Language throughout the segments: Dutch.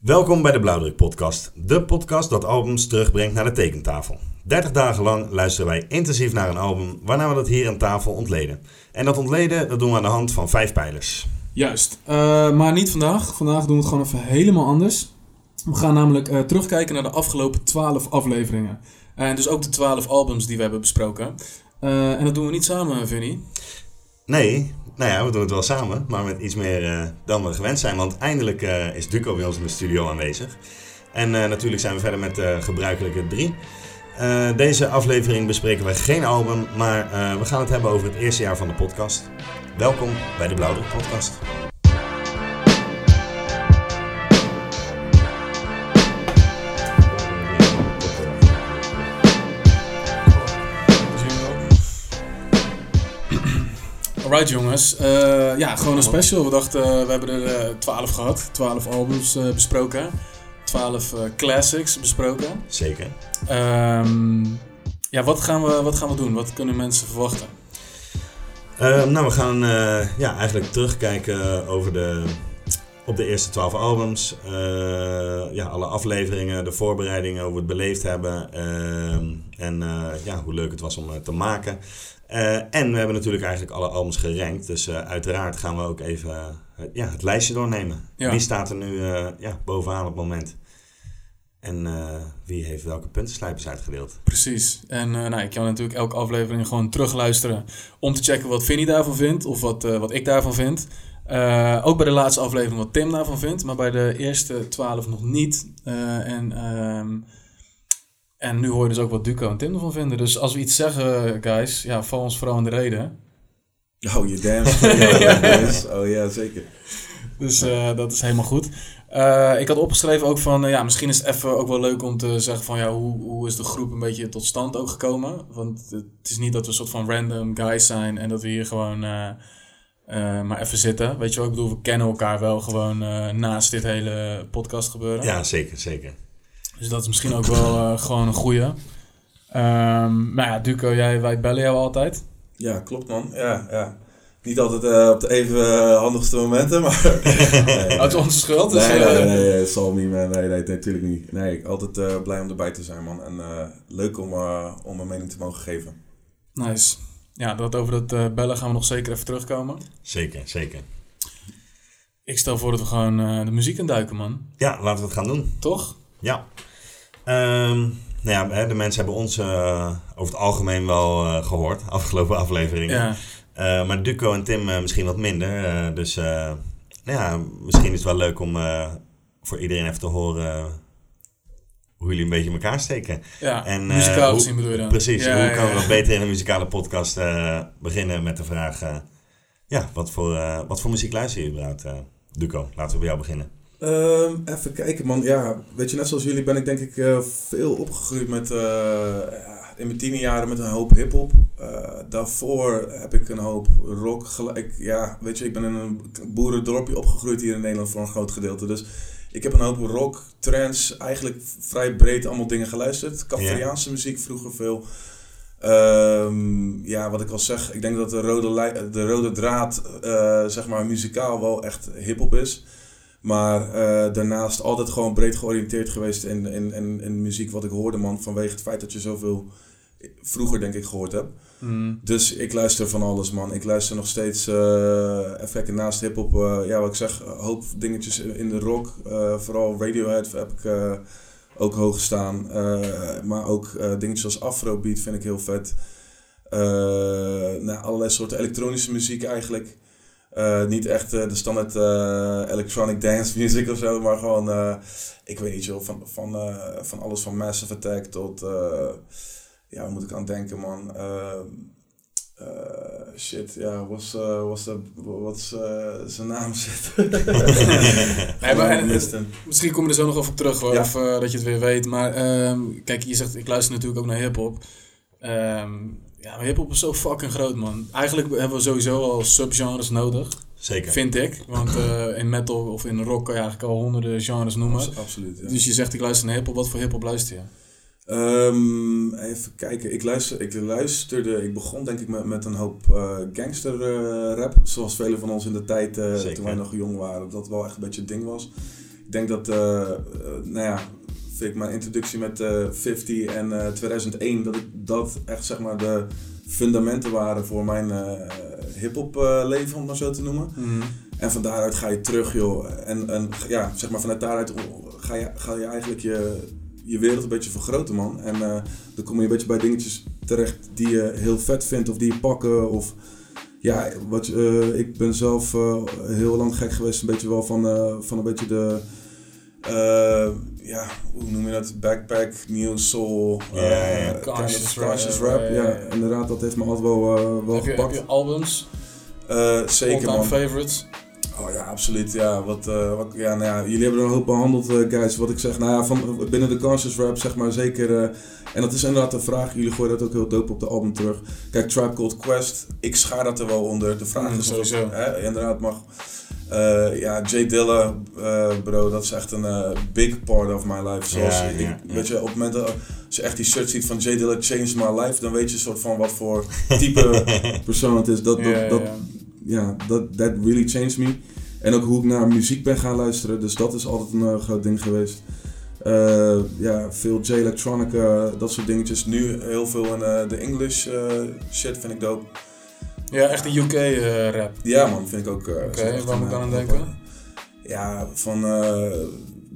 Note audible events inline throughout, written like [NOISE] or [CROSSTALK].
Welkom bij de Blauwdruk Podcast, de podcast dat albums terugbrengt naar de tekentafel. 30 dagen lang luisteren wij intensief naar een album, waarna we dat hier aan tafel ontleden. En dat ontleden dat doen we aan de hand van vijf pijlers. Juist, Eh, maar niet vandaag. Vandaag doen we het gewoon even helemaal anders. We gaan namelijk eh, terugkijken naar de afgelopen 12 afleveringen. En dus ook de 12 albums die we hebben besproken. Eh, en dat doen we niet samen, Vinnie. Nee, nou ja, we doen het wel samen, maar met iets meer eh, dan we gewend zijn. Want eindelijk eh, is Duco bij ons in de studio aanwezig. En eh, natuurlijk zijn we verder met de gebruikelijke drie. Deze aflevering bespreken we geen album, maar we gaan het hebben over het eerste jaar van de podcast. Welkom bij de Blauwdruk Podcast. Alright jongens, Eh, ja, gewoon een special. We dachten, eh, we hebben er eh, 12 gehad. 12 albums besproken. 12 eh, classics besproken. Zeker. Ehm, ja, wat gaan, we, wat gaan we doen? Wat kunnen mensen verwachten? Eh, nou, we gaan ja, eigenlijk terugkijken over de, op de eerste twaalf albums. Ja, alle afleveringen, de voorbereidingen, hoe we het beleefd hebben. ehm, en ja, hoe leuk het was om te maken. Eh, en we hebben natuurlijk eigenlijk alle albums gerankt. Dus eh, uiteraard gaan we ook even eh, ja, het lijstje doornemen. Ja. Wie staat er nu ja, bovenaan op het moment? En wie heeft welke puntenslijpers uitgedeeld? Precies. En nou, ik kan natuurlijk elke aflevering gewoon terugluisteren om te checken wat Vinnie daarvan vindt of wat, wat ik daarvan vind. Ook bij de laatste aflevering wat Tim daarvan vindt, maar bij de eerste twaalf nog niet. En, ehm, en nu hoor je dus ook wat Duco en Tim ervan vinden. Dus als we iets zeggen, guys, ja, val ons vooral in de reden. Oh, je damn [LAUGHS] Ja. Oh ja, zeker. Dus eh, dat is helemaal goed. Eh, ik had opgeschreven ook van, eh, ja, misschien is het even ook wel leuk om te zeggen van, ja, hoe, hoe is de groep een beetje tot stand ook gekomen? Want het is niet dat we een soort van random guys zijn en dat we hier gewoon eh, eh, maar even zitten. Weet je wel, ik bedoel, we kennen elkaar wel gewoon eh, naast dit hele podcast gebeuren. Ja, zeker, zeker. Dus dat is misschien ook wel eh, gewoon een goeie. Ehm maar ja, Duco, jij, wij bellen jou altijd. Ja, klopt man. Ja, ja. Niet altijd eh, op de even eh, handigste momenten, maar... [LAUGHS] nee, Uit onze schuld. Dus, nee, nee, nee, nee, zal niet, man. Nee, nee, natuurlijk niet. Nee, altijd eh, blij om erbij te zijn, man. En eh, leuk om, eh, om mijn mening te mogen geven. Nice. Ja, dat over dat eh, bellen gaan we nog zeker even terugkomen. Zeker, zeker. Ik stel voor dat we gewoon eh, de muziek induiken, man. Ja, laten we het gaan doen. Toch? Ja. Ehm, nou ja, de mensen hebben ons eh, over het algemeen wel eh, gehoord, [LAUGHS] afgelopen afleveringen. Ja. Eh, maar Duco en Tim misschien wat minder. dus nou ja, misschien is het wel leuk om voor iedereen even te horen hoe jullie een beetje in elkaar steken. Ja, En, muzikaal gezien bedoel je dan? Precies, Ja, hoe ja, kan we nog beter in een muzikale podcast beginnen met de vraag... ja, wat voor, wat voor muziek luister je überhaupt? Duco, laten we bij jou beginnen. Ehm, even kijken, man. Ja, weet je, net zoals jullie ben ik denk ik eh, veel opgegroeid met... eh, ja, in mijn tienerjaren met een hoop hip-hop. Eh, daarvoor heb ik een hoop rock gelijk. Ja, weet je, ik ben in een boerendorpje opgegroeid hier in Nederland voor een groot gedeelte. Dus ik heb een hoop rock, trance, eigenlijk vrij breed allemaal dingen geluisterd. Cafriaanse muziek vroeger veel. Ehm, ja, wat ik al zeg, ik denk dat de rode, de rode draad, zeg maar, muzikaal wel echt hip-hop is. Maar eh, daarnaast altijd gewoon breed georiënteerd geweest in, in, in, in muziek wat ik hoorde, man. Vanwege het feit dat je zoveel vroeger, denk ik, gehoord hebt. Mm. Dus ik luister van alles, man. Ik luister nog steeds eh even kijken, naast hip-hop. eh, ja, wat ik zeg, een hoop dingetjes in de rock. eh, vooral Radiohead heb ik eh, ook hoog staan. Eh, maar ook eh, dingetjes als Afrobeat vind ik heel vet. Eh, nou, allerlei soorten elektronische muziek eigenlijk. Eh, niet echt eh, de standaard eh, electronic dance music of zo, maar gewoon, eh, ik weet niet zo, van, van, eh, van alles van Massive Attack tot, eh, ja, waar moet ik aan denken, man? Eh, eh, shit, ja, was, eh, was de, wat is zijn naam zit? [LAUGHS] Nee, maar, en- Mist hem. Misschien kom je er zo nog over terug, hoor, Ja. of eh, dat je het weer weet. Maar ehm, kijk, je zegt, ik luister natuurlijk ook naar hip-hop. Ehm, ja, maar hip-hop is zo fucking groot, man. Eigenlijk hebben we sowieso al subgenres nodig, Zeker. vind ik. Want eh, in metal of in rock kan je eigenlijk al honderden genres noemen. Abs- Absoluut, ja. Dus je zegt, ik luister naar hip-hop. Wat voor hip-hop luister je? Ehm, even kijken. Ik, luister, ik luisterde, ik begon denk ik met, met een hoop eh, gangster eh, rap. Zoals velen van ons in de tijd, eh, toen wij nog jong waren, dat wel echt een beetje het ding was. ik denk dat, nou ja, vind ik mijn introductie met eh 50 en eh 2001, dat ik dat echt zeg maar de fundamenten waren voor mijn eh hip-hop leven, om het maar zo te noemen. Mhm. En van daaruit ga je terug, joh. En, en ja, zeg maar vanuit daaruit ga je, ga je eigenlijk je, je wereld een beetje vergroten, man. En dan kom je een beetje bij dingetjes terecht die je heel vet vindt of die je pakken. Of ja, wat, eh, ik ben zelf heel lang gek geweest, een beetje wel van, van een beetje de. Ja, hoe noem je dat? Backpack, new soul, Ja, eh, Conscious rap, ja, rap. inderdaad, dat heeft me altijd wel, eh, wel Heb je, heb gepakt. je albums? Eh, zeker, man. favorites? Oh ja, absoluut. Ja, wat, wat, ja, nou ja, jullie hebben er een hoop behandeld, eh, guys. Wat ik zeg, nou ja, van, binnen de conscious rap zeg maar zeker. en dat is inderdaad een vraag. Jullie gooien dat ook heel dope op de album terug. Kijk, Tribe Called Quest, ik schaar dat er wel onder. De vraag Mm, is sowieso. hè, inderdaad mag. Eh, ja, Jay Dilla, eh, bro, dat is echt een eh, big part of my life. Zoals, Ja, ik, ja, ja. Weet je, op het moment dat als je echt die shirt ziet van Jay Dilla Changed My Life, dan weet je een soort van wat voor [LAUGHS] type persoon het is. Dat, dat, Ja, ja, dat, ja. ja, dat that really changed me. En ook hoe ik naar muziek ben gaan luisteren. Dus dat is altijd een groot ding geweest. Eh, ja, veel J-Electronica, dat soort dingetjes. Nu heel veel in eh, de English shit vind ik dope. Ja, echt de UK eh, rap. Ja man, vind ik ook... eh, Oké, waar moet een, ik aan eh, denken? Ja, van eh,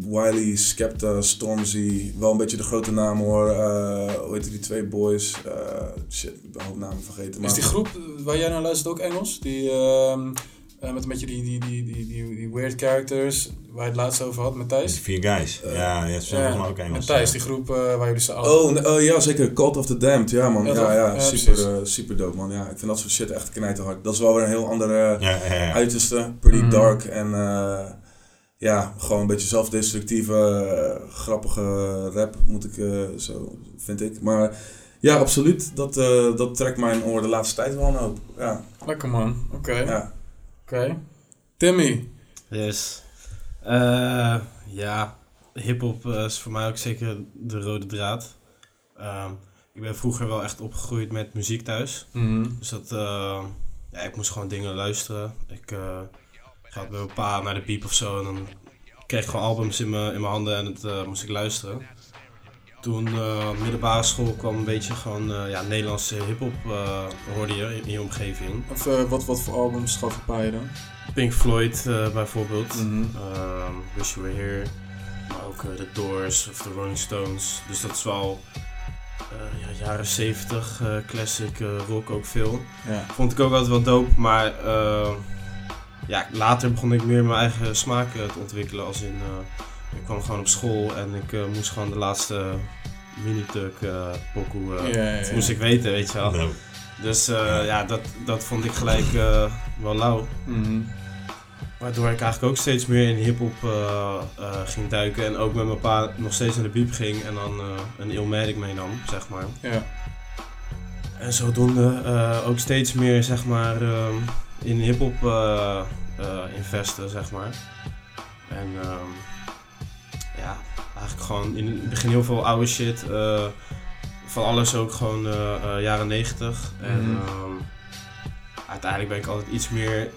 Wiley, Skepta, Stormzy. Wel een beetje de grote namen hoor. Eh, hoe heet die twee boys? Eh, shit, ik ben ook namen vergeten. Maar Is die groep eh, waar jij naar luistert ook Engels? Die, ehm, eh, met een beetje die, die, die, die, die, die weird characters waar je het laatst over had met Thijs? die vier guys. ja, ja, ze mij ook Engels. met Thijs, die groep eh, waar jullie ze Oh, nee, oh, ja, zeker. Cult of the Damned. Ja, man. Ja, Ja, toch? ja, Ja, super, eh, super dope, man. Ja, ik vind dat soort shit echt knijterhard. Dat is wel weer een heel andere Ja, ja, ja. uiterste. Pretty Mhm. dark en eh, ja, gewoon een beetje zelfdestructieve, eh, grappige rap, moet ik eh, zo, vind ik. Maar ja, absoluut. Dat, eh, dat trekt mijn oor de laatste tijd wel een hoop. Ja, Lekker man, oké. ja. Oké. Timmy. Yes. Eh, ja, hip-hop eh, is voor mij ook zeker de rode draad. Ehm, ik ben vroeger wel echt opgegroeid met muziek thuis. Mhm. Dus dat, eh, ja, ik moest gewoon dingen luisteren. Ik eh ga met mijn pa naar de piep of zo en dan kreeg ik gewoon albums in mijn, in mijn handen en het eh, moest ik luisteren. Toen eh middelbare school kwam een beetje gewoon eh, ja, Nederlandse hip-hop eh, hoorde je in je omgeving. Of wat, wat voor albums gaf je je dan? Pink Floyd bijvoorbeeld. Mhm. Ehm, Wish You Were Here. Maar ook The Doors of The Rolling Stones. Dus dat is wel eh, ja, jaren 70 eh, classic eh, rock ook veel. Ja. Vond ik ook altijd wel dope, maar ja, later begon ik meer mijn eigen smaak te ontwikkelen. Als in, ik kwam gewoon op school en ik eh, moest gewoon de laatste Minituk uh, pokoe eh, Ja, ja, ja. moest ik weten, weet je wel. Nou, Dus eh, ja, dat, dat vond ik gelijk eh, wel lauw. Mhm. Waardoor ik eigenlijk ook steeds meer in hip-hop eh, eh, ging duiken. En ook met mijn pa nog steeds naar de biep ging. En dan eh, een Illmatic meenam, zeg maar. Ja. En zodoende eh, ook steeds meer, zeg maar, ehm, in hip-hop eh, eh, investen, zeg maar. En ja, eigenlijk gewoon in het begin heel veel oude shit. eh, van alles ook gewoon eh, eh, jaren 90. En Mhm. ehm, uiteindelijk ben ik altijd iets meer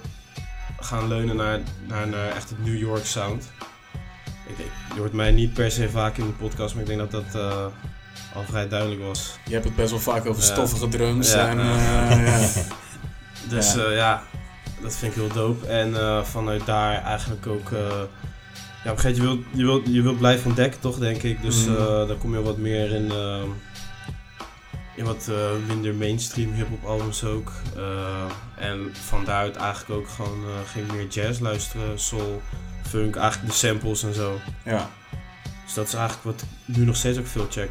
gaan leunen naar, naar, naar echt het New York sound. Ik denk, je hoort mij niet per se vaak in de podcast, maar ik denk dat dat al vrij duidelijk was. Je hebt het best wel vaak over stoffige drums Ja. en [LAUGHS] ja. Dus Ja. ja, dat vind ik heel dope. En vanuit daar eigenlijk ook... ja, moment, je wilt, je wilt, je wilt blijven ontdekken toch, denk ik. Dus Mhm. eh, dan kom je wat meer in... eh, in wat eh, minder mainstream hip-hop albums ook. Eh, en van daaruit eigenlijk ook gewoon eh, ging meer jazz luisteren, soul, funk, eigenlijk de samples en zo. ja. Dus dat is eigenlijk wat ik nu nog steeds ook veel check.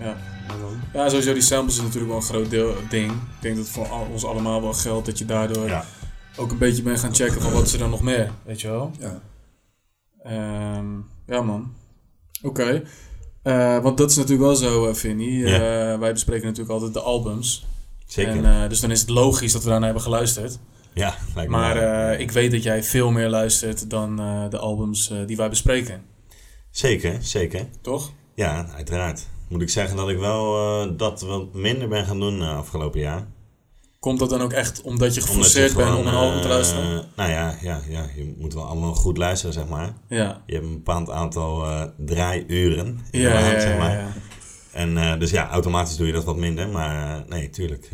Ja. En dan- Ja, sowieso die samples is natuurlijk wel een groot deel, ding. Ik denk dat het voor al- ons allemaal wel geldt dat je daardoor Ja. ook een beetje bent gaan checken van wat er dan nog meer, weet je wel? ja. Ehm, ja man. Oké. Eh, want dat is natuurlijk wel zo, uh, Vinnie. Eh, wij bespreken natuurlijk altijd de albums. Zeker. En, eh, dus dan is het logisch dat we daarna hebben geluisterd. ja, lijkt me Maar wel. eh, ik weet dat jij veel meer luistert dan eh, de albums eh, die wij bespreken. Zeker, zeker. Toch? Ja, uiteraard. Moet ik zeggen dat ik wel eh, dat wat minder ben gaan doen afgelopen jaar. Komt dat dan ook echt omdat je geforceerd bent om een album te eh, luisteren? nou ja, ja, ja, je moet wel allemaal goed luisteren, zeg maar. Ja. Je hebt een bepaald aantal eh draaiuren in Ja, de maand, ja, zeg maar. ja. En eh, dus ja, automatisch doe je dat wat minder. Maar nee, tuurlijk.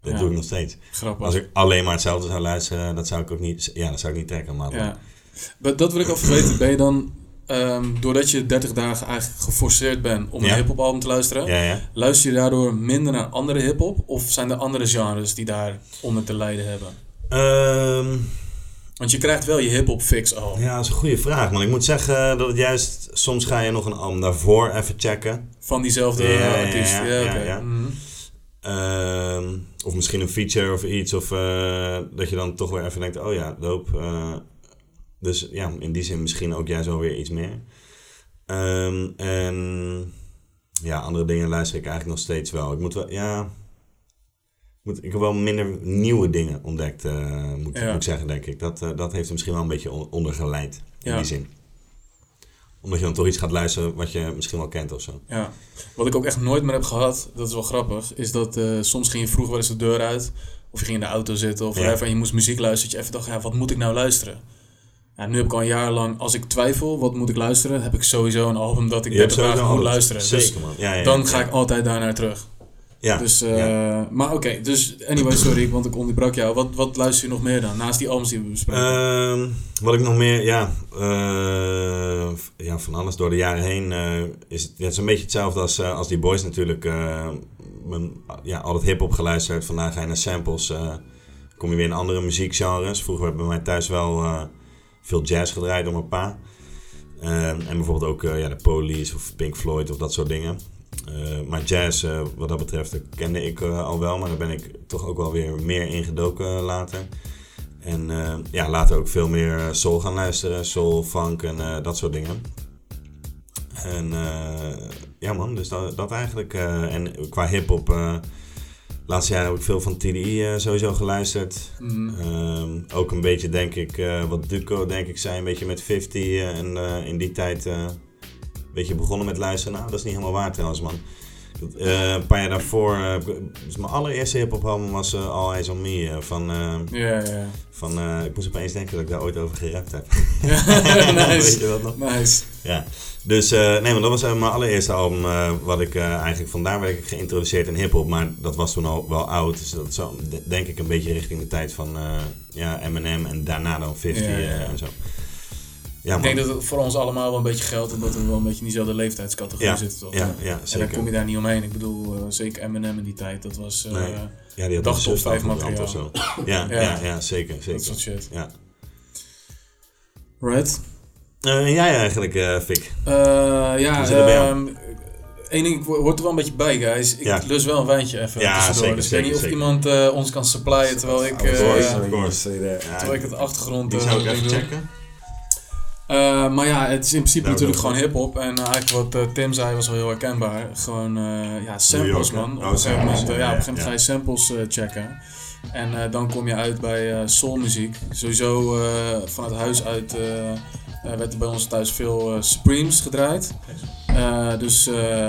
dat doe ik nog steeds. Grappig. Als ik alleen maar hetzelfde zou luisteren, dat zou ik ook niet, ja, dat zou ik niet trekken. Maar Ja. Maar dat wil ik even weten. Ben je dan, ehm, doordat je 30 dagen eigenlijk geforceerd bent om een Ja. hip-hop album te luisteren, ja, ja. luister je daardoor minder naar andere hip-hop? Of zijn er andere genres die daar onder te lijden hebben? Ehm, Want je krijgt wel je hip-hop fix al. ja, dat is een goede vraag. Maar ik moet zeggen dat het juist, soms ga je nog een album daarvoor even checken. Van diezelfde artiest. Ja, ja. Mhm. Ehm, of misschien een feature of iets. Of eh, dat je dan toch weer even denkt, oh ja, doop. eh, dus ja, in die zin misschien ook juist wel weer iets meer. Ehm, en ja, andere dingen luister ik eigenlijk nog steeds wel. Ik moet wel, ja... ik Moet, ik heb wel minder nieuwe dingen ontdekt, eh, moet, Ja. moet ik zeggen, denk ik. Dat, eh, dat heeft er misschien wel een beetje on- onder geleid, in Ja. die zin. Omdat je dan toch iets gaat luisteren wat je misschien wel kent of zo. Ja. Wat ik ook echt nooit meer heb gehad, dat is wel grappig, is dat eh, soms ging je vroeger wel eens de deur uit. Of je ging in de auto zitten of Ja. whatever, en je moest muziek luisteren. Dat je even dacht, ja, wat moet ik nou luisteren? Ja, nu heb ik al een jaar lang, als ik twijfel, wat moet ik luisteren, heb ik sowieso een album dat ik Je hebt 30 dagen moet luisteren. Dus Zeker, man. Ja, ja, ja. dan ga ik altijd daar naar terug. Ja. Dus, eh. Maar oké, dus anyway, sorry, want ik onderbrak jou. Wat, wat luister je nog meer dan, naast die albums die we bespreken? Ehm, wat ik nog meer, ja, eh, ja, van alles door de jaren heen eh, is het, het is een beetje hetzelfde als, als die boys natuurlijk. men, ja, altijd hip-hop geluisterd. Vandaag ga je naar samples. kom je weer in andere muziekgenres. Vroeger werd bij mij thuis wel veel jazz gedraaid door mijn pa. Ehm, en bijvoorbeeld ook eh, ja, de Police of Pink Floyd of dat soort dingen. Eh, maar jazz, eh, wat dat betreft, kende ik al wel, maar daar ben ik toch ook wel weer meer ingedoken later. En ja, later ook veel meer soul gaan luisteren, soul, funk en dat soort dingen. En ja man, dus dat, dat eigenlijk. en qua hip-hop, laatste jaar heb ik veel van TDI eh, sowieso geluisterd. Mhm. Ehm, ook een beetje, denk ik, eh, wat Duco, denk ik, zei, een beetje met 50. eh, en in die tijd een beetje begonnen met luisteren. Nou, dat is niet helemaal waar trouwens, man. Eh, een paar jaar daarvoor, eh, dus mijn allereerste hip-hop album was eh, All Eyes on Me van. van, ik moest opeens denken dat ik daar ooit over gerapt heb. ja. [LAUGHS] [LAUGHS] Weet nice. je dat nog? Nice. Ja. Dus nee, maar dat was mijn allereerste album wat ik eigenlijk vandaar werd ik geïntroduceerd in hip-hop. Maar dat was toen al wel oud. Dus dat zo, de- denk ik een beetje richting de tijd van ja, Eminem en daarna dan 50 Ja, ja, ja. eh, en zo. Ja, Ik denk dat het voor ons allemaal wel een beetje geldt, omdat we wel een beetje in diezelfde leeftijdscategorie Ja, zitten, toch? ja, ja, En dan zeker. kom je daar niet omheen. Ik bedoel, eh, zeker Eminem in die tijd, dat was eh, Nee. Ja, die had dag top zus vijf afgebrand of zo. Ja, [LAUGHS] Ja. ja. Ja, zeker, dat zeker. soort shit. Ja. Right? Eh, en jij eigenlijk, eh Fik? Eh, ja, jou? ehm, één ding, word er wel een beetje bij, guys. Ik Ja. lus wel een wijntje even Ja, tussendoor. zeker, dus ik zeker, weet niet of zeker. iemand eh, ons kan supplyen terwijl ik, eh, Of course, of of terwijl ik het achtergrond die eh, zou ik even doe. checken. Eh, maar ja, het is in principe Nou, natuurlijk gewoon hip-hop. En eigenlijk wat eh, Tim zei was wel heel herkenbaar. Gewoon eh, ja, samples, York, man. Op Oh, een gegeven moment, ja, ja, op een gegeven moment ga je samples checken. En dan kom je uit bij soulmuziek. Sowieso vanuit huis uit werd er bij ons thuis veel Supremes gedraaid. Dus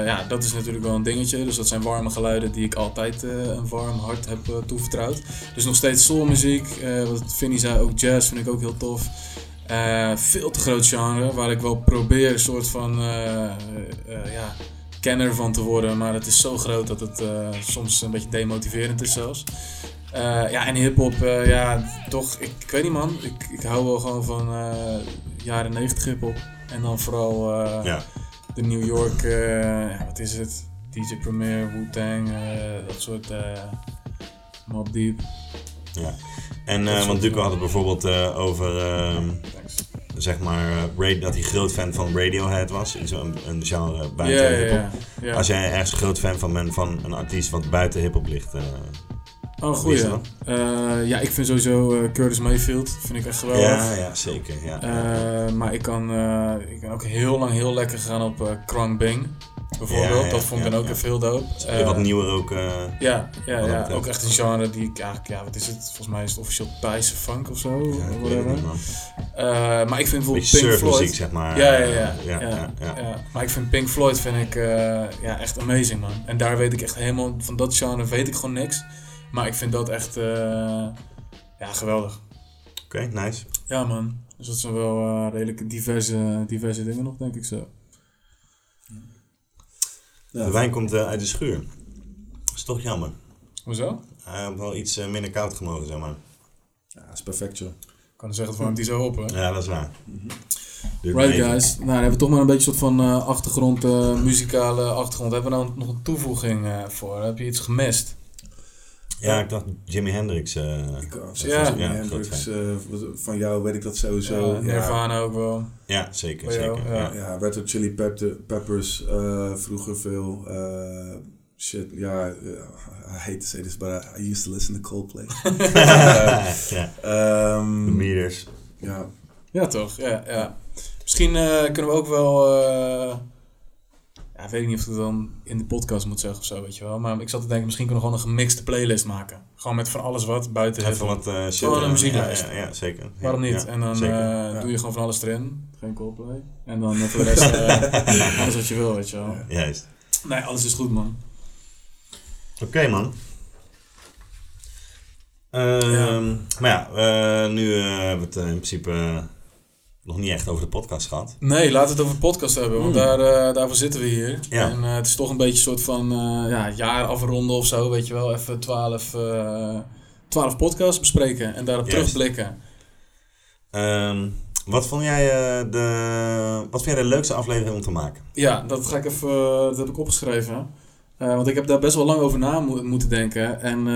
ja, dat is natuurlijk wel een dingetje. Dus dat zijn warme geluiden die ik altijd een warm hart heb toevertrouwd. Dus nog steeds soulmuziek. Wat Vinnie zei, ook jazz vind ik ook heel tof. Eh, veel te groot genre, waar ik wel probeer een soort van eh, eh, ja, kenner van te worden. Maar het is zo groot dat het soms een beetje demotiverend is zelfs. Ja, en hip-hop, ja, toch, ik, ik weet niet man. Ik, ik hou wel gewoon van jaren 90 hip-hop. En dan vooral Ja. de New York, wat is het? DJ Premier, Wu-Tang, dat soort Mob Deep. ja. En want Duco had het bijvoorbeeld over, ehm. Zeg maar, eh, dat hij groot fan van Radiohead was. Iets een, een genre Ja, buiten ja, hip-hop. ja. ja. Als jij ergens groot fan van bent van een artiest wat buiten hip-hop ligt. eh, Oh, goeie. is dat Eh, ja, ik vind sowieso eh, Curtis Mayfield, vind ik echt geweldig. ja, ja, zeker. Ja. Maar ik kan, ik ben ook heel lang heel lekker gegaan op Krang Bing, bijvoorbeeld. Ja, ja, dat vond ik ja, dan ook even heel dope. Eh, wat nieuwer ook. eh, Ja, ja, ja ook echt een genre die ik eigenlijk, ja, wat is het? Volgens mij is het officieel Thaise funk of zo. whatever. niet. Eh, maar ik vind bijvoorbeeld Pink Floyd. zeg maar. Ja, ja, eh, ja. ja, ja, ja, ja. ja. Maar ik vind Pink Floyd vind ik, eh, ja, echt amazing, man. En daar weet ik echt helemaal, van dat genre weet ik gewoon niks. Maar ik vind dat echt eh, ja, geweldig. Oké, nice. Ja, man. Dus dat zijn wel eh, redelijk diverse, diverse dingen nog, denk ik zo. De wijn komt eh, uit de schuur. Dat is toch jammer. Hoezo? Hij had wel iets eh, minder koud gemogen, zeg maar. Ja, is perfect, joh. Ik kan zeggen, het warmt die zo op, hè? Ja, dat is waar. Maar Right guys, nou dan hebben we toch maar een beetje een soort van eh, achtergrond, eh, muzikale achtergrond. Hebben we nou nog een toevoeging eh, voor? Heb je iets gemist? Ja, ik dacht Jimi Hendrix. eh, Ik kan Ja. Ja, Hendrix, eh, van jou weet ik dat sowieso. Ja, Nirvana ook wel. ja, zeker. Zeker. ja. Ja. Ja, Red Hot Chili Pepper- Peppers, eh, vroeger veel. eh, shit, ja, I hate to say this, but I, I used to listen to Coldplay. [LAUGHS] ja. Ehm, De meters. ja, Ja, toch? Ja, ja. Misschien eh, kunnen we ook wel... ja, weet ik niet of ik het dan in de podcast moet zeggen of zo, weet je wel. Maar ik zat te denken, misschien kunnen we gewoon een gemixte playlist maken. Gewoon met van alles wat buiten Even wat eh shit. Gewoon een eh, muzieklijst. Ja, ja, ja, zeker. Waarom niet? ja, en dan eh, doe je gewoon van alles erin. Geen Coldplay. En dan voor de rest [LAUGHS] alles wat je wil, weet je wel. Juist. Nee, alles is goed, man. Oké, man. Ehm. Maar ja, nu hebben we het in principe nog niet echt over de podcast gehad. Nee, laten we het over de podcast hebben, want Hmm. daar, eh, daarvoor zitten we hier. Ja. En eh, het is toch een beetje een soort van eh, ja, jaar afronden of zo, weet je wel. Even twaalf, 12 podcasts bespreken en daarop Juist. terugblikken. Ehm, wat vond jij de, wat vind jij de leukste aflevering om te maken? Ja, dat ga ik even, dat heb ik opgeschreven. Want ik heb daar best wel lang over na mo- moeten denken. En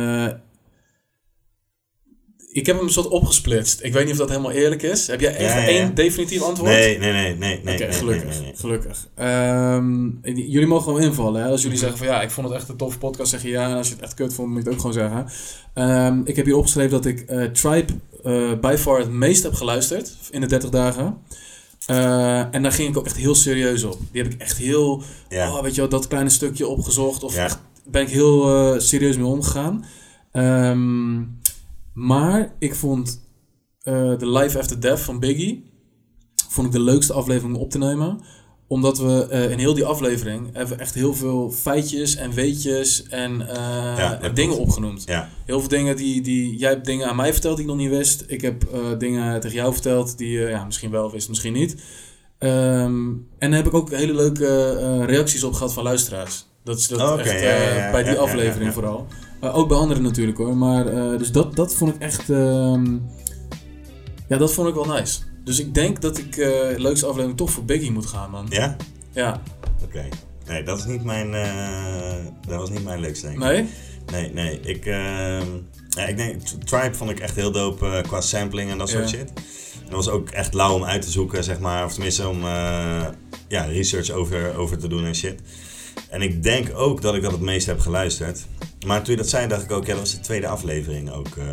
ik heb hem een soort opgesplitst. Ik weet niet of dat helemaal eerlijk is. Heb jij echt Ja, ja, ja. één definitief antwoord? Nee, nee, nee, nee, nee. Oké, gelukkig. nee, nee, nee. gelukkig. Ehm, jullie mogen gewoon invallen. Hè? Als jullie Mhm. zeggen van ja, ik vond het echt een toffe podcast, zeg je ja. En als je het echt kut vond, moet je het ook gewoon zeggen. Ehm, ik heb hier opgeschreven dat ik eh, Tribe eh by far het meest heb geluisterd in de 30 dagen. Eh, en daar ging ik ook echt heel serieus op. Die heb ik echt heel, Ja. oh, weet je wel, dat kleine stukje opgezocht. Of echt, ben ik heel serieus mee omgegaan. Ehm, maar ik vond eh The Life After Death van Biggie vond ik de leukste aflevering om op te nemen. Omdat we eh, in heel die aflevering hebben echt heel veel feitjes en weetjes en, eh, Ja, dat en dingen opgenoemd. Ja, Heel veel dingen die, die... Jij hebt dingen aan mij verteld die ik nog niet wist. Ik heb eh, dingen tegen jou verteld die je ja, misschien wel wist, misschien niet. Ehm, en daar heb ik ook hele leuke eh, reacties op gehad van luisteraars. Dat is dat Oh, echt ja, eh, bij die aflevering vooral. Eh, ook bij anderen natuurlijk hoor. Maar eh, dus dat, dat vond ik echt... ehm, ja, dat vond ik wel nice. Dus ik denk dat ik eh, de leukste aflevering toch voor Biggie moet gaan, man. ja? Ja. Oké. Nee, dat is niet mijn, eh, dat was niet mijn leukste, denk ik. Nee? Nee, nee. Ik, ehm, ja, ik denk, Tribe vond ik echt heel dope eh, qua sampling en dat soort Ja. shit. En dat was ook echt lauw om uit te zoeken, zeg maar. Of tenminste om eh, ja, research over, over te doen en shit. En ik denk ook dat ik dat het meest heb geluisterd. Maar toen je dat zei, dacht ik ook, ja, dat was de tweede aflevering ook, eh,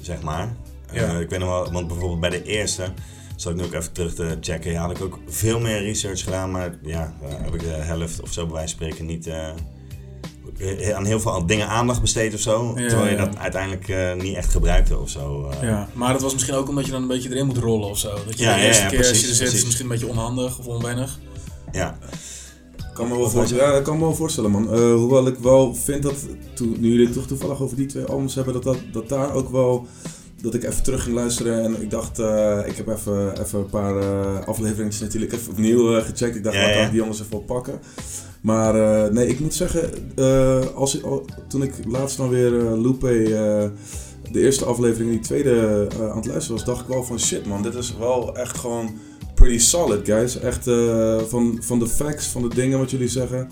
zeg maar. Ja. Eh, ik weet nog wel, want bijvoorbeeld bij de eerste, zal ik nu ook even terug te checken, ja, had ik ook veel meer research gedaan, maar ja, eh, heb ik de helft of zo bij wijze van spreken niet aan heel veel dingen aandacht besteed of zo. Ja, terwijl je ja. dat uiteindelijk niet echt gebruikte of zo. Ja, maar dat was misschien ook omdat je dan een beetje erin moet rollen of zo. Dat je Ja, de eerste keer als precies, je er zit is misschien een beetje onhandig of onwennig. ja. Kan me wel voorstellen. Ja, dat kan me wel voorstellen, man. Eh, hoewel ik wel vind dat, toen, nu jullie het toch toevallig over die twee albums hebben, dat, dat, dat daar ook wel, dat ik even terug ging luisteren en ik dacht, eh, ik heb even, even een paar eh afleveringen natuurlijk even opnieuw gecheckt. Ik dacht, Ja, ja. ik die jongens even op pakken? Maar eh, nee, ik moet zeggen, eh, als al- toen ik laatst dan weer eh Lupe, eh, de eerste aflevering en die tweede eh, aan het luisteren was, dacht ik wel van shit man, dit is wel echt gewoon pretty solid guys. Echt eh, van, van de facts, van de dingen wat jullie zeggen.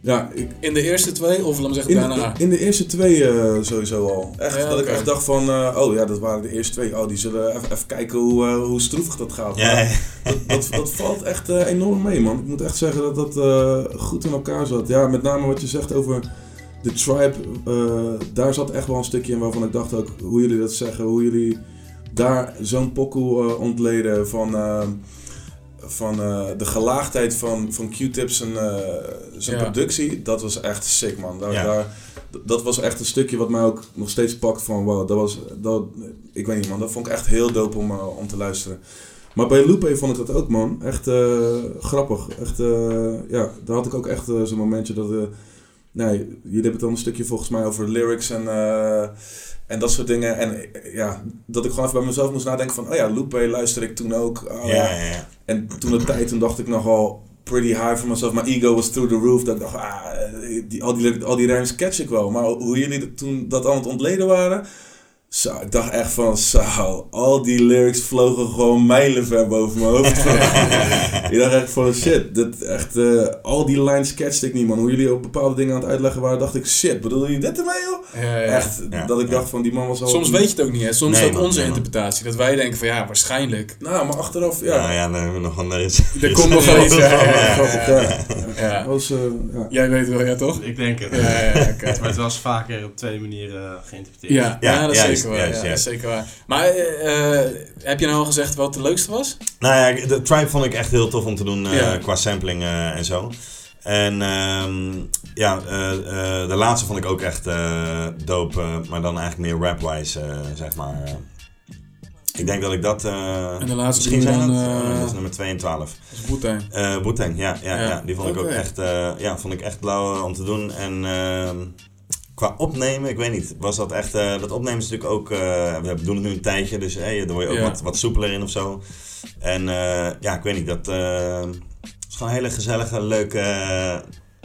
Ja, ik, In de eerste twee, of laat me zeggen in, daarna. in de eerste twee eh, sowieso al. Echt, Ja, dat ik echt dacht van, eh, oh ja, dat waren de eerste twee. Oh, die zullen even, even kijken hoe, eh, hoe stroevig dat gaat. Ja, dat, dat, dat valt echt enorm mee, man. Ik moet echt zeggen dat dat eh, goed in elkaar zat. Ja, met name wat je zegt over de tribe. eh, daar zat echt wel een stukje in waarvan ik dacht ook hoe jullie dat zeggen. Hoe jullie daar zo'n pokoe eh, ontleden van, eh, van eh, de gelaagdheid van, van Q-tips en eh, zijn Ja. productie. Dat was echt sick, man. Daar, Ja. daar, dat was echt een stukje wat mij ook nog steeds pakt van wow, dat was, dat, ik weet niet man, dat vond ik echt heel dope om, om te luisteren. Maar bij Lupe vond ik dat ook man, echt eh, grappig. Echt, eh, ja, daar had ik ook echt zo'n momentje dat, eh, nee, jullie hebben het dan een stukje volgens mij over lyrics en, eh, en dat soort dingen. En eh, ja, dat ik gewoon even bij mezelf moest nadenken van, oh ja, Lupe luister ik toen ook. Oh, Ja, ja, ja. En toen de tijd, toen dacht ik nogal pretty high for myself. Mijn ego was through the roof. Dat ik dacht, ah, die, al, die, al die catch ik wel. Maar hoe jullie dat toen dat aan het ontleden waren... Zo, ik dacht echt van, zo, al die lyrics vlogen gewoon mijlenver boven mijn hoofd. [LAUGHS] ik dacht echt van, shit, dit echt, eh, al die lines catchte ik niet, man. Hoe jullie op bepaalde dingen aan het uitleggen waren, dacht ik, shit, bedoel je dit ermee, joh? Ja, ja. Echt, Ja, dat ik dacht van, die man was al... Soms weet je het ook niet, hè. Soms Nee, is het ook man, onze nee, interpretatie. Dat wij denken van, ja, waarschijnlijk. Nou, maar achteraf, ja. Ja, ja, dan hebben we nog een... Er, is, Er komt nog [LAUGHS] wel iets, ja, ja, ja. Grappig, ja. Ja. Dat was, eh, ja. Jij weet wel, ja, toch? Ik denk het. Ja, ja, ja, oké. [LAUGHS] Maar het was vaker op twee manieren geïnterpreteerd. Ja, ja, Ja, dat is zeker waar. juist, ja, juist. zeker waar. Maar eh, heb je nou al gezegd wat de leukste was? Nou ja, de Tribe vond ik echt heel tof om te doen eh, qua sampling eh, en zo. En ehm, ja, de laatste vond ik ook echt eh dope, maar dan eigenlijk meer rap-wise, zeg maar. Ik denk dat ik dat... En de laatste misschien zijn dan, dat, dat is nummer 2 en 12. Dat is. Eh Boeteng, ja, ja, Ja. ja. Die vond ik ook echt, ja, vond ik echt lauw om te doen. En ehm, qua opnemen, ik weet niet, was dat echt... eh, dat opnemen is natuurlijk ook... eh, we doen het nu een tijdje, dus hey, daar word je ook Ja. wat, wat soepeler in of zo. En eh, ja, ik weet niet, dat... eh, het is gewoon een hele gezellige, leuke eh,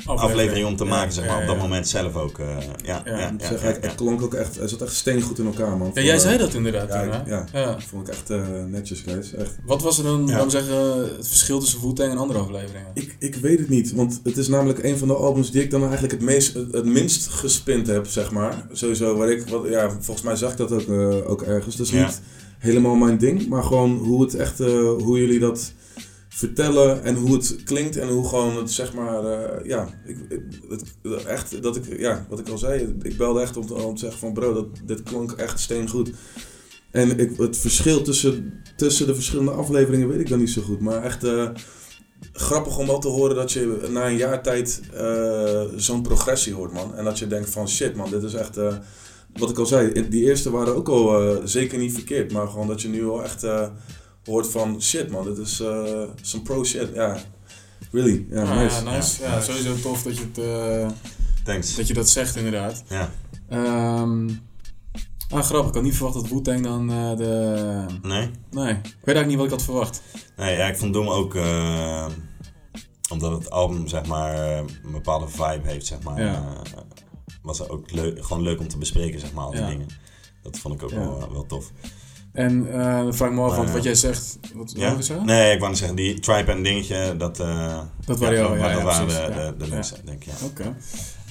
aflevering om te Ja, maken, zeg maar, ja, op dat moment zelf ook. eh, ja, Ja, ja, Ik ja, zeg, ja, hij, ja. het klonk ook echt, hij zat echt steengoed in elkaar, man. Ja, jij zei dat inderdaad ja, toen, hè? ik- ja. Ja. Dat vond ik echt eh, netjes, guys. Echt. Wat was er dan, Ja. laten zeggen, het verschil tussen Wu-Tang en andere afleveringen? Ik, ik weet het niet, want het is namelijk een van de albums die ik dan eigenlijk het, meest, het, het minst gespind heb, zeg maar. Sowieso, waar ik, wat, ja, volgens mij zag ik dat ook, eh, ook ergens. Dat is Ja. niet helemaal mijn ding, maar gewoon hoe het echt, eh, hoe jullie dat vertellen en hoe het klinkt en hoe gewoon het, zeg maar, eh, ja, ik, het, echt, dat ik, ja, wat ik al zei, ik belde echt om te, om te zeggen van bro, dat, dit klonk echt steengoed. En ik, het verschil tussen, tussen de verschillende afleveringen weet ik dan niet zo goed, maar echt... eh, grappig om wel te horen dat je na een jaar tijd eh, zo'n progressie hoort, man. En dat je denkt van shit, man, dit is echt... wat ik al zei, die eerste waren ook al zeker niet verkeerd. Maar gewoon dat je nu wel echt hoort van shit, man, dit is eh some pro shit. Ja, really. Ja, Ah, nice. ja, nice. Ja, sowieso tof dat je, het, eh, Thanks. dat je dat zegt, inderdaad. Ja, Ehm ah, grappig. Ik had niet verwacht dat Wu-Tang dan eh, de... nee? Nee, ik weet eigenlijk niet wat ik had verwacht. Nee, ja, ik vond Doom ook, eh, omdat het album zeg maar een bepaalde vibe heeft, zeg maar, Ja. eh, was het ook leuk, gewoon leuk om te bespreken, zeg maar, al die Ja. dingen. Dat vond ik ook Ja. wel, wel tof. En eh dan vraag ik me af, want ja. wat jij zegt... Wat, Ja? wil je zeggen? Nee, ik wou zeggen, die Tribe en dingetje, dat, eh, Dat waren ja, ja, dat waren de, de, de denk ik, ja. Oké.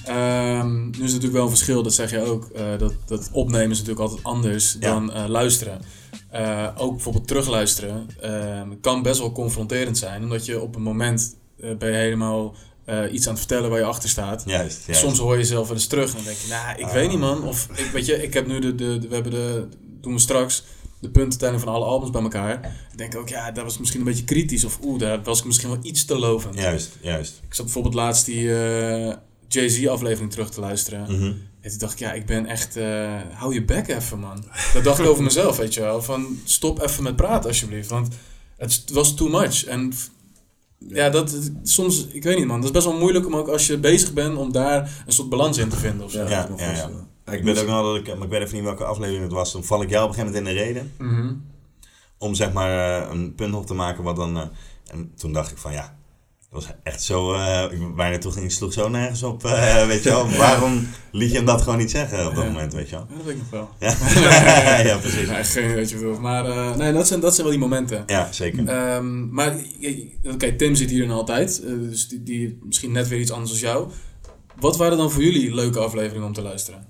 Ehm, nu is het natuurlijk wel een verschil, dat zeg je ook. eh, dat, dat opnemen is natuurlijk altijd anders dan eh, luisteren. Eh, ook bijvoorbeeld terugluisteren ehm, kan best wel confronterend zijn. Omdat je op een moment eh, ben je helemaal eh, iets aan het vertellen waar je achter staat. Juist, juist. Soms hoor je jezelf wel eens terug en dan denk je, nou, ik Ah. weet niet man. Of ik, weet je, ik heb nu de, de, de- we hebben de, doen we straks de puntentelling van alle albums bij elkaar. Ik denk ook, ja, dat was misschien een beetje kritisch. Of oeh, daar was ik misschien wel iets te lovend. Juist, juist. Ik zat bijvoorbeeld laatst die eh, Jay-Z aflevering terug te luisteren. Mhm. En toen dacht ik, ja, ik ben echt, eh, hou je bek even man. Dat dacht ik over mezelf, weet je wel. Van stop even met praten alsjeblieft, want het was too much. En ja, dat soms, ik weet niet man, dat is best wel moeilijk om ook als je bezig bent om daar een soort balans in te vinden of zo. Ja, ja, ja. Ik weet ook nog dat ik, maar ik weet even niet welke aflevering het was. Toen val ik jou op een gegeven moment in de reden. Mhm. om zeg maar eh, een punt op te maken wat dan... eh, en toen dacht ik van ja, dat was echt zo... eh ik- waar je naartoe ging, sloeg zo nergens op, eh, [LAUGHS] weet je wel. Waarom liet je hem dat gewoon niet zeggen op dat Ja. moment, weet je wel. Ja, dat weet ik nog wel. Ja, [LAUGHS] [LAUGHS] ja precies. Nee, geen wat je bedoelt. Maar eh, nee, dat zijn, dat zijn wel die momenten. Ja, zeker. Ehm, maar oké, Tim zit hier dan altijd. dus die, die misschien net weer iets anders als jou. Wat waren dan voor jullie leuke afleveringen om te luisteren?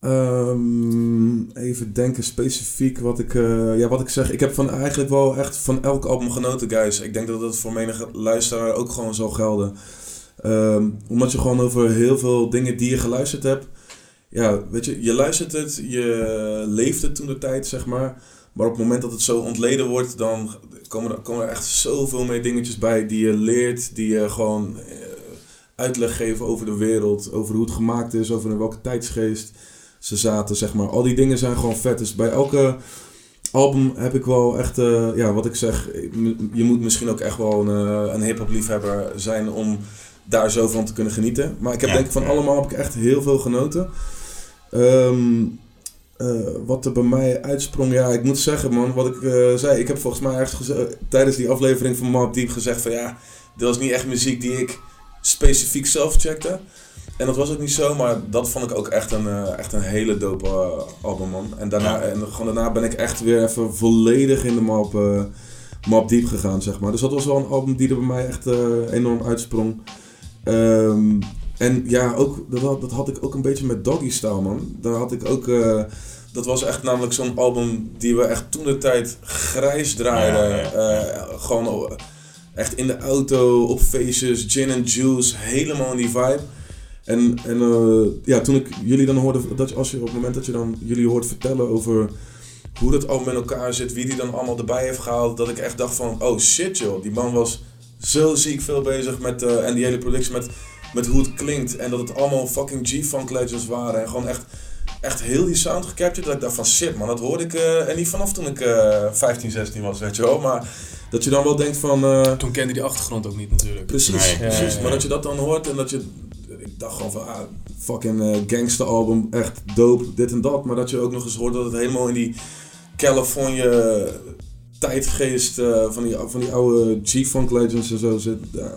Ehm, even denken specifiek wat ik, eh, ja, wat ik zeg. Ik heb van eigenlijk wel echt van elk album genoten, guys. Ik denk dat dat voor menige luisteraar ook gewoon zal gelden. Ehm, omdat je gewoon over heel veel dingen die je geluisterd hebt. Ja, weet je, je luistert het, je leeft het toen de tijd, zeg maar. Maar op het moment dat het zo ontleden wordt, dan komen er, komen er echt zoveel meer dingetjes bij die je leert, die je gewoon eh, uitleg geven over de wereld, over hoe het gemaakt is, over in welke tijdsgeest ze zaten, zeg maar. Al die dingen zijn gewoon vet. Dus bij elke album heb ik wel echt, eh, ja, wat ik zeg, je moet misschien ook echt wel een, eh, een hip-hop liefhebber zijn om daar zo van te kunnen genieten. Maar ik heb Ja. denk ik van allemaal heb ik echt heel veel genoten. Ehm, eh, wat er bij mij uitsprong, ja, ik moet zeggen man, wat ik zei, ik heb volgens mij ergens geze- tijdens die aflevering van Mob Deep gezegd van ja, dit was niet echt muziek die ik specifiek zelf checkte. En dat was ook niet zo, maar dat vond ik ook echt een, eh, echt een hele dope eh, album man. En daarna, en gewoon daarna ben ik echt weer even volledig in de Mob, eh Mob Deep gegaan, zeg maar. Dus dat was wel een album die er bij mij echt enorm uitsprong. Ehm, en ja, ook, dat, had, dat had ik ook een beetje met Doggy Style, man. Daar had ik ook... dat was echt namelijk zo'n album die we echt toen de tijd grijs draaiden. Ja, ja, gewoon echt in de auto, op feestjes, gin and juice, helemaal in die vibe. En, en eh, ja, toen ik jullie dan hoorde, dat als je op het moment dat je dan jullie hoort vertellen over hoe dat album in elkaar zit, wie die dan allemaal erbij heeft gehaald, dat ik echt dacht van, oh shit joh, die man was zo ziek veel bezig met, eh, en die hele productie met, met hoe het klinkt. En dat het allemaal fucking G-Funk legends waren. En gewoon echt, echt heel die sound gecaptured. Dat ik dacht van shit man, dat hoorde ik, eh, en niet vanaf toen ik eh 15, 16 was, weet je wel. Maar dat je dan wel denkt van... Toen kende die achtergrond ook niet natuurlijk. Precies, Nee. precies. Ja, ja, ja. Maar dat je dat dan hoort en dat je... Ik dacht gewoon van, ah, fucking eh gangster album, echt dope, dit en dat. Maar dat je ook nog eens hoort dat het helemaal in die California tijdgeest eh, van, die, van die oude G-Funk legends en zo zit. Ja.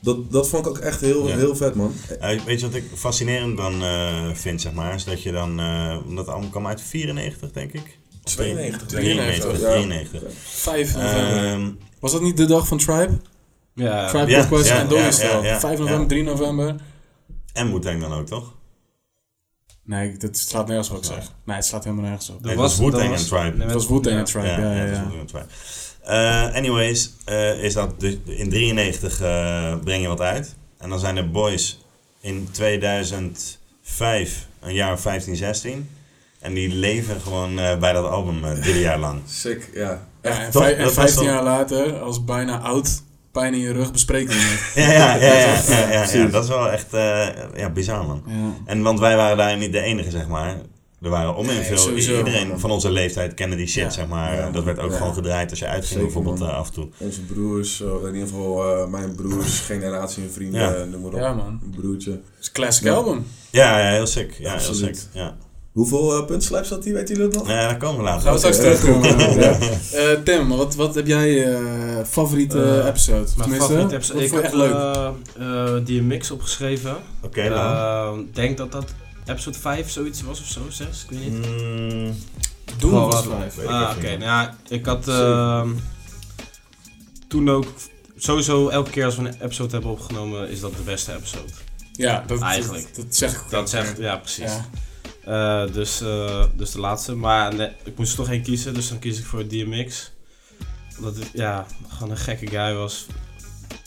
Dat, dat vond ik ook echt heel, Ja. heel vet, man. Eh, weet je wat ik fascinerend dan eh, vind, zeg maar? Is dat je dan... eh omdat het allemaal kwam uit 94, denk ik. 92, 93, Ja. 93. 5 november. Ehm, Was dat niet de dag van Tribe? Ja, Tribe Request en Doggy ja, Style. ja, ja, 5 november, ja. 3 november. En Wu-Tang dan ook, toch? Nee, dat slaat nergens op wat ik zeg. Nee, het slaat helemaal nergens op. Nee, het was Wu-Tang en Tribe. nee, Het was ja. en Tribe, ja, ja, ja. Wu-Tang en Tribe. Eh, anyways, eh, is dat de, in 93 eh, breng je wat uit. En dan zijn er boys in 2005, een jaar of 15, 16. En die leven gewoon eh, bij dat album drie jaar lang. [LAUGHS] Sick, ja. Ja, en, en Dat was 15 dan- jaar later, als bijna oud, pijn in je rug, het. [LAUGHS] Ja, ja, ja, ja, ja, ja, ja, Precies. dat is wel echt eh, ja, bizar man. Ja. En want wij waren daar niet de enige, zeg maar. Er waren om en Nee, veel. sowieso. Iedereen van onze leeftijd kende die shit, Ja. zeg maar. Ja, dat werd ook ja. gewoon gedraaid als je uitging, Zeker, bijvoorbeeld eh, af en toe. Onze broers, in ieder geval eh, mijn broers, [LAUGHS] generatie en vrienden, Ja. noem maar op. Ja, man. Een broertje. Het is een classic Ja. album. Ja, ja, heel sick. Ja, heel sick. Ja. Hoeveel uh, puntslijps had die, weten jullie dat nog? Nee, daar komen we later. Gaan we straks terugkomen. [LAUGHS] ja. Eh, Tim, wat, wat heb jij eh, favoriete Eh, episode? Mijn Tenminste, favoriete episode. Ik vond heb echt leuk? eh, eh, die mix opgeschreven. Oké, dan. Ik denk dat dat episode 5 zoiets was of zo, 6, ik weet niet. Mm, Wel was wat. vijf. weet ik Ah, even oké. Nou ja, ik had ehm, toen ook sowieso elke keer als we een episode hebben opgenomen, is dat de beste episode. Ja, dat, Eigenlijk. Dat, dat zeg ik. Dat zegt, ja precies. Ja. Eh, dus, eh, dus de laatste. Maar nee, ik moest er toch één kiezen, dus dan kies ik voor DMX. Omdat het ja, gewoon een gekke guy was.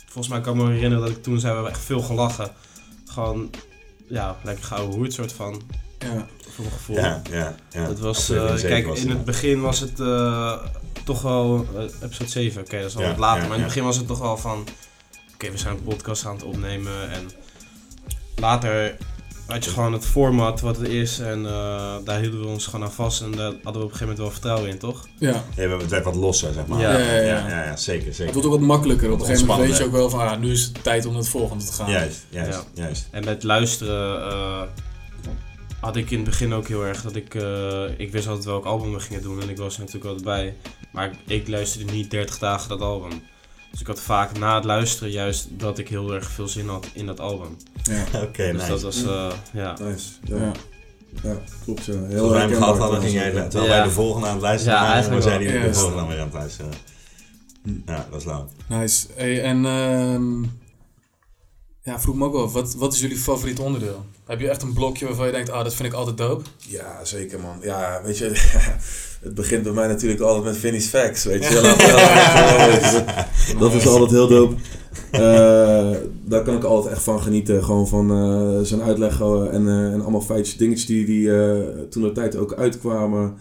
Volgens mij kan ik me herinneren dat ik toen zijn we echt veel gelachen. Gewoon, ja, lekker gouden hoert soort van. Ja. Voor mijn gevoel. Ja, ja, ja. Het was, eh, kijk, was in het begin was het eh, toch wel, episode 7, oké, dat is al Ja, wat later, ja, maar in het begin was het toch wel van, oké, we zijn een podcast aan het opnemen en later had je gewoon het format wat het is en eh, daar hielden we ons gewoon aan vast en daar hadden we op een gegeven moment wel vertrouwen in, toch? ja. Ja, het werd wat losser, zeg maar. Ja. Ja, ja, ja. ja, ja, zeker, Het zeker. wordt ook wat makkelijker. Op een gegeven moment weet je ook wel van, ah, nu is het tijd om het volgende te gaan. Juist, juist, juist. En met luisteren eh, had ik in het begin ook heel erg dat ik, eh, ik wist altijd welk album we gingen doen en ik was er natuurlijk altijd bij. Maar ik, ik luisterde niet 30 dagen dat album. Dus ik had vaak na het luisteren juist dat ik heel erg veel zin had in dat album. Ja. [LAUGHS] Oké, dus nice. dat was, eh, ja. Nice. Ja, Ja. ja. klopt. Ja. Heel Als wij hem gehad hadden, ging jij, terwijl Ja. wij de volgende aan het luisteren Ja, waren, wel. die de volgende dan weer aan het luisteren. Ja, dat is lauw. Nice. Hey, en ehm ja, vroeg me ook wel, wat, wat is jullie favoriet onderdeel? Heb je echt een blokje waarvan je denkt, ah, dat vind ik altijd dope? Ja, zeker man. Ja, weet je, [LAUGHS] het begint bij mij natuurlijk altijd met Vinnie's Facts, weet je. [LAUGHS] Dat is altijd heel dope. Eh, daar kan ik altijd echt van genieten. Gewoon van eh, zijn uitleg eh, en, eh, en allemaal feitjes, dingetjes die, die eh, toen de tijd ook uitkwamen.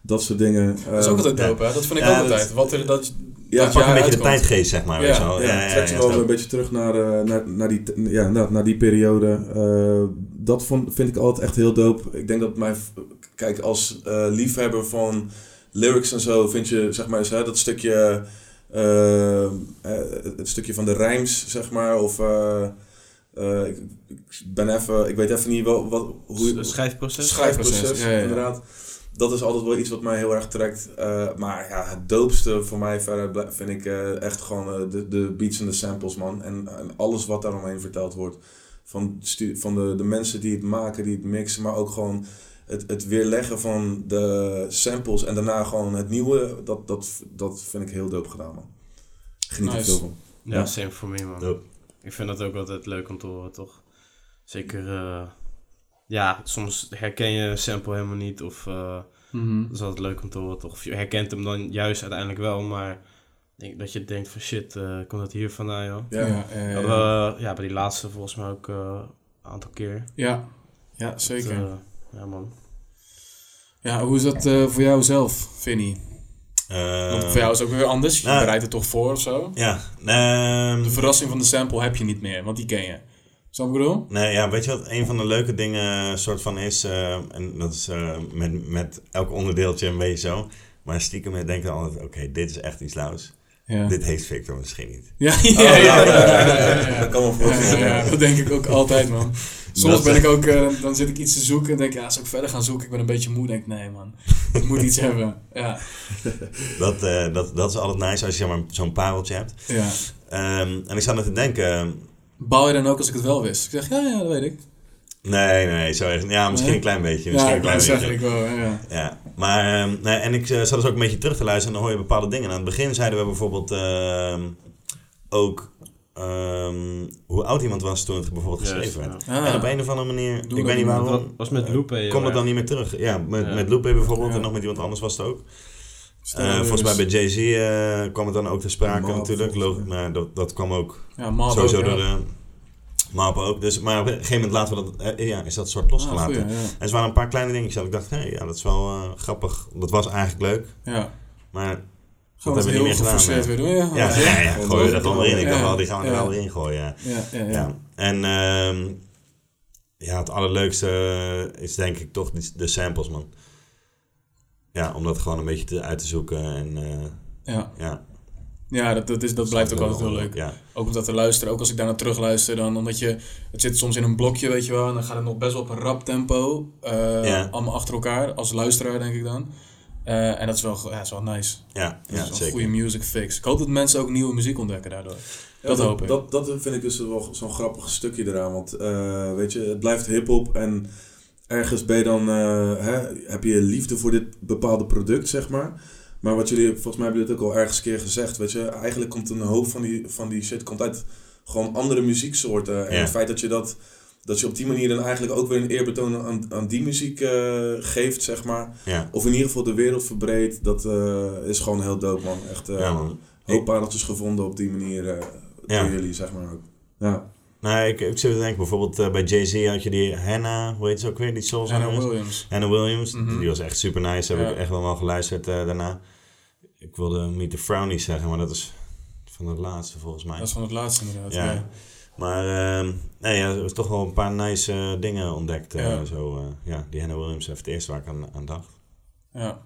Dat soort dingen. Dat is ook altijd dope, hè? Dat vind ik Ja, ook dat- altijd. Wat er, dat, Ja, Pak een jaar beetje de uitkomt. tijdgeest, zeg maar. Ja, weet je wel. Ja, ja, ja, trekt ja, wel een beetje terug naar, eh, naar, naar, die, ja, naar, naar die periode. Eh, dat vond, vind ik altijd echt heel dope. Ik denk dat mijn... Kijk, als eh, liefhebber van lyrics en zo vind je, zeg maar, hè, dat stukje... het stukje van de rijms, zeg maar, of... eh, Eh, ik, ik ben even, ik weet even niet wel, wat, hoe je, Het schrijfproces. schrijfproces, Schrijfproces, ja, ja. inderdaad. Dat is altijd wel iets wat mij heel erg trekt. Eh, maar ja, het doopste voor mij verder vind ik eh, echt gewoon eh, de, de beats en de samples, man. En, en alles wat daaromheen verteld wordt. Van, stu- van de, de mensen die het maken, die het mixen, maar ook gewoon het, het weerleggen van de samples en daarna gewoon het nieuwe. Dat, dat, dat vind ik heel dope gedaan, man. Geniet er Nice. veel van. Ja, Ja. same voor me, man. Dope. Ik vind dat ook altijd leuk om te horen, toch? Zeker, eh, ja, soms herken je een sample helemaal niet. Of eh Mhm. dat is altijd leuk om te horen, toch? Of je herkent hem dan juist uiteindelijk wel, maar denk, dat je denkt van shit, eh komt dat hier vandaan, joh? Ja. Ja, ja, ja. Hadden we, ja, bij die laatste volgens mij ook eh, een aantal keer. ja. ja zeker. Dat, eh, ja, man. Ja, hoe is dat eh, voor jou zelf, Vinnie? Eh, Want voor jou is het ook weer anders. Je nou, bereidt het toch voor of zo? Ja, ehm, De verrassing van de sample heb je niet meer, want die ken je. Snap je ik bedoel? Nee, ja, weet je wat een van de leuke dingen soort van is? eh, en dat is eh, met, met elk onderdeeltje een beetje zo. Maar stiekem denk ik altijd, oké, dit is echt iets lauws. Ja. Dit heeft Victor misschien niet. Ja, ja, ja. Dat kan wel Ja, voorstellen. dat denk ik ook altijd, man. Soms ben ik ook, eh, dan zit ik iets te zoeken en denk ik, ja, als ik verder gaan zoeken, ik ben een beetje moe, denk ik, nee, man, ik moet iets hebben. Ja, [LAUGHS] Dat, eh, dat, dat is altijd nice als je zeg maar, zo'n pareltje hebt. ja. Ehm, en ik zat net te denken, Bouw je dan ook als ik het wel wist? Ik zeg, ja, ja, dat weet ik. nee, nee, zo echt, ja, misschien Nee? een klein beetje. Ja, Misschien ik een klein zeggen, beetje. ik wel, ja. Ja, maar ehm, nee, en ik eh, zat dus ook een beetje terug te luisteren en dan hoor je bepaalde dingen. En aan het begin zeiden we bijvoorbeeld ehm, ook ehm, hoe oud iemand was toen het bijvoorbeeld geschreven werd. Ah. En op een of andere manier, Doe ik dat weet niet waarom, Wat was met Loop, hè, komt het dan niet meer terug. Ja, met, Ja. met Lupe bijvoorbeeld Ja. en nog met iemand anders was het ook. Eh, nou volgens mij bij Jay-Z eh, kwam het dan ook te sprake natuurlijk. maar dat, dat kwam ook Ja, sowieso ook, ja. door de Map ook. Dus, maar op een gegeven moment laten we dat, eh, ja, is dat soort Ah, losgelaten. goeie, ja. En er waren een paar kleine dingetjes dat ik dacht, hé, ja, dat is wel eh, grappig. Dat was eigenlijk leuk. Ja. Maar Gewoon hebben we heel niet meer gedaan, weer doen, ja. ja, ja, ja, gooi er gewoon weer in. Ik dacht Ja. wel, die gaan we er Ja. wel weer in gooien. Ja. Ja, ja, ja. Ja. En ehm, ja, het allerleukste is denk ik toch de samples, man. Ja, om dat gewoon een beetje te, uit te zoeken. En eh, ja. ja. Ja, dat, dat, is, dat blijft ook altijd heel leuk. Ja, Ook om dat te luisteren. Ook als ik daar naar terug luister, dan omdat je... Het zit soms in een blokje, weet je wel. En dan gaat het nog best wel op een rap tempo. eh, Ja. Allemaal achter elkaar. Als luisteraar, denk ik dan. Eh, en dat is wel, ja, is wel nice. ja, Dat ja is wel zeker. goede music fix. Ik hoop dat mensen ook nieuwe muziek ontdekken daardoor. Ja, Dat hoop ik. Dat, dat vind ik dus wel zo'n grappig stukje eraan. Want eh, weet je, het blijft hip-hop en ergens ben je dan, eh, hè, heb je liefde voor dit bepaalde product, zeg maar. Maar wat jullie, volgens mij hebben jullie het ook al ergens een keer gezegd, weet je, eigenlijk komt een hoop van die, van die shit komt uit gewoon andere muzieksoorten. En het feit dat je dat, dat je op die manier dan eigenlijk ook weer een eerbetoon aan, aan die muziek eh, geeft, zeg maar. Ja, Of in ieder geval de wereld verbreedt, dat eh, is gewoon heel dope, man. Echt ja man. hoop pareltjes gevonden op die manier door jullie, zeg maar ook. Ja. Nou, ik, ik zit te denken, bijvoorbeeld eh, bij Jay-Z had je die Hannah, hoe heet ze ook weer, die soul Hannah? Williams. Hannah Williams, Mhm. die was echt super nice. Heb Ja. ik echt wel wel geluisterd eh, daarna. Ik wilde Meet the Frownies zeggen, maar dat is van het laatste volgens mij. Dat is van het laatste inderdaad. Ja. Ja. Maar ehm, nee, ja, er is toch wel een paar nice eh, dingen ontdekt. Ja. zo, ja, die Hannah Williams heeft het eerste waar ik aan, aan dacht. Ja.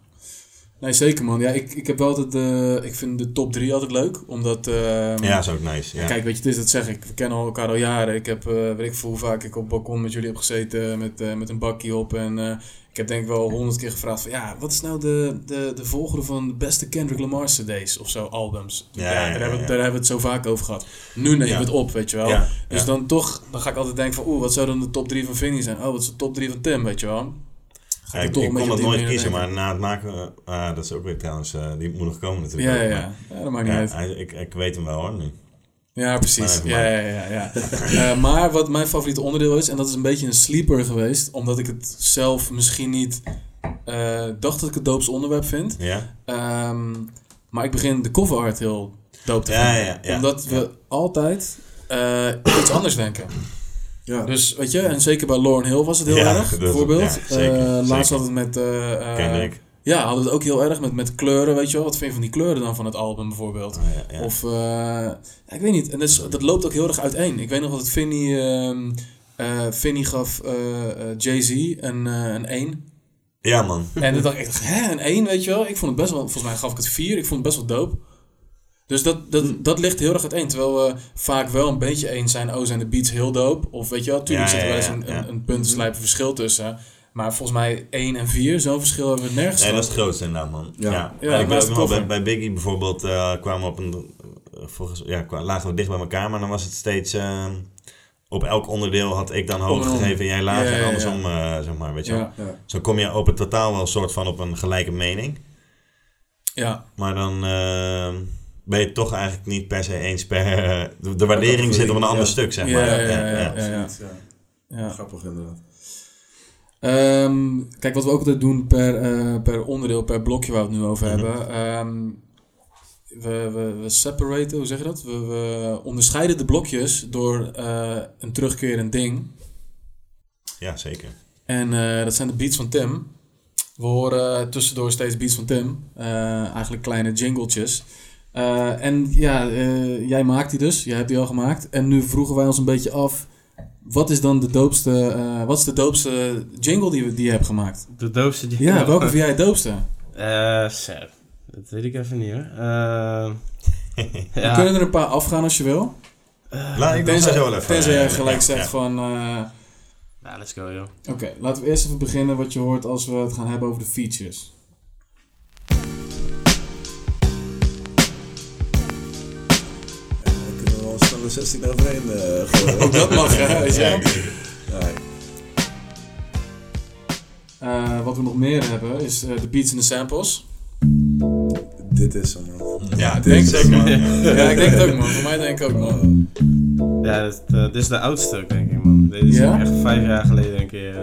Nee, zeker man. Ja, ik, ik heb wel altijd de... Ik vind de top 3 altijd leuk. Omdat... ehm, ja, is ook nice. Ja. Kijk, weet je, het is dat zeg ik. We kennen elkaar al jaren. Ik heb, eh, weet ik veel hoe vaak ik op het balkon met jullie heb gezeten met, eh, met een bakje op. En eh, ik heb denk ik wel honderd keer gevraagd van, ja, wat is nou de, de, de volgorde van de beste Kendrick Lamar cd's of zo, albums? Ja, Ja, ja, daar, hebben, daar hebben we het zo vaak over gehad. Nu neem Ja. het op, weet je wel. Dus dan toch, dan ga ik altijd denken van, oeh, wat zou dan de top 3 van Vinnie zijn? Oh, wat is de top 3 van Tim, weet je wel? Ja, ik kon dat nooit kiezen, maar na het maken, eh, ah, dat is ook weer trouwens, eh, die moet nog komen natuurlijk. Ja, ja, maar- ja. dat maakt niet uit. hij- ik, ik weet hem wel hoor nu. Ja, precies. Maar Ja, ja, ja. ja. [LAUGHS] Eh, maar wat mijn favoriete onderdeel is, en dat is een beetje een sleeper geweest, omdat ik het zelf misschien niet eh, dacht dat ik het doopste onderwerp vind. Ja? Ehm, maar ik begin de cover art heel doop te Ja, vinden. ja, ja. Omdat we altijd iets anders denken. Ja. Dus weet je, en zeker bij Lauren Hill was het heel Ja, erg, [LAUGHS] bijvoorbeeld. ja, zeker, Eh, laatst had het met... Kendrick. Ja, hadden we het ook heel erg met, met kleuren, weet je wel. Wat vind je van die kleuren dan van het album bijvoorbeeld? Oh, ja. Of, ik weet niet. En dat, is, dat loopt ook heel erg uiteen. Ik weet nog dat Vinnie, ehm eh, Vinnie gaf Jay-Z een, een 1. ja man. En toen dacht ik, echt, hè, een 1, weet je wel? Ik vond het best wel, volgens mij gaf ik het 4. Ik vond het best wel dope. Dus dat, dat, dat ligt heel erg uiteen. Terwijl we vaak wel een beetje eens zijn, oh zijn de beats heel dope. Of weet je wel, tuurlijk Ja, zit er ja, wel eens ja, een, ja. een, een puntenslijper verschil tussen. Maar volgens mij 1 en 4, zo'n verschil hebben we nergens Nee, dat is het grootste inderdaad, man. Ja. Ja. Ja, Maar ik ook nog bij, bij Biggie bijvoorbeeld eh, kwamen we op een... eh, volgens, ja, lagen we dicht bij elkaar, maar dan was het steeds... eh, op elk onderdeel had ik dan hoog gegeven en jij lager Ja, ja, en ja. andersom, eh, zeg maar, weet je wel. Zo kom je op het totaal wel een soort van op een gelijke mening. ja. Maar dan ben je toch eigenlijk niet per se eens per... de, de waardering zit op een ander Ja. stuk, zeg Ja, maar. ja, ja, ja. Zoiets, ja. ja. Grappig inderdaad. Ehm, kijk, wat we ook altijd doen per, eh, per onderdeel, per blokje waar we het nu over Mhm. hebben. ehm, we, we, we separaten, hoe zeg je dat? We, we onderscheiden de blokjes door eh, een terugkerend ding. Ja, zeker. En eh, dat zijn de beats van Tim. We horen tussendoor steeds beats van Tim. Eh, eigenlijk kleine jingletjes. Eh, en ja, eh, jij maakt die dus. Jij hebt die al gemaakt. En nu vroegen wij ons een beetje af... Wat is dan de doopste, eh, wat is de doopste jingle die, die je hebt gemaakt? De doofste die Ja, welke vind jij het doopste? Eh, zo. Dat weet ik even niet hoor. Eh, [LAUGHS] We ja. kunnen er een paar afgaan als je wil. Laat ik dan zo wel even... tenzij jij gelijk ja, zegt ja. van... eh, Ja, let's go joh. Oké, laten we eerst even beginnen wat je hoort als we het gaan hebben over de features. Kunnen we wel snel de 16 overheen eh gooien. Ook dat mag, hè? Ja. Ja, Eh, wat we nog meer hebben is eh, de beats en de samples. dit is hem, man. Ja, Ik dit denk zeker. ook, man. [LAUGHS] Ja, ik denk het ook, man. Voor mij denk ik ook, man. Ja, dit, eh, dit is de oudste denk ik man. Dit is Ja? echt vijf jaar geleden een keer.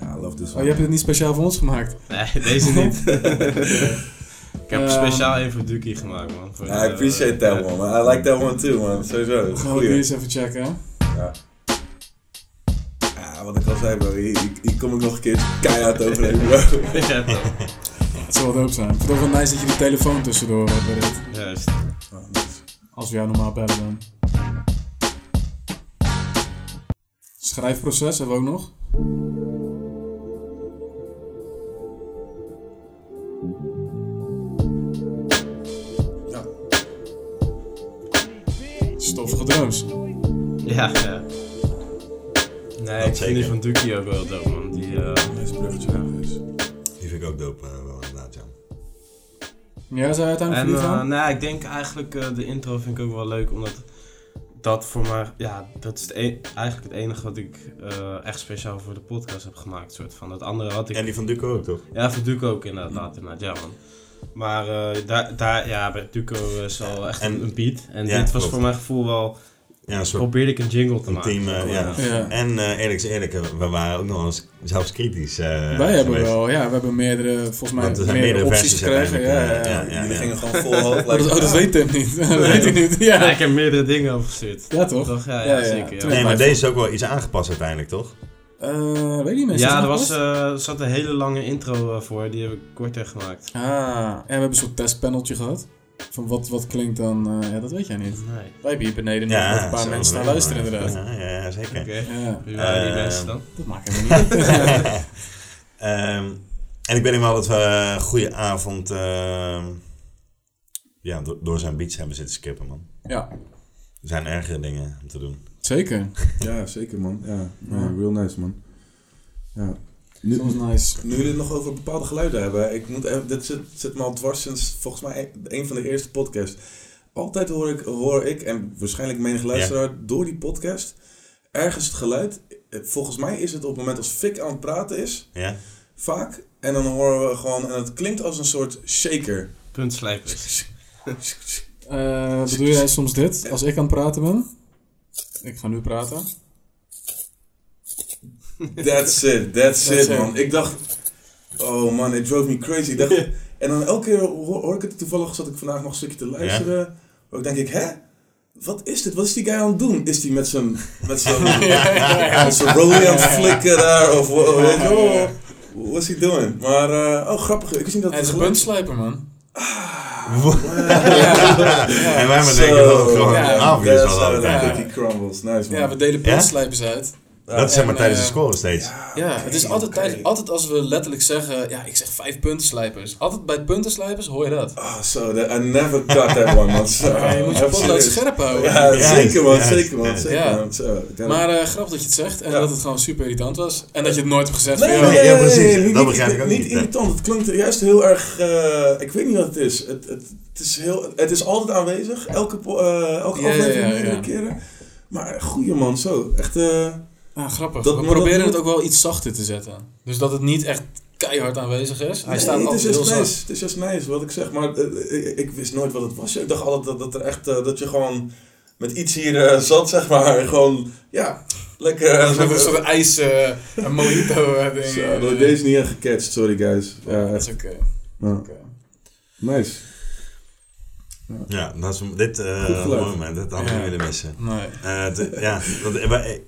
Ja, love this Oh, one. je hebt het niet speciaal voor ons gemaakt? Nee, deze niet. [LAUGHS] ik heb speciaal één voor Duki gemaakt man. Voor, Ja, I appreciate that eh, one, man. I like that one too, man. Sowieso. Gaan we eens even checken, hè? Ja. Ja, wat ik al zei, bro. Hier, kom ik nog een keer keihard overheen, bro. [LAUGHS] ja. Het zou wel dope zijn. Ik vind het ook wel nice dat je die telefoon tussendoor hebt bij dit. Juist. Oh, nice. Als we jou normaal bellen dan. Schrijfproces hebben we ook nog. Stoffige drums. Ja, ja. Nee, ik vind die van Duki ook wel dope man. Die, eh, bruggetje. dus. Die vind ik ook dope, eh, wel inderdaad, ja. Ja, zou je voor die eh, nou, ik denk eigenlijk eh, de intro vind ik ook wel leuk, omdat dat voor mij, ja, dat is het e- eigenlijk het enige wat ik eh, echt speciaal voor de podcast heb gemaakt. Soort van. Dat andere had ik. En die van Duco ook, toch? Ja, voor Duco ook inderdaad, inderdaad, ja man. Maar eh, daar, daar, ja, bij Duco is al echt En- een, beat. En ja, dit was klopt. voor mijn gevoel wel, Ja, probeerde ik een jingle te een maken. team, eh, ja. Ja. En eh, eerlijk is eerlijk, we waren ook nog eens zelfs kritisch. eh, Wij hebben wel, ja, we hebben meerdere, volgens mij Want er zijn meerdere, meerdere opties versies gekregen. Ja, uiteindelijk, ja, ja. ja. Jullie gingen gewoon vol hoog. [LAUGHS] Oh, dat, oh, dat weet Tim niet. [LAUGHS] dat weet hij niet. Ja, Ja, ik heb meerdere dingen opgestuurd. ja toch? Toch? Ja, Ja, ja, ja. zeker. Nee, maar deze is ook wel iets aangepast uiteindelijk, toch? Eh, weet je mensen? Ja, er, was eh, er zat een hele lange intro eh, voor, die heb ik korter gemaakt. Ah, en we hebben een soort testpaneltje gehad. Van wat, wat klinkt dan... eh, ja, dat weet jij niet. Nee. Wij hebben hier beneden nog met een paar mensen ja, luisteren inderdaad. Ja, ja, zeker. Oké. Ja, Wie waren die mensen dan? dat maakt helemaal niet uit. [LAUGHS] Ehm, en ik weet nog wel dat we een goede avond ehm, ja, do- door zijn beats hebben zitten skippen, man. ja, Er zijn ergere dingen om te doen. Zeker. Ja, zeker, man. Ja, ja, Ja. real nice, man. Ja. Nu, was nice. nu jullie het nog over bepaalde geluiden hebben, ik moet even, dit zit, zit me al dwars sinds volgens mij een, een van de eerste podcasts. Altijd hoor ik, hoor ik en waarschijnlijk menig luisteraar, door die podcast, ergens het geluid. eh, Volgens mij is het op het moment als Fik aan het praten is, Ja? vaak. En dan horen we gewoon, en het klinkt als een soort shaker. Puntslijpers. Eh bedoel jij soms dit, als ik aan het praten ben? Ik ga nu praten. That's it, that's, That's it, it. man. Ik dacht, oh man, it drove me crazy. Ik dacht, [LAUGHS] en dan elke keer hoor, hoor ik het toevallig, zat ik vandaag nog een stukje te luisteren. Ook denk ik, hè? Wat is dit? Wat is die guy aan het doen? Is die met zijn, met zijn, [LAUGHS] [LAUGHS] met zijn rollie aan het flikken daar? Of wa- weet je wel? What's he doing? Maar, eh, oh grappig, ik wist niet dat Hij is een puntslijper, man. En wij maar denken wel gewoon Ja, een the Ja. cookie crumbles. Nice man. Ja, we delen puntslijpers uit. Dat is zeg maar En, tijdens de eh, score steeds. Ja, het is altijd, altijd als we letterlijk zeggen, ja, ik zeg vijf puntenslijpers. Altijd bij puntenslijpers hoor je dat. Ah, zo, that- I never got that one, man. [LAUGHS] Ja, je moet je potlood scherp houden. Ja, Ja, zeker man, ja, zeker man, ja. zeker Ja. man. Maar eh grappig dat je het zegt en Ja. dat het gewoon super irritant was. En dat je het nooit hebt gezegd Nee, nee, ja, nee, precies. nee, Dat begrijp ik ook niet. niet. irritant, het klinkt juist heel erg... eh, ik weet niet wat het is. Het, het, het, is, heel, het is altijd aanwezig, elke, eh, elke Ja, ja, aflevering ja, meerdere ja. keren. Maar goeie man, zo. Echt... eh, ah, grappig. Dat- we proberen dat- het ook wel iets zachter te zetten. Dus dat het niet echt keihard aanwezig is. Hij nee, staat het is altijd heel zacht. nice. Het is just nice, wat ik zeg. Maar eh, ik, ik wist nooit wat het was. Ik dacht altijd dat, dat er echt... eh, dat je gewoon met iets hier eh, zat, zeg maar. En [LAUGHS] gewoon, ja, lekker... eh, Met een soort ijs, eh, een mojito eh, [LAUGHS] ding. Zo, dat- deze is niet echt gecatcht, sorry guys. Ja, Dat is oké. Ja. Oké. Nice. Ja, dat is, dit eh moment, dat hadden we Ja. willen missen. Nee. Eh, ja, want, eh, wij-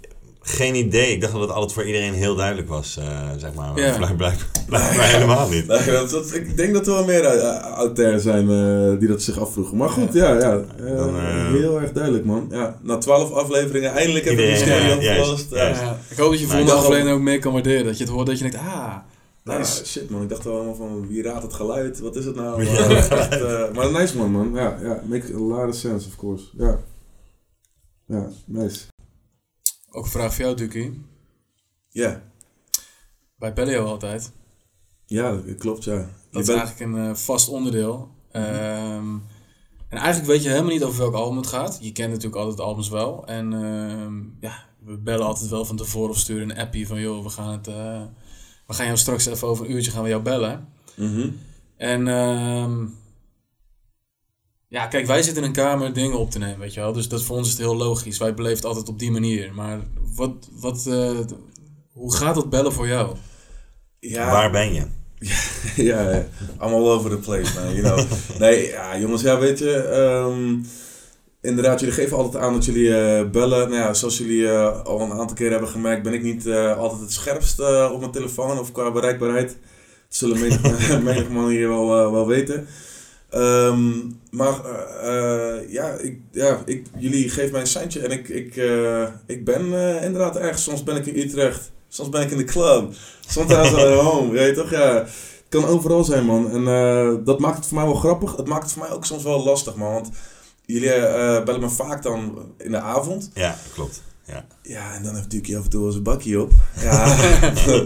geen idee. Ik dacht dat het altijd voor iedereen heel duidelijk was, eh, zeg maar. Maar Ja. Helemaal niet. Nee, dat, dat- ik denk dat er wel meer uh, auteurs zijn eh, die dat zich afvroegen. Maar goed, ja, ja. eh, Dan, eh, heel erg duidelijk, man. Ja, na twaalf afleveringen eindelijk heb ik die ja, juist, opgelost. Ja. juist. Ja, ik hoop dat je volgende aflevering ook meer kan waarderen. Dat je het hoort dat je denkt, ah, Nou, nice. shit man, ik dacht wel allemaal van wie raadt het geluid? Wat is het nou? Ja. Maar, echt, eh, maar nice man, man. Ja, ja, make a lot of sense, of course. Ja. Ja, nice. Ook een vraag voor jou, Duki. Ja, Wij bellen jou altijd. ja, dat klopt, ja. Dat is bent- eigenlijk een eh, vast onderdeel. Ehm, en eigenlijk weet je helemaal niet over welk album het gaat. Je kent natuurlijk altijd albums wel. En ehm, ja, we bellen altijd wel van tevoren of sturen een appie van... joh, we gaan, het, eh, we gaan jou straks even over een uurtje gaan we jou bellen. Mhm. En ehm, ja, kijk, wij zitten in een kamer dingen op te nemen, weet je wel. Dus dat voor ons is het heel logisch. Wij beleven het altijd op die manier. Maar wat, wat, eh, hoe gaat dat bellen voor jou? Ja, Waar ben je? [LAUGHS] ja, ja. I'm all over the place, man. You know. [LAUGHS] nee, ja, jongens, ja, weet je. ehm, inderdaad, jullie geven altijd aan dat jullie eh, bellen. Nou ja, zoals jullie eh, al een aantal keer hebben gemerkt, ben ik niet eh, altijd het scherpst eh, op mijn telefoon of qua bereikbaarheid. Dat zullen menig, [LAUGHS] menig man hier wel, eh, wel weten. Ehm, maar eh, eh, ja, ik, ja ik, jullie geven mij een seintje en ik, ik, eh, ik ben inderdaad ergens. Soms ben ik in Utrecht, soms ben ik in de club, soms at [LAUGHS] home, weet je toch? Ja, het kan overal zijn, man. En dat maakt het voor mij wel grappig. Het maakt het voor mij ook soms wel lastig, man. Want jullie bellen me vaak dan in de avond. Ja, klopt. Ja. Ja, en dan heeft Dukie af en toe wel zijn bakje op. Ja. [LAUGHS]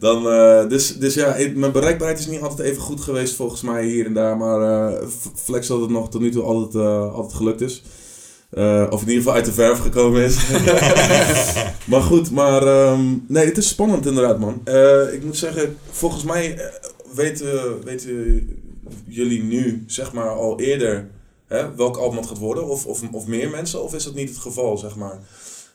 dan, eh, dus, dus ja, mijn bereikbaarheid is niet altijd even goed geweest volgens mij hier en daar. Maar eh, flex dat het nog tot nu toe altijd, eh, altijd gelukt is. Of in ieder geval uit de verf gekomen is. [LAUGHS] maar goed, maar ehm, nee, het is spannend inderdaad, man. Ik moet zeggen, volgens mij weten, weten jullie nu, zeg maar, al eerder hè, welk album gaat worden. Of, of, of meer mensen, of is dat niet het geval, zeg maar?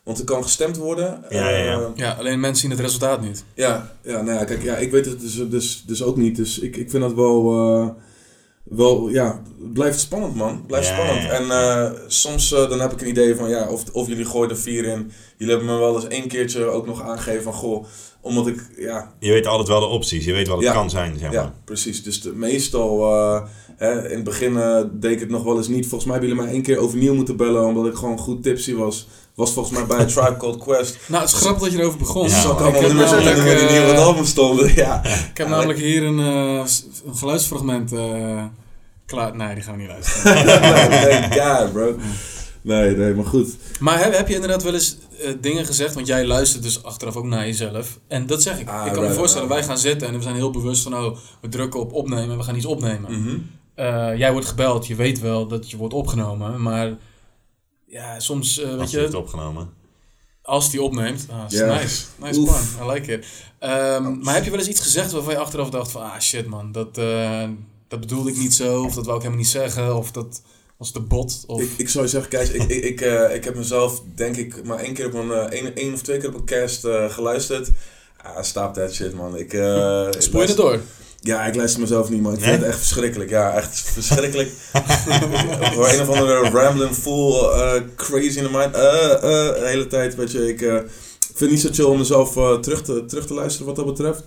Want er kan gestemd worden. Ja, ja, ja. Eh, Ja, alleen mensen zien het resultaat niet. ja, ja, nou ja, kijk, ja, ik weet het dus, dus, dus ook niet. Dus ik, ik vind dat wel, eh, wel, ja, het blijft spannend, man. Blijft Ja, spannend. ja. En eh, soms dan heb ik een idee van, ja, of, of jullie gooien er vier in. Jullie hebben me wel eens één keertje ook nog aangegeven van, goh, omdat ik, ja, Je weet altijd wel de opties. Je weet wat het Ja. kan zijn, zeg maar. ja, precies. Dus de, meestal, eh, hè, in het begin deed ik het nog wel eens niet. Volgens mij hebben jullie mij één keer overnieuw moeten bellen, omdat ik gewoon goed tipsy was. Was volgens mij bij A Tribe Called Quest. [LAUGHS] Nou, het is grappig dat je erover begon. Ja, allemaal nummers die niet op het eh, album stonden. Ja. ik heb namelijk hier een, eh, een geluidsfragment eh, klaar. Nee, die gaan we niet luisteren. [LAUGHS] nee, God, bro. Nee, nee, maar goed. Maar heb, heb je inderdaad wel eens dingen gezegd? Want jij luistert dus achteraf ook naar jezelf. En dat zeg ik. Ah, ik kan me voorstellen, right. wij gaan zitten en we zijn heel bewust van... Oh, we drukken op opnemen en we gaan iets opnemen. Mhm. Jij wordt gebeld, je weet wel dat je wordt opgenomen. Maar ja, soms, eh, weet Als je het opgenomen. als die opneemt... Ah, nice. Nice Oef. plan, I like it. Ehm, maar heb je wel eens iets gezegd waarvan je achteraf dacht van... Ah, shit man, dat, eh, dat bedoelde ik niet zo. Of dat wou ik helemaal niet zeggen. Of dat was de bot. Of... Ik, ik zou je zeggen, kijk, ik, ik, ik, eh, ik heb mezelf denk ik maar één keer op een, één, één of twee keer op een cast eh, geluisterd. Ah, stop that shit, man. Ik, eh, Spoel je het door? Ja, ik luister mezelf niet, man. Ik vind het echt verschrikkelijk. Ja, echt verschrikkelijk. [LAUGHS] Voor een of andere rambling fool, eh, crazy in the mind. eh, eh, de hele tijd, weet je. Ik vind het niet zo chill om mezelf terug, te, terug te luisteren wat dat betreft.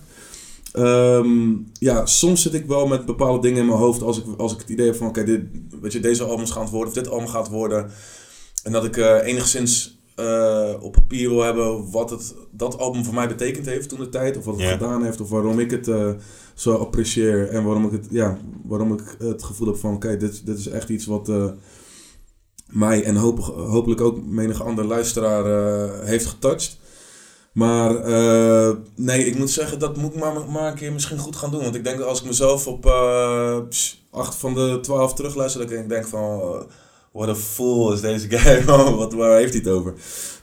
Ehm, ja, soms zit ik wel met bepaalde dingen in mijn hoofd als ik, als ik het idee heb van, oké, dit, weet je, deze albums gaan het worden of dit album gaat worden. En dat ik enigszins eh, op papier wil hebben wat het, dat album voor mij betekend heeft toen de tijd. Of wat het gedaan heeft. Of waarom ik het eh, zo apprecieer. En waarom ik het, ja, waarom ik het gevoel heb van, oké, dit, dit is echt iets wat eh, mij en hoop, hopelijk ook menige andere luisteraar heeft getouched. Maar nee, ik moet zeggen, dat moet ik maar, maar een keer misschien goed gaan doen. Want ik denk dat als ik mezelf op 8 van de 12 terugluister, dat ik denk van... eh, what a fool is deze guy. [LAUGHS] Wat, waar heeft hij het over?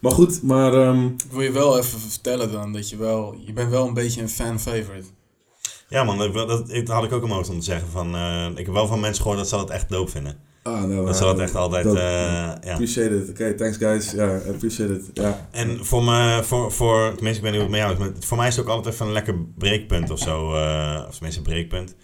Maar goed, maar... ehm, Ik wil je wel even vertellen dan dat je wel... Je bent wel een beetje een fan favorite. Ja man, dat, dat, dat had ik ook omhoog om te zeggen. Van, eh, ik heb wel van mensen gehoord dat ze dat echt doop vinden. ah, nou, Dat ze dat echt altijd... dope. eh, ja. Appreciate it. Oké, thanks guys. Ja, appreciate it. Ja. En voor me, voor, voor, tenminste ik weet niet hoe het met jou is, maar voor mij is het ook altijd even een lekker breekpunt of zo. eh, of tenminste een breekpunt.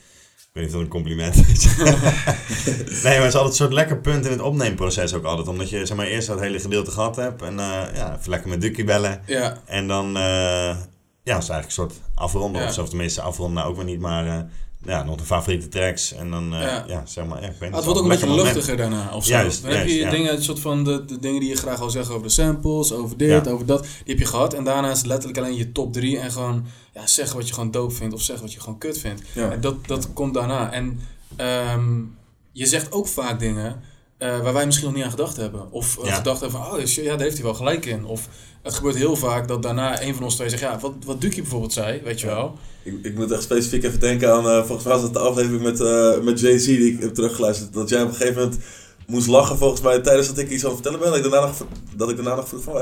Ik weet niet of dat een compliment is. [LAUGHS] nee, maar het is altijd een soort lekker punt in het opneemproces ook altijd. Omdat je zeg maar, eerst dat hele gedeelte gehad hebt. En eh, ja, even lekker met Ducky bellen. Ja, En dan, eh, ja, is eigenlijk een soort afronden Ja. of tenminste afronden nou ook weer niet, maar eh, ja, nog de favoriete tracks. En dan, eh, Ja. ja. zeg maar, ja, weet Ah, het wordt ook een beetje luchtiger daarna. Of zo. Juist, dan heb je ja. dingen, een soort van de, de dingen die je graag wil zeggen over de samples, over dit, over dat. Die heb je gehad. En daarna is het letterlijk alleen je top 3 en gewoon ja, zeggen wat je gewoon dope vindt of zeggen wat je gewoon kut vindt. En dat, dat komt daarna. En ehm, je zegt ook vaak dingen eh, waar wij misschien nog niet aan gedacht hebben. Of eh, Ja. gedacht hebben van, oh ja, daar heeft hij wel gelijk in. Of het gebeurt heel vaak dat daarna een van ons twee zegt, ja, wat, wat Dukie bijvoorbeeld zei, weet je Ja. wel. Ik, ik moet echt specifiek even denken aan, eh, volgens mij was het de aflevering met, eh, met Jay-Z die ik heb teruggeluisterd. Dat jij op een gegeven moment moest lachen volgens mij tijdens dat ik iets aan het vertellen ben. Dat ik daarna nog, dat ik daarna nog vroeg van,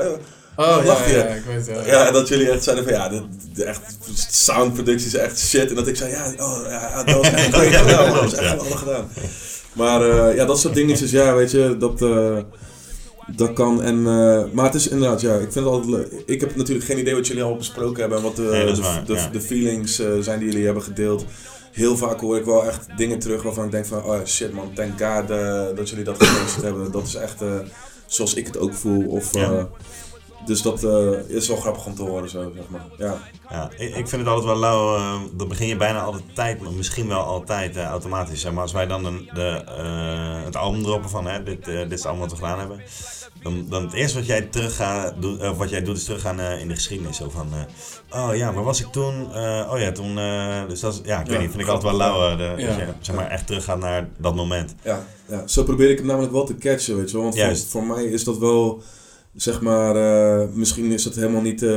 Oh, ja, je? ja, ik weet het ja, en dat jullie echt zeiden van ja, de, de echt soundproductie is echt shit. En dat ik zei, ja, oh, ja dat was echt goed [LAUGHS] gedaan, dat was echt geweldig gedaan. Maar eh, ja, dat soort dingetjes, ja, weet je, dat, eh, dat kan. En, eh, maar het is inderdaad, ja, ik vind het altijd leuk. Ik heb natuurlijk geen idee wat jullie al besproken hebben en wat de, Nee, de, waar, de, ja. de feelings zijn die jullie hebben gedeeld. Heel vaak hoor ik wel echt dingen terug waarvan ik denk van, oh shit man, thank God dat jullie dat geluisterd hebben. Dat is echt zoals ik het ook voel. Of, Ja. Dus dat eh, is wel grappig om te horen, zo, zeg maar. Ja, Ja, ik, ik vind het altijd wel lauw. dan begin je bijna altijd tijd, maar misschien wel altijd eh, automatisch. Zeg maar als wij dan de, de, het album droppen van hè, dit, dit is allemaal wat we gedaan hebben. Dan, dan het eerste wat jij, terug gaat, doen, of wat jij doet is teruggaan in de geschiedenis. Zo van, oh ja, waar was ik toen? Oh ja, toen. dus dat is, ja, ik Ja, weet niet, vind ik altijd wel lauw. Ja. Je zeg maar echt teruggaat naar dat moment. ja, ja, zo probeer ik het namelijk wel te catchen, weet je wel. Want voor, voor mij is dat wel, zeg maar, eh, misschien is dat helemaal niet, eh,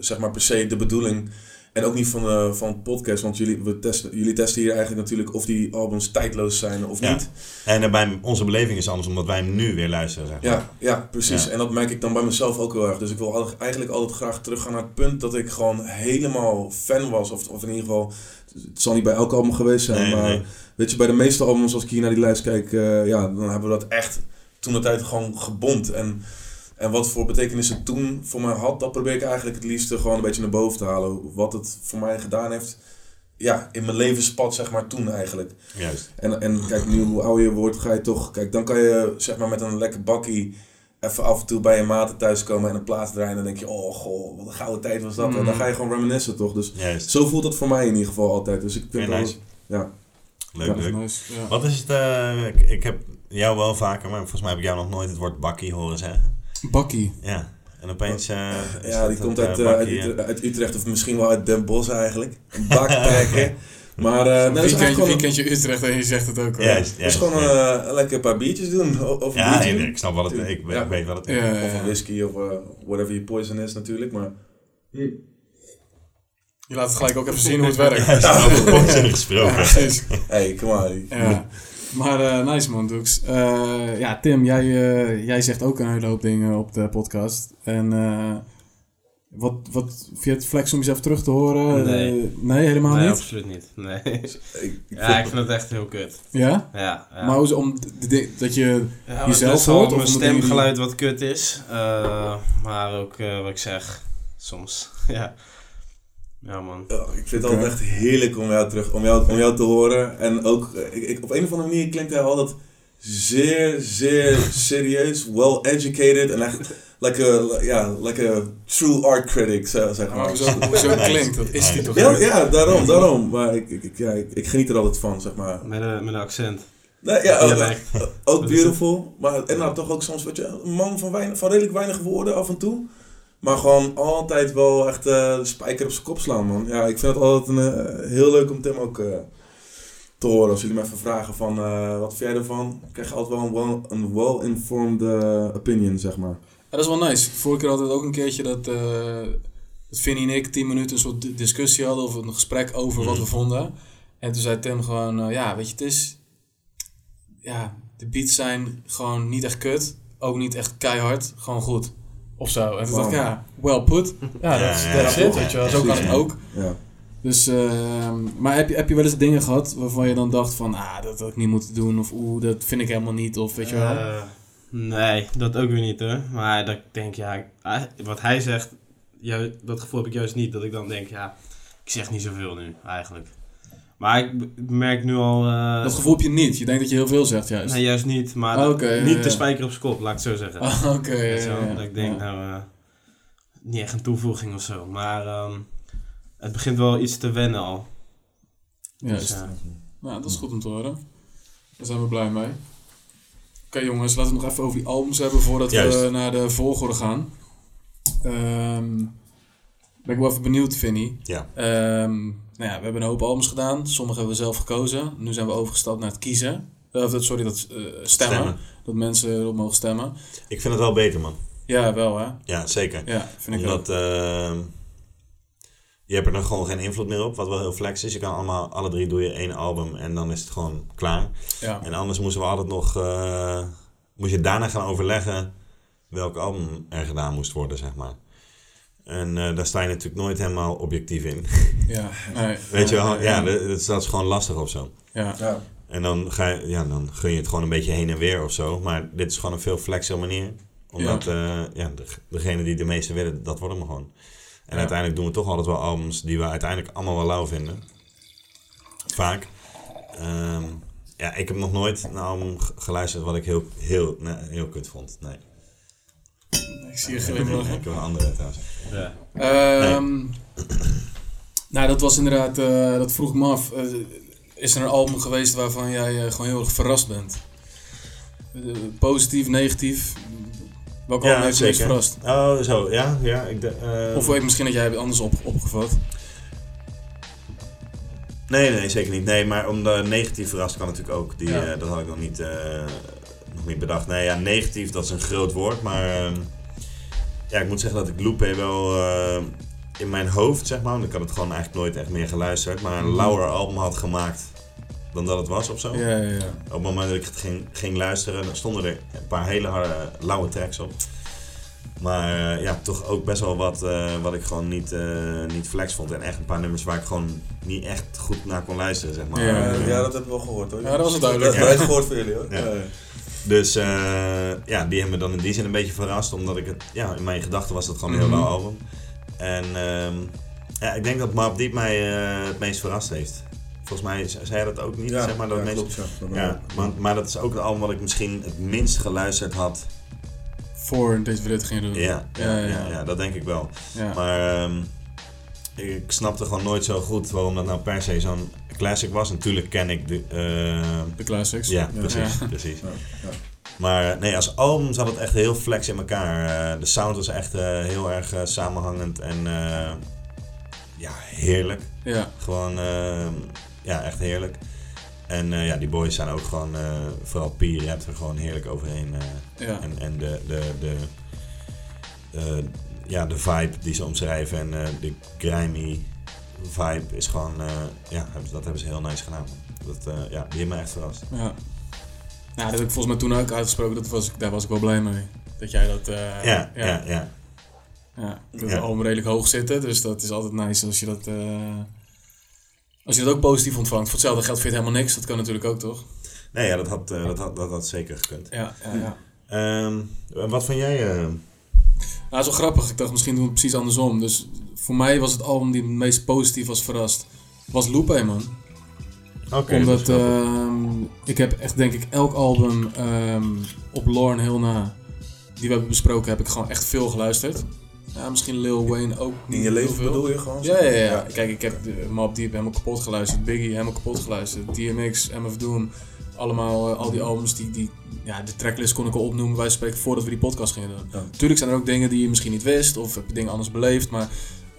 zeg maar, per se de bedoeling. En ook niet van, de van het podcast, want jullie, we testen, jullie testen hier eigenlijk natuurlijk of die albums tijdloos zijn of Ja. niet. En eh, bij onze beleving is anders, omdat wij hem nu weer luisteren. Zeg maar. Ja, ja, precies. Ja. En dat merk ik dan bij mezelf ook heel erg. Dus ik wil eigenlijk altijd graag teruggaan naar het punt dat ik gewoon helemaal fan was. Of, of in ieder geval, het zal niet bij elk album geweest zijn, Nee, maar nee. weet je, bij de meeste albums, als ik hier naar die lijst kijk, eh, ja, dan hebben we dat echt toen de tijd gewoon gebond. En, en wat voor betekenis het toen voor mij had, dat probeer ik eigenlijk het liefste gewoon een beetje naar boven te halen. Wat het voor mij gedaan heeft, ja, in mijn levenspad, zeg maar, toen eigenlijk. Juist. En, en kijk, nu hoe ouder je wordt, ga je toch... Kijk, dan kan je zeg maar met een lekker bakkie even af en toe bij je maten thuiskomen en een plaat draaien. En dan denk je, oh goh, wat een gouden tijd was dat. En dan Mm. ga je gewoon reminiscen, toch? Dus Juist. zo voelt het voor mij in ieder geval altijd. Dus ik vind dat... Ja. Leuk, Ja. leuk. Nice, ja. Wat is het, eh, ik, ik heb jou wel vaker, maar volgens mij heb ik jou nog nooit het woord bakkie horen zeggen. Bakkie. Ja, en opeens... is Ja, die komt eh, uit, eh, uit, Utrecht, uit Utrecht of misschien wel uit Den Bosch eigenlijk. Een backpacken. [LAUGHS] maar eh is Weekendje, eigenlijk gewoon... weekendje Utrecht en je zegt het ook hoor. Juist, is gewoon ja. eh, lekker een paar biertjes doen. Of een Ja, biertje. nee, ik snap wel het, ik, weet- Ja. wat het is. Ja, ja, Of een ja. whisky of eh, whatever your poison is natuurlijk. Maar Je laat het gelijk ook even zien hoe het [LAUGHS] werkt. Juist, over poison Ja, gesproken. precies. hey, come on. Maar eh, nice man, Doeks. Eh, ja, Tim, jij, eh, jij zegt ook een hele hoop dingen op de podcast. En wat, wat vind je het flex om jezelf terug te horen? Nee. Nee, helemaal nee, niet? absoluut niet. Nee. [LAUGHS] Ik, Ja, ik vind het echt heel kut. Ja? Ja, ja. Maar hoe om dat je... Ja, jezelf hoort, of mijn jullie- stemgeluid wat kut is. maar ook wat ik zeg, soms. [LAUGHS] ja. Ja, man. Ja, ik vind het altijd echt heerlijk om jou, terug, om jou, om jou te horen. En ook, eh, ik, ik- op een of andere manier klinkt hij altijd zeer, zeer [LAUGHS] serieus, well educated. En echt like a, ja, like a true art critic, zo- zeg Maar maar. hoezo, hoezo [LAUGHS] klinkt, dat is die toch Ja, daarom, daarom. Maar ik, ik, ja, ik, ik geniet er altijd van, zeg maar. Met een, met een accent. Nee, ja, ook, Dialect. ook beautiful. Maar inderdaad toch ook soms, weet je, een man van, weinig, van redelijk weinig woorden af en toe. Maar gewoon altijd wel echt eh, de spijker op zijn kop slaan, man. Ja, ik vind het altijd een, eh, heel leuk om Tim ook eh, te horen. Als jullie me even vragen van, wat vind jij ervan? Dan krijg je altijd wel een well- een well-informed opinion, zeg maar. Ja, dat is wel nice. Vorige keer hadden we ook een keertje dat, dat Vinnie en ik tien minuten een soort di- discussie hadden of een gesprek over wat we vonden. En toen zei Tim gewoon, ja, weet je, het is... Ja, de beats zijn gewoon niet echt kut. Ook niet echt keihard. Gewoon goed. Of zo. En toen dacht ik, ja, well put. Ja, dat is ja, it, ja, weet je wel. Zo kan het ook. Ja. Dus, ehm, maar heb je, heb je wel eens dingen gehad waarvan je dan dacht van, ah, dat had ik niet moeten doen. Of oeh, dat vind ik helemaal niet. Of weet je wel. Eh, nee, dat ook weer niet hoor. Maar dat ik denk, ja, hij- wat hij zegt, ju- dat gevoel heb ik juist niet. Dat ik dan denk, ja, ik zeg niet zoveel nu eigenlijk. Maar ik merk nu al... eh, dat gevoel heb je niet. Je denkt dat je heel veel zegt juist. Nee, juist niet. Maar Ah, dat- oké, ja, niet ja. de spijker op zijn kop, laat ik het zo zeggen. Ah, Oké, ja, ja. Dat ik denk, Ja. nou, eh, niet echt een toevoeging of zo. Maar ehm, het begint wel iets te wennen al. Juist. Dus, eh, Nou, dat is goed om te horen. Daar zijn we blij mee. Oké jongens, laten we het nog even over die albums hebben voordat Juist. we naar de volgorde gaan. Ehm, ben ik wel even benieuwd, Vinnie. Ja. Ehm, nou ja, we hebben een hoop albums gedaan. Sommige hebben we zelf gekozen. Nu zijn we overgestapt naar het kiezen. Eh, Of sorry, dat eh, stemmen. Stemmen. Dat mensen erop mogen stemmen. Ik vind het wel beter, man. Ja, wel hè? Ja, zeker. Ja, vind ik. Omdat ehm, je hebt er dan gewoon geen invloed meer op, wat wel heel flex is. Je kan allemaal, alle drie doe je één album en dan is het gewoon klaar. Ja. En anders moesten we altijd nog, eh, moest je daarna gaan overleggen welk album er gedaan moest worden, zeg maar. En eh, daar sta je natuurlijk nooit helemaal objectief in. Ja, nee, [LAUGHS] Weet je wel? Ja, dat, dat is- dat is gewoon lastig of zo. ja. Ja. En dan, ga je, ja, dan gun je het gewoon een beetje heen en weer of zo. Maar dit is gewoon een veel flexere manier. Omdat ja. ja, de, degene die de meeste willen, dat wordt hem gewoon. En Ja. uiteindelijk doen we toch altijd wel albums die we uiteindelijk allemaal wel lauw vinden. Vaak. Ehm, ja, ik heb nog nooit een album geluisterd wat ik heel, heel, nee, heel kut vond. Nee. Ik zie je glimlachen. ik heb een andere trouwens. Ja. Ehm, Nou, dat was inderdaad, eh, dat vroeg me af. Eh, is er een album geweest waarvan jij eh, gewoon heel erg verrast bent? Positief, negatief? Welke album heeft je meest verrast? Oh, zo, ja. ja ik, de- eh, Of weet misschien dat jij het anders op, opgevat? Nee, nee, zeker niet. Nee, maar om de negatief verrast kan natuurlijk ook. Die, Ja. dat had ik nog niet, nog niet bedacht. Nee, ja, negatief, dat is een groot woord. Maar ehm, ja, ik moet zeggen dat ik Loopé wel eh, in mijn hoofd, zeg maar, want ik had het gewoon eigenlijk nooit echt meer geluisterd, maar een Mhm. lauwer album had gemaakt dan dat het was of zo. Ja, ja, ja. Op het moment dat ik het ging, ging luisteren, stonden er een paar hele harde, lauwe tracks op. Maar eh, ja, toch ook best wel wat, eh, wat ik gewoon niet, eh, niet flex vond. En echt een paar nummers waar ik gewoon niet echt goed naar kon luisteren, zeg maar. Ja, ja, dat hebben we wel gehoord hoor. Ja, dat was het duidelijk. Dat hebben wij gehoord van jullie hoor. Ja. Dus eh, ja, die hebben me dan in die zin een beetje verrast. Omdat ik het, ja, in mijn gedachten was dat gewoon een heel Mhm. lauw album. En ehm, ja, ik denk dat Mobb Deep mij eh, het meest verrast heeft. Volgens mij ze- zei hij dat ook niet, Ja, zeg maar. Dat ja, het meest, klopt, ja. Dat ja, maar, maar dat is ook het album wat ik misschien het minst geluisterd had. Voor deze te gaan doen. Ja, ja, Ja, dat denk ik wel. Maar ehm, ik snapte gewoon nooit zo goed waarom dat nou per se zo'n classic was. Natuurlijk ken ik de... eh, De classics. ja, precies, precies. Maar nee, als album zat het echt heel flex in elkaar. Eh, de sound was echt eh, heel erg samenhangend en ja, heerlijk. Ja. Gewoon, eh, ja, echt heerlijk. En ja, die boys zijn ook gewoon, vooral P, je hebt er gewoon heerlijk overheen. ja. en en de, de, de, ja, de vibe die ze omschrijven en de grimy vibe is gewoon, eh, ja, dat hebben ze heel nice gedaan. Dat, eh, ja, die hebben me echt verrast. Ja. Ja, dat heb ik volgens mij toen ook uitgesproken. Dat was, daar was ik wel blij mee. Dat jij dat... eh, Ja, ja, ja. ja. Ja, ik Ja. album redelijk hoog zitten, dus dat is altijd nice als je dat, als je dat ook positief ontvangt. Voor hetzelfde geld vind je het helemaal niks, dat kan natuurlijk ook, toch? Nee, ja, dat had, dat had, dat had zeker gekund. Ja, ja, ja. Ehm, wat van jij? Nou, dat is wel grappig. Ik dacht, misschien doen we het precies andersom. Dus voor mij was het album die het meest positief was verrast, was Lupe, man. Oké, Omdat ehm, ik heb echt, denk ik, elk album ehm, op Lorne heel na, die we hebben besproken, heb ik gewoon echt veel geluisterd. Ja, misschien Lil Wayne ook niet In je heel leven veel. bedoel je gewoon? Ja, ja, ja. Kijk, ik heb de Mob Deep helemaal kapot geluisterd. Biggie helemaal kapot geluisterd. DMX, MF Doom, allemaal, eh, al die albums, die, die, ja, de tracklist kon ik al opnoemen, wij spreken voordat we die podcast gingen doen. Ja. Tuurlijk zijn er ook dingen die je misschien niet wist, of heb je dingen anders beleefd, maar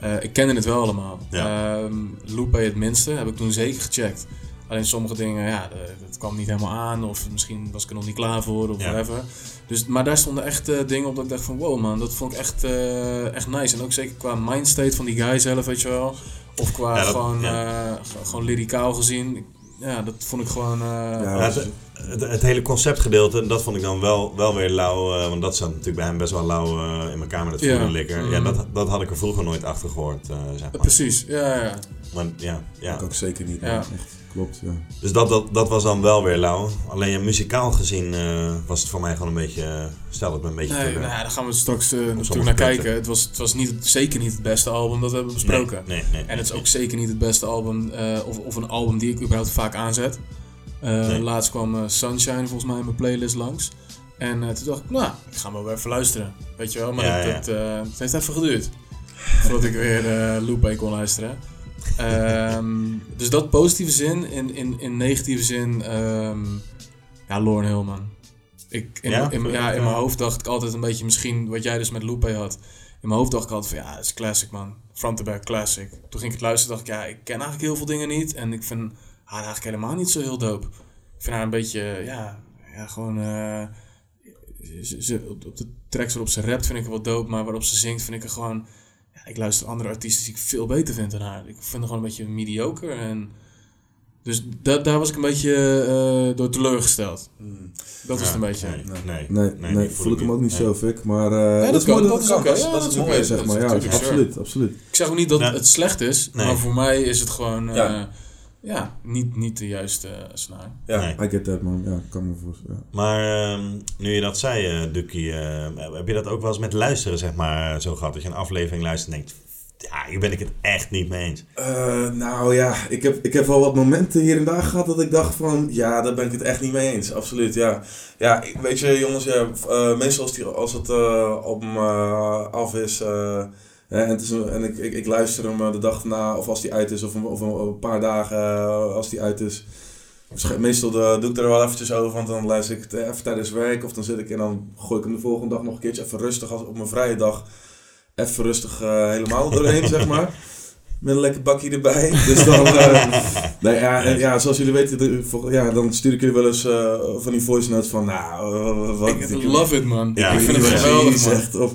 eh, ik kende het wel allemaal. Ja. Lupe het minste, heb ik toen zeker gecheckt. Alleen sommige dingen, ja, dat kwam niet helemaal aan, of misschien was ik er nog niet klaar voor, of Ja. whatever. Dus, maar daar stonden echt eh, dingen op dat ik dacht van, wow man, dat vond ik echt, eh, echt nice. En ook zeker qua mindstate van die guy zelf, weet je wel. Of qua Ja, dat- gewoon, eh, gewoon lyricaal gezien. Ja, dat vond ik gewoon... eh, Ja, het, het, het hele conceptgedeelte, dat vond ik dan wel, wel weer lauw. eh, want dat zat natuurlijk bij hem best wel lauw eh, in elkaar met het Ja. likker. Ja, Mhm. dat, dat had ik er vroeger nooit achter gehoord, eh, zeg maar. Precies, ja, ja. Maar, ja, ja. Ik ook zeker niet. Ja. Ja. Echt, klopt, ja. Dus dat, dat, dat was dan wel weer lauw. Alleen ja, muzikaal gezien eh, was het voor mij gewoon een beetje... stel ik me een beetje Nee, nou ja, daar gaan we straks natuurlijk naar kijken. Het was, het was niet, zeker niet het beste album, dat hebben we besproken. Nee, nee, nee, En het is nee. ook zeker niet het beste album, eh, of, of een album die ik überhaupt vaak aanzet. Eh, Nee. Laatst kwam eh, Sunshine volgens mij in mijn playlist langs. En eh, toen dacht ik, nou, ik ga hem wel even luisteren. Weet je wel, maar Ja, dat, ja. dat, het heeft even geduurd. voordat ik weer Lupe kon luisteren. Ehm, [LAUGHS] dus dat positieve zin. In, in, in negatieve zin, ehm ja, Lauren Hill, man. Ik, in, Ja? in, ja, in mijn hoofd dacht ik altijd een beetje, misschien wat jij dus met Lupe had. In mijn hoofd dacht ik altijd van, ja, het is classic, man. Front to back, classic. Toen ging ik het luisteren, dacht ik, ja, ik ken eigenlijk heel veel dingen niet. En ik vind haar eigenlijk helemaal niet zo heel dope. Ik vind haar een beetje, ja, ja gewoon... eh, ze, ze- op, op de tracks waarop ze rapt vind ik haar wel dope, maar waarop ze zingt vind ik er gewoon... Ja, ik luister andere artiesten die ik veel beter vind dan haar. Ik vind haar gewoon een beetje mediocre en... Dus da daar was ik een beetje eh, door teleurgesteld. Hmm. Dat is het een beetje. Nee, nee, Nee, nee, voel ik hem ook niet Nee. zo, Fik. Maar eh dat dat, is kan, mooi dat dat is ja, Dat, dat is is mooi, zeg Dat maar. is Ja, absoluut, absoluut. Ik zeg ook niet dat Nee. het slecht is, Nee. maar voor mij is het gewoon eh, Ja. niet, niet de juiste uh, snaar. Ja, Nee. I get that, man. Ja, kan me voorstellen. Ja. Maar ehm, nu je dat zei, eh Dukkie, eh, heb je dat ook wel eens met luisteren, zeg maar, zo gehad? Dat je een aflevering luistert en denkt, ja, hier ben ik het echt niet mee eens. Eh, nou ja, ik heb, ik heb wel wat momenten hier en daar gehad dat ik dacht van, ja, daar ben ik het echt niet mee eens. Absoluut, ja. Ja, ik- weet je jongens, ja, eh, meestal als, die, als het eh, album eh, af is eh, en, het is een- en ik, ik, ik luister hem eh, de dag erna of als die uit is of een, of een, paar dagen eh, als die uit is. Waarsch- Meestal eh, doe ik er wel eventjes over, want dan luister ik het even tijdens werk of dan zit ik en dan gooi ik hem de volgende dag nog een keertje even rustig als op mijn vrije dag. Even rustig helemaal doorheen, [LAUGHS] zeg maar. Met een lekker bakje erbij. [LAUGHS] Dus dan, eh, nee, ja, en ja, zoals jullie weten, de- ja, dan stuur ik jullie wel eens eh, van die voice notes van, nou, wat... Ik love it, man. Ja, ik vind het geweldig, man. of,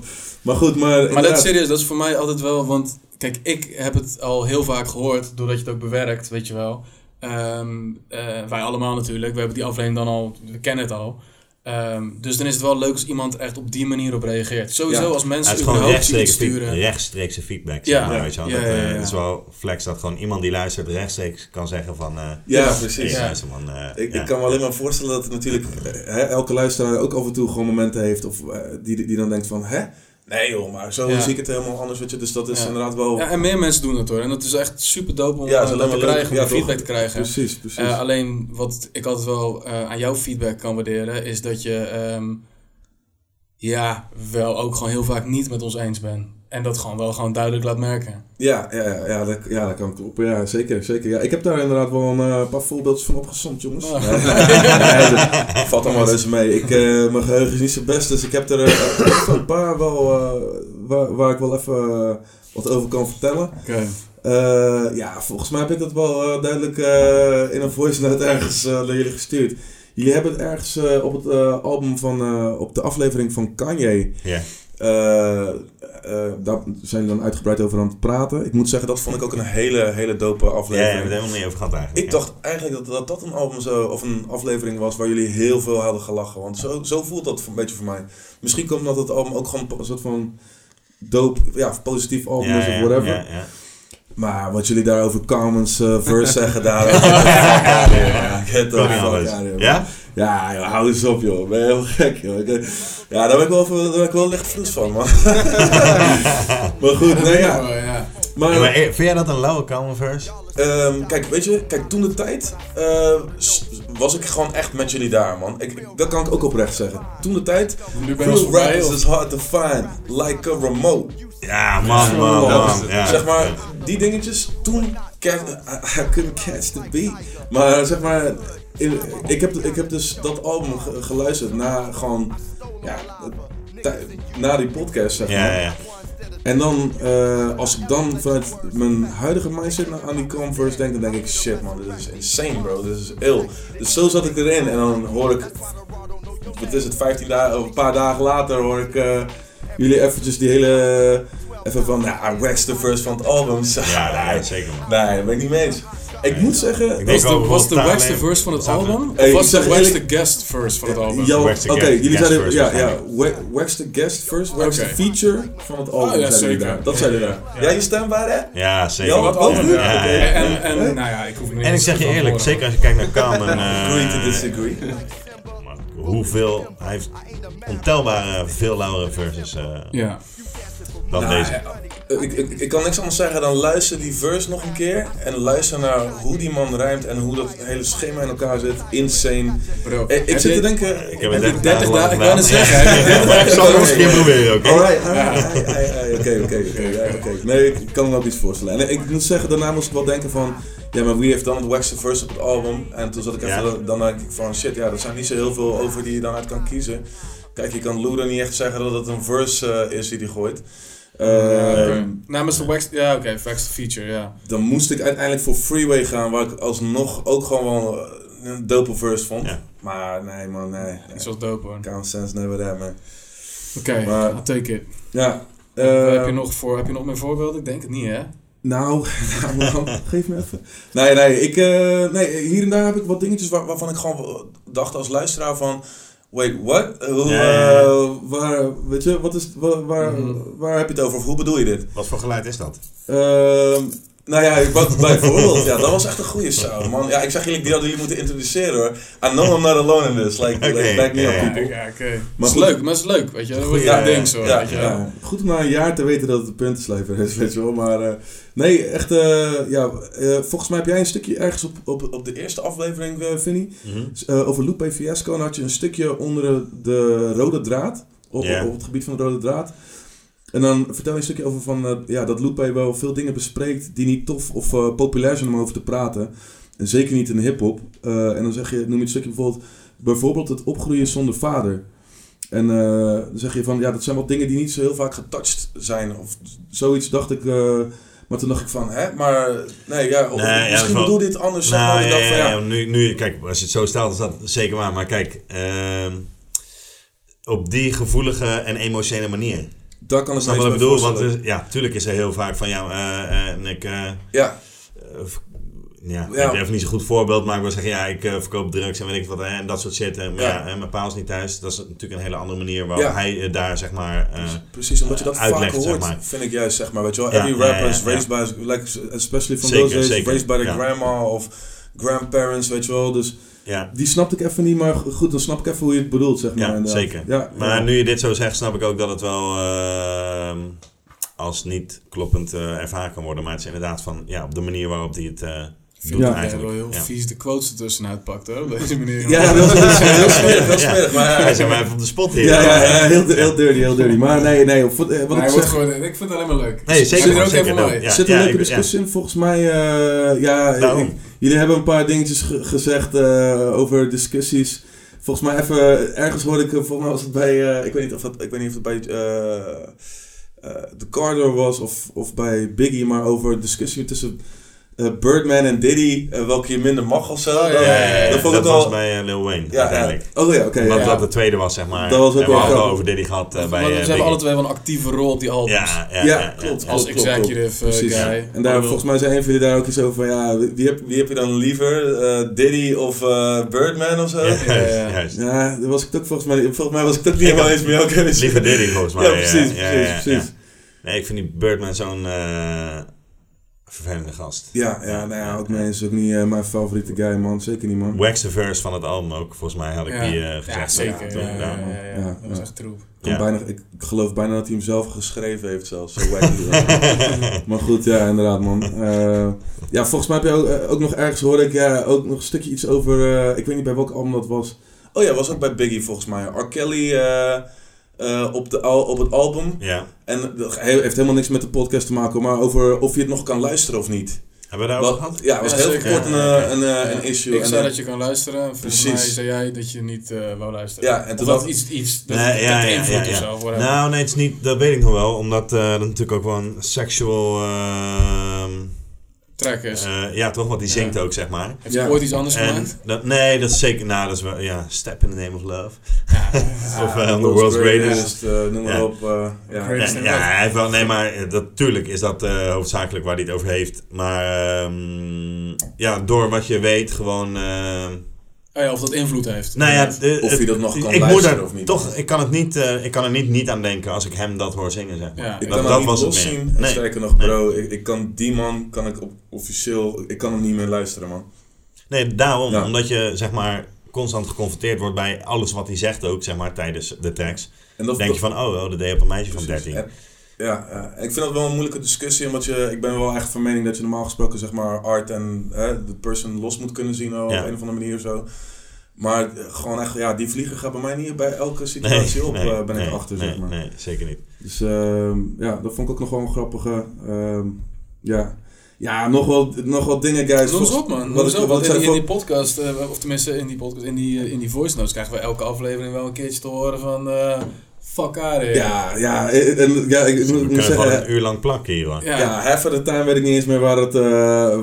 maar goed, maar... Maar dat is serieus, dat is voor mij altijd wel, want kijk, ik heb het al heel vaak gehoord, doordat je het ook bewerkt, weet je wel. Ehm, eh, wij allemaal natuurlijk, we hebben die aflevering dan al, we kennen het al. Ehm, dus dan is het wel leuk als iemand echt op die manier op reageert. Sowieso Ja. als Het mensen gewoon iets rechtstreeks, feed- sturen. rechtstreekse feedback. Ja. zeg maar, weet je wel. Ja, Dat, ja, eh, ja, ja. Het is wel flex dat gewoon iemand die luistert rechtstreeks kan zeggen van... eh Ja, precies. Ja. luister man, Ik, ja. ik kan me alleen maar voorstellen dat het natuurlijk hè, elke luisteraar ook af en toe gewoon momenten heeft of, die, die dan denkt van, hè? Nee joh, maar zo Ja. zie ik het helemaal anders, weet je. Dus dat is Ja. inderdaad wel... Ja, en meer mensen doen dat hoor. En dat is echt super dope om Ja, eh, dat te krijgen, om feedback toch? te krijgen. Precies, precies. Eh, alleen wat ik altijd wel eh, aan jouw feedback kan waarderen, is dat je ehm, ja, wel ook gewoon heel vaak niet met ons eens bent. En dat gewoon wel gewoon duidelijk laat merken. Ja, ja, ja, ja, dat, ja, dat kan kloppen. Ja, zeker, zeker. Ja, ik heb daar inderdaad wel een eh, paar voorbeeldjes van opgezond, jongens. Oh. Nee, nee, dat valt allemaal reuze mee. Ik, eh, mijn geheugen is niet zo best, dus ik heb er eh, [COUGHS] een paar wel eh, waar, waar ik wel even wat over kan vertellen. Oké. Eh, ja, volgens mij heb ik dat wel eh, duidelijk eh, in een voice note ergens eh, naar jullie gestuurd. Jullie hebben het ergens eh, op het eh, album van, eh, op de aflevering van Kanye. Ja. eh, eh, daar zijn jullie dan uitgebreid over aan het praten. Ik moet zeggen, dat vond ik ook een hele, hele dope Ja, ja, we aflevering. hebben het helemaal niet over gehad eigenlijk. Ik ja. dacht eigenlijk dat, dat dat een album zo, of een aflevering was waar jullie heel veel hadden gelachen. Want zo, zo voelt dat een beetje voor mij. Misschien komt dat het album ook gewoon een soort van dope, ja, positief album ja, is of whatever. Ja. Maar wat jullie daar over Carmen's eh, verse zeggen daar. [LAUGHS] ja, get the Kan niet fuck out of here, Ja? Ja, joh, hou eens op joh. Ben je heel gek joh. Ik, eh, Ja, daar ben ik wel, daar ben ik wel licht vloes van man. [LAUGHS] maar goed, nee ja. Oh, ja. Maar, Ja, maar eh, vind jij dat een lauwe Calmenverse? Ehm, kijk, weet je, kijk, toen de tijd eh, was ik gewoon echt met jullie daar, man. Ik, dat kan ik ook oprecht zeggen. Toen de tijd, rappers of- is hard to find, like a remote. Ja, man, man. Ja, zeg maar, die dingetjes, toen catch, I, I couldn't catch the beat. Maar zeg maar, in- ik, heb, ik heb dus dat album ge- geluisterd na gewoon, ja, na die podcast zeg maar. Ja, ja. En dan, eh, als ik dan vanuit mijn huidige mindset naar- aan die Converse denk, dan denk ik, shit man, dit is insane bro, dit is ill. Dus zo zat ik erin en dan hoor ik, wat is het, 15 dagen, of een paar dagen later hoor ik eh, jullie eventjes die hele, even van, nou, I waxed the verse van het album. Ja, [LAUGHS] nee, zeker man. nee, dat ben ik niet mee eens. Ik moet zeggen, Ik Was de, was de wax de talen- verse van het album? Hey, of was de wax de eerlijk- guest verse van het album? Ja, Wax the Oké, jullie zeiden, first ja, ja, wax the guest first, wax the feature van het album. Oh, ja, zeker. daar. Dat zeiden jullie daar. Ja, je stem waar hè? Ja, zeker. Ja, wat album? Ja, ja, ja. En, en, nou ja, ik hoef niet En ik zeg je eerlijk, zeker als je kijkt naar Khan en [LAUGHS] Agree to eh, disagree. hoeveel, hij heeft ontelbare veel lauwere verses eh, Ja. Dan Nou, deze. Eh, Ik, ik, ik kan niks anders zeggen dan luister die verse nog een keer. En luister naar hoe die man rijmt en hoe dat hele schema in elkaar zit. Insane. Bro, Eh, Ik zit te denken... Ik heb het heb je 30 30 dagen dagen, ik gedaan. zeggen, heb je [LAUGHS] 30 dagen Ik zal het nog een keer proberen, oké? Oké, oké, oké. Nee, ik kan me ook iets voorstellen. En ik moet zeggen, daarna moest ik wel denken van... Ja, maar wie heeft dan het Wax the Verse op het album? En toen zat ik even... Ja. Dan denk ik van, shit, ja, er zijn niet zo heel veel over die je dan uit kan kiezen. Kijk, je kan Luda niet echt zeggen dat het een verse eh, is die hij gooit. Ja, Ehm, oké. Namens de wax... Ja, oké, wax the feature, ja. dan moest ik uiteindelijk voor Freeway gaan, waar ik alsnog ook gewoon wel eh, een dope verse vond. Ja. Maar nee man, nee. is wel dope hoor. Common sense never that man. Oké, Maar- I'll take it. Ja. heb, eh, je nog voor, heb je nog meer voorbeelden? Ik denk het niet, hè? Nou, [LAUGHS] nou man, geef me even. Nee, nee, ik, eh, nee, hier en daar heb ik wat dingetjes waar, waarvan ik gewoon dacht als luisteraar van... Wait, what? Hoe, Ja, ja, ja. eh, waar, weet je, wat is, waar, waar, Mhm. waar heb je het over? Of hoe bedoel je dit? Wat voor geluid is dat? Nou ja, wat, bijvoorbeeld, ja, dat was echt een goede sound, man. Ja, ik zeg jullie, die hadden jullie moeten introduceren hoor. I know I'm not alone in this, like, like back me up ja. people. Ja, oké. Maar Maar is leuk, maar het is leuk, weet je. Dat wordt Ja, een ding zo, ja, weet je. ja. Goed om na een jaar te weten dat het een puntenslijper is, weet je wel. Maar eh, nee, echt, eh, ja, eh, volgens mij heb jij een stukje ergens op, op, op de eerste aflevering, Vinnie, Mhm. eh, over Lupe Fiasco. En had je een stukje onder de rode draad, op, op het gebied van de rode draad. En dan vertel je een stukje over van, eh, ja, dat Lupe wel veel dingen bespreekt die niet tof of eh, populair zijn om over te praten. En zeker niet in hip-hop. Eh, en dan zeg je, noem je het stukje bijvoorbeeld, bijvoorbeeld het opgroeien zonder vader. En dan zeg je van, ja, dat zijn wel dingen die niet zo heel vaak getouched zijn. Of zoiets dacht ik. maar toen dacht ik van, hè, maar nee, ja, of, Nee, misschien bedoel je dit anders. Nou, ja, ja, ja, nu, nu, kijk, als je het zo stelt, is dat zeker waar. Maar kijk, ehm, op die gevoelige en emotionele manier. Daar kan ik Snap wat ik bedoel? Want ja, tuurlijk is er heel vaak van, ja, eh, en ik... eh, Ja, eh, ja, Ja. ik heb even niet zo'n goed voorbeeld, maar ik wil zeggen, ja, ik eh, verkoop drugs en weet ik wat en dat soort shit. En, maar Ja. ja, en mijn pa is niet thuis. Dat is natuurlijk een hele andere manier waarop Ja. hij eh, daar, zeg maar... eh, precies. Omdat je dat uitlegt, vaak zeg hoort, maar. vind ik juist, zeg maar. Weet je wel, every rapper is raised by, like, especially from Zeker, those days, zeker, raised by the grandma of grandparents, weet je wel. Dus ja, die snapte ik even niet, maar goed, dan snap ik even hoe je het bedoelt, zeg maar. Ja, inderdaad. zeker. Ja, maar ja. nu je dit zo zegt, snap ik ook dat het wel ehm, als niet kloppend eh, ervaren kan worden. Maar het is inderdaad van, ja, op de manier waarop hij het eh, doet Ja, eigenlijk. wel heel ja. vies de quotes ertussenuit pakt hoor, op deze manier. Ja, dat is heel smerig, heel Ja. smerig. Maar, Hij zijn maar even op de spot hier. Ja, ja, ja, heel, heel dirty, heel dirty. Maar nee, nee, of, wat, eh, wat Maar ik hij wordt zeg, gewoon, ik vind het alleen maar leuk. Nee, zeker. Zit er ook zeker even ja, zit een ja, leuke discussie in. Volgens mij, eh, ja, ik- jullie hebben een paar dingetjes ge- gezegd eh, over discussies. Volgens mij even, ergens hoorde ik, volgens mij was het bij, eh, ik weet niet of het, ik weet niet of het bij eh eh, The Carter was of, of bij Biggie, maar over discussie tussen eh, Birdman en Diddy, eh, welke je minder mag of zo. Oh, ja, Dat- Ja, ja, dat vond dat ik was wel... bij eh, Lil Wayne Ja, ja. uiteindelijk. Oh ja, oké. Ja. dat de tweede was, zeg maar. Dat was ook en we wel hadden over Diddy gehad eh, bij Maar eh, ze hebben Biggie. alle twee wel een actieve rol op die albums. Ja, ja, Ja, ja, klopt. ja. Als klopt, klopt. executive Precies. guy. En daar, volgens mij zei een van jullie daar ook eens over van, ja, wie heb, wie heb je dan liever? eh, Diddy of eh, Birdman of zo? Ja, Ja, juist, ja. juist. Ja, daar was ik ook volgens mij, volgens mij was ik ook niet helemaal eens met jou. Dus- Liever Diddy volgens mij. Ja, precies, precies, precies. Nee, ik vind die Birdman zo'n eh, vervelende gast. Ja, ja, nou ja, ook is ook niet eh, mijn favoriete guy, man. Zeker niet, man. Wax the verse van het album ook. Volgens mij had ik Ja. die eh, gezegd. Ja, zeker. Ja, Ja, ja, ja, ja, ja. Ja, Dat was ja. echt troep. Ik, bijna, ik geloof bijna dat hij hem zelf geschreven heeft zelfs. Zo wacky [LAUGHS] maar goed, ja, inderdaad, man. Eh, ja, volgens mij heb je ook, ook nog ergens, hoorde ik, ja, ook nog een stukje iets over, eh, ik weet niet bij welk album dat was. Oh ja, was ook bij Biggie volgens mij. R. Kelly eh, op, de, al, op het album. Ja. En dat he- heeft helemaal niks met de podcast te maken, maar over of je het nog kan luisteren of niet. Hebben we daarover gehad? ja, was Ja, heel zeker. kort een, Ja, eh, een, eh, Ja. een issue. Ik en, zei dat je kan luisteren. Volgens Precies. mij zei jij dat je niet wou luisteren. Ja, en toen dat had- iets, iets dat, Nee, dat ja, ja, ja, of zo. whatever. Nou, nee, het is niet, dat weet ik nog wel. Omdat eh, dat natuurlijk ook wel een sexual... ehm, Track is. eh, ja, toch? Want die zingt ook, zeg maar. Heeft hij ja. ooit iets anders En gemaakt? dat, nee, dat is zeker... Nou, dat is wel... Ja, Step in the Name of Love. [LAUGHS] of eh, The World's Greatest. eh, noem maar Ja. op. eh, ja. Greatest. Ja, wel... Nee, maar dat, tuurlijk is dat eh, hoofdzakelijk waar hij het over heeft. Maar ehm, ja, door wat je weet gewoon... Oh ja, of dat invloed heeft. nou ja, de- Of het- hij dat nog kan ik moet luisteren er of niet. Toch, ik kan, het niet, eh, ik kan er niet, niet aan denken als ik hem dat hoor zingen, zeg maar. Ja, Ik dat, kan dat dat niet was het meer. zien. En Nee. sterker nog, bro, ik, ik kan die man kan ik op, officieel, ik kan hem niet meer luisteren, man. Nee, daarom. Ja. Omdat je, zeg maar, constant geconfronteerd wordt bij alles wat hij zegt ook, zeg maar, tijdens de tracks. En dat, denk je van, oh, oh dat deed op een meisje van Precies. 13. Ja, ik vind dat wel een moeilijke discussie, omdat je, ik ben wel echt van mening dat je normaal gesproken zeg maar art en hè, de person los moet kunnen zien oh, Ja. op een of andere manier of zo. Maar eh, gewoon echt, ja, die vlieger gaat bij mij niet bij elke situatie op, eh, ben ik nee, achter, nee, zeg maar. Nee, zeker niet. Dus ehm, ja, dat vond ik ook nog wel een grappige. ehm, ja. ja, nog wel, nog wel dingen, guys. Noem eens op, man. Wat ik- op. wat in, die podcast, eh, of tenminste in die podcast, in die, in die voice notes krijgen we elke aflevering wel een keertje te horen van eh fuck out here. Ja, ja, en, en- ja, ik, ik We moet, zeggen, een uur lang plakken hier, hoor. Ja. ja, half of the time weet ik niet eens meer waar het, eh,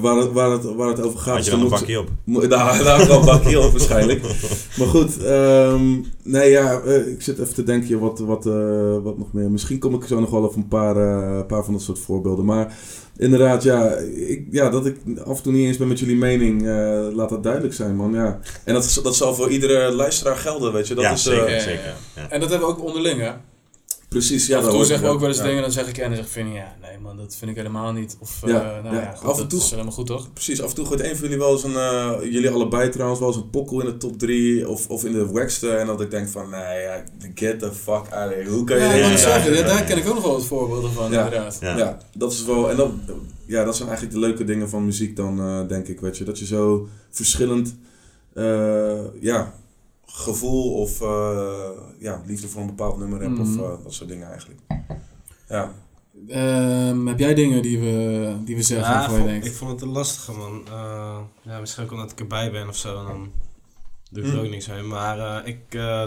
waar het, waar het, waar het over gaat. Had Dus je dan dan een moet- bakje op? Daar, daar had wel een bakje op waarschijnlijk. [LAUGHS] Maar goed, ehm, nee ja, eh, ik zit even te denken wat, wat, eh, wat nog meer. Misschien kom ik zo nog wel op een paar, eh, paar van dat soort voorbeelden. Maar inderdaad, ja, ik, ja, dat ik af en toe niet eens ben met jullie mening, eh, laat dat duidelijk zijn, man. Ja. En dat, is- dat zal voor iedere luisteraar gelden, weet je. Dat ja, is, eh, zeker, ja, zeker. ja. Ja. En dat hebben we ook onderling, hè? Precies, ja. af en dat toe zeggen we ik ook wel eens ja. dingen, dan zeg ik ja, en dan zeg Vinnie, ja, nee man, dat vind ik helemaal niet. Of, eh, Ja, nou ja. ja, goed, Af en dat toe- is helemaal goed, toch? Precies, af en toe gooit een van jullie wel eens een, eh, jullie allebei trouwens, wel eens een pokkel in de top 3 of, of in de waxte. En dat ik denk van, nee, ja, get the fuck out of here. Hoe kan je Ja, dit zeggen? daar ken ik ook nog wel wat voorbeelden van, Ja. inderdaad. Ja. Ja. dat is wel. En dat, ja, dat zijn eigenlijk de leuke dingen van muziek dan, eh, denk ik. Weet je, dat je zo verschillend eh, ja, gevoel of eh, ja, liefde voor een bepaald nummer Mhm. of eh, dat soort dingen eigenlijk. Ja, Ehm, heb jij dingen die we, die we zeggen Ja, waarvan je denkt? ik vond het een lastige man. Eh, ja, misschien ook omdat ik erbij ben of zo. En dan doe ik er Hm. ook niks mee. Maar eh, ik eh,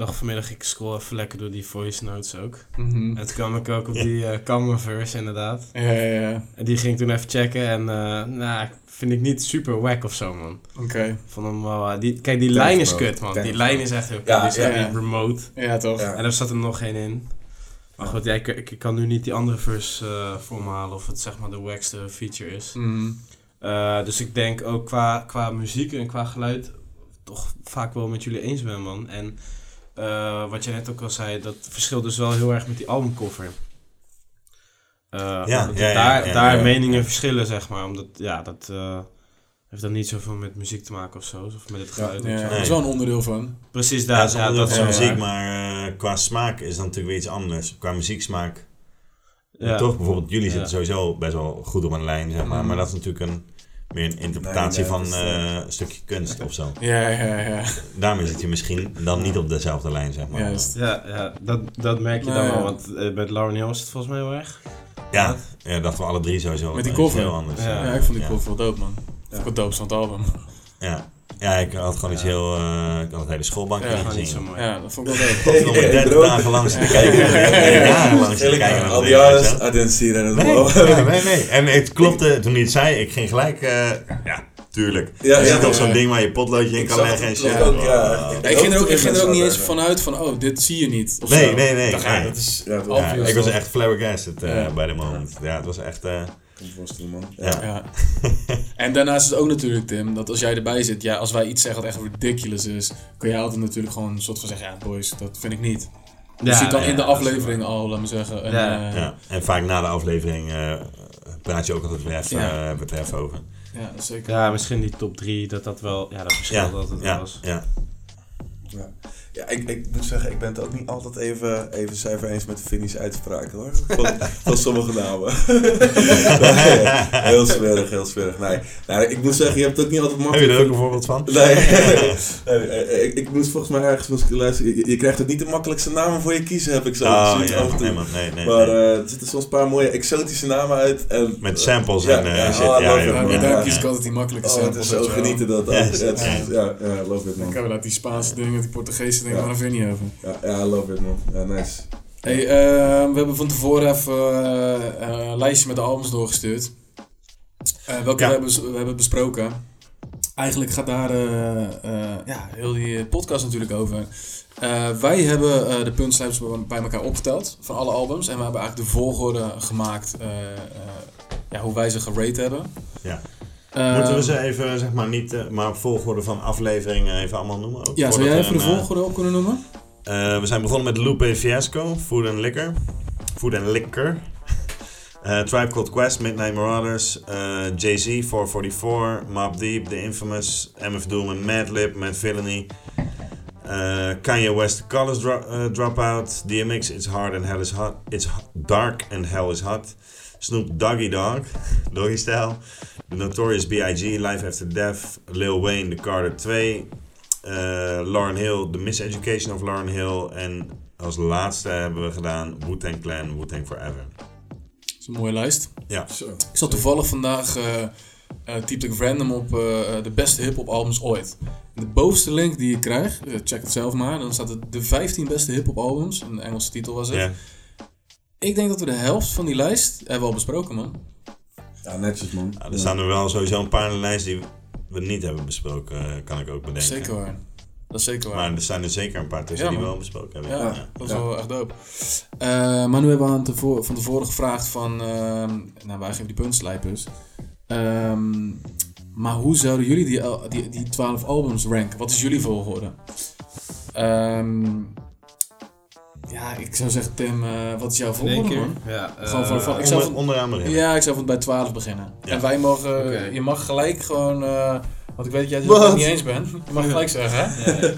dacht vanmiddag, ik scroll even lekker door die voice notes ook. Mhm. En toen kwam ik ook op die eh Common Verse inderdaad. Ja, ja, ja. En die ging ik toen even checken. En eh nou, vind ik niet super wack of zo man. Oké. Vond hem wel, eh, die, kijk, die lijn is kut man. Die lijn is echt heel kut. Ja, die is echt ja. remote. Ja, toch? Ja. En er zat er nog geen in. Maar goed, ja, ik, ik, kan nu niet die andere verse eh voor me halen of het zeg maar de wackste feature is. Mhm. Eh, dus ik denk ook qua, qua muziek en qua geluid toch vaak wel met jullie eens ben, man. En eh, wat je net ook al zei, dat verschilt dus wel heel erg met die albumcover. Eh, Ja, omdat ja, ja, daar, ja, daar ja. meningen verschillen, zeg maar. Omdat, ja, dat eh, heeft dan niet zoveel met muziek te maken of zo. Of met het geluid. Ja, dat is wel een onderdeel van. Precies Ja, daar. dat is Ja, onderdeel dat is wel muziek, waar. maar eh, qua smaak is dat natuurlijk weer iets anders. Qua muzieksmaak, Ja. toch? Bijvoorbeeld, jullie Ja. zitten sowieso best wel goed op een lijn, zeg maar. Mm. Maar dat is natuurlijk een, meer een interpretatie Nee, nee, van is, eh, een stukje kunst of zo. Ja, ja, ja. Daarmee zit je misschien dan niet op dezelfde lijn, zeg maar. Juist. Ja, ja dat, dat merk je Nou, dan wel. ja. Want eh, met Lauren Hill is het volgens mij wel erg. Ja, ja, dat we alle drie sowieso. Met die cover. Heel anders. Ja. Ja, ik vond die ja. cover wel dope, man. Ja. Ik het doopst van het album. Ja. Ja, ik had gewoon iets Ja. heel... eh, ik had het hele schoolbank Ja, ja, Gewoon niet zo gezien. mooi. Ja, dat vond ik wel [LAUGHS] dope. Ik nog maar Hey, 30 bro. dagen lang zitten kijken. Jaren lang zitten kijken. al die jaren, je see that Nee, well. ja, [LAUGHS] nee, nee. En het klopte toen hij het zei. Ik ging gelijk... eh, ja, tuurlijk. Ja, er ja, zit ja, zo'n ja. ding waar je potloodje in kan leggen en shit. ja. Ja, ik ging er ook, ik ging er ook niet eens Ja. vanuit van, oh, dit zie je niet. Nee, nee, nee, je, dat is Ja, toch. Ja, ik was toch? echt flabbergasted eh Ja. bij de moment. Ja, het was echt... Ik kan me voorstellen, man. Ja. Ja. [LAUGHS] en daarnaast is het ook natuurlijk, Tim, dat als jij erbij zit, ja, als wij iets zeggen wat echt ridiculous is, kun jij altijd natuurlijk gewoon een soort van zeggen, ja, boys, dat vind ik niet. Dus je kan ja, in de dat aflevering al, laat me zeggen, een, Ja. eh, ja. En vaak na de aflevering eh, praat je ook altijd weer even, Ja. eh, weer even over. ja, zeker. Ja, misschien die top 3, dat dat wel, ja, dat verschil Ja, dat het ja, was. ja. Ja, ik, ik moet zeggen, ik ben het ook niet altijd even, even cijfer eens met Vinnie's uitspraken hoor. [LAUGHS] Van, van sommige namen. [LAUGHS] Nee, heel smerig, heel smerig. Nee, nou, ik moet zeggen, je hebt het ook niet altijd Heb je makkelijk. er ook een voorbeeld van? Nee, [LAUGHS] nee, nee, ik, ik moest volgens mij ergens moest ik luisteren. Je, je krijgt ook niet de makkelijkste namen voor je kiezen, heb ik zo Oh, gezien. ja. af en toe. Nee, man, nee, nee. maar nee. eh, er zitten soms een paar mooie exotische namen uit. En, Met samples ja, en eh, ja, shit. oh, ja, ja, Ja, ja. daar ja. kies ik altijd die makkelijke Oh, het samples. is zo genieten dat. Ja, Ja, ja. ja, ja, love it Dan man. gaan we laten die Spaanse dingen, die Portugese dingen, Ja. maar daar vind je niet over. Ja, ja, love it man. Ja, nice. Hey, eh, we hebben van tevoren even eh, eh, een lijstje met de albums doorgestuurd. Eh, welke Ja. we, hebben, we hebben besproken. Eigenlijk gaat daar eh, eh, ja, heel die podcast natuurlijk over. Eh, wij hebben eh, de puntslijpers bij- elkaar opgeteld van alle albums. En we hebben eigenlijk de volgorde gemaakt eh, eh, ja, hoe wij ze gerate hebben. Ja. Eh, Moeten we ze even, zeg maar, niet, eh, maar op volgorde van afleveringen even allemaal noemen? Ook Ja, zou jij even de eh, volgorde op kunnen noemen? Eh, we zijn begonnen met Lupe Fiasco, Food and Liquor. Food and Liquor. Tribe Called Quest, Midnight Marauders, eh, Jay-Z, 444, Mob Deep, The Infamous, MF Doom en Madlib, Mad Villainy. Eh, Kanye West, Colors dro Dropout, DMX, It's Hard and Hell is Hot. It's Dark and Hell is Hot. Snoop Doggy Dog, [LAUGHS] Doggy Style. The Notorious B.I.G., Life After Death. Lil Wayne, The Carter 2. eh, Lauren Hill, The Miseducation of Lauren Hill. En als laatste hebben we gedaan Wu-Tang Clan, Wu-Tang Forever. Dat is een mooie lijst. Ja. Zo. Ik zat toevallig vandaag, eh eh, typte ik random op de beste hip-hop albums ooit. En de bovenste link die ik krijg, eh, check het zelf maar, dan staat het de 15 beste hip-hop albums. Een Engelse titel was het. Ja. Ik denk dat we de helft van die lijst hebben we al besproken, man. Ja, netjes man. Er staan er wel sowieso een paar in de lijst die we niet hebben besproken, eh, kan ik ook bedenken. Zeker waar. Dat is zeker waar. Maar er staan er zeker een paar tussen Ja, die we wel besproken hebben. ja, Ja. dat is Ja. wel echt dope. Eh, maar nu hebben we aan tevo- van tevoren gevraagd van... ehm, nou, wij geven die puntslijpers. Ehm, maar hoe zouden jullie die, die, die 12 albums ranken? Wat is jullie volgorde? Ehm, ja, ik zou zeggen, Tim, eh, wat is jouw man? Ja, Gewoon van- eh, van- Ik zou Onder, onderaan beginnen. Ja, ik zou van bij 12 beginnen. Ja. En wij mogen... Je mag gelijk gewoon... eh, want ik weet dat jij het er niet eens bent. Je mag gelijk zeggen, hè? ja.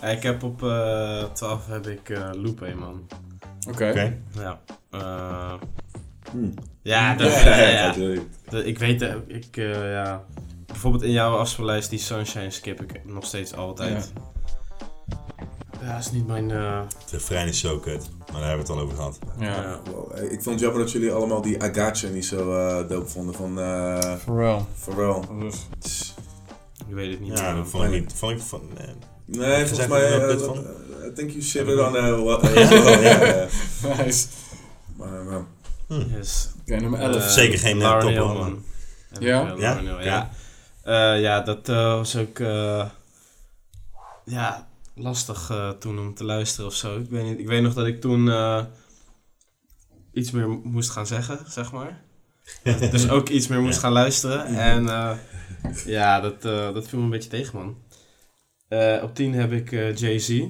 Ja, [LAUGHS] ik heb op eh 12 heb ik eh Lupe, man. Oké. Oké. Ja. eh, Hm. ja, dat, Ja, [LAUGHS] ja, ja, ja. Dat- ik weet, eh, ik, eh, ja. Bijvoorbeeld in jouw afspeellijst, die Sunshine skip ik nog steeds altijd. Ja, dat is niet mijn... eh, De Frein is zo kut, maar daar hebben we het al over gehad. Ja. ja. Wow, hey, ik vond het jammer dat jullie allemaal die Agacha niet zo eh dope vonden van eh Pharrell. Pharrell. Dus, Ik weet het niet. Ja, dat vond ik niet. Vond ik van, eh, Nee, volgens mij, I think you shitted on uh, what, Ja? ja, ja. nice. Maar, maar, Yes. Oké, nummer 11. Eh, Zeker geen, Lauren top man. Ja? Ja? Ja. Eh, ja, dat eh, was ook eh, ja, lastig eh, toen om te luisteren of zo. Ik weet, niet, ik weet nog dat ik toen eh, iets meer moest gaan zeggen, zeg maar. [LAUGHS] dus ook iets meer moest Ja. gaan luisteren. En eh, ja, dat, dat viel me een beetje tegen, man. Op 10 heb ik Jay-Z.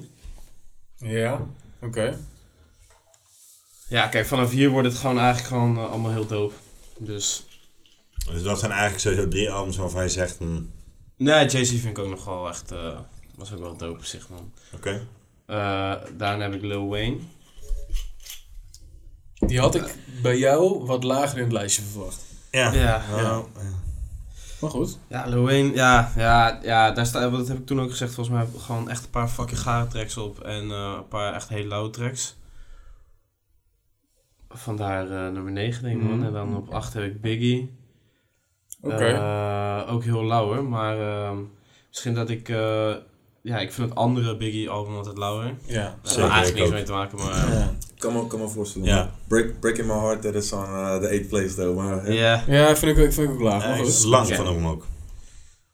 Ja, oké. Ja, kijk, vanaf hier wordt het gewoon eigenlijk gewoon allemaal heel dope. Dus, Dus dat zijn eigenlijk sowieso drie albums waarvan je zegt, hm, nee, Jay-Z vind ik ook nog wel echt, was ook wel dope op zich, man. oké. Eh, daarna heb ik Lil Wayne. Die had ik bij jou wat lager in het lijstje verwacht. Ja. Ja, ja. ja. Maar goed. Ja, Lil Wayne, ja, ja, ja, daar staat, dat heb ik toen ook gezegd, volgens mij heb ik gewoon echt een paar fucking gare tracks op en eh, een paar echt hele lauwe tracks. Vandaar eh, nummer 9 denk ik man. Mhm. En dan op 8 heb ik Biggie. Oké. Eh, ook heel lauwer, maar ehm, misschien dat ik, eh, ja, ik vind het andere Biggie-album altijd lauwer. Ja, Daar eigenlijk niks mee te maken, maar... Ja. Eh, kan, me, voorstellen. Ja. Break, break in My Heart, dat is on uh, eh, the 8th place, though. Maar, eh. ja. ja, vind ik, vind ik ook laag. Ja, het is lang van hem ook.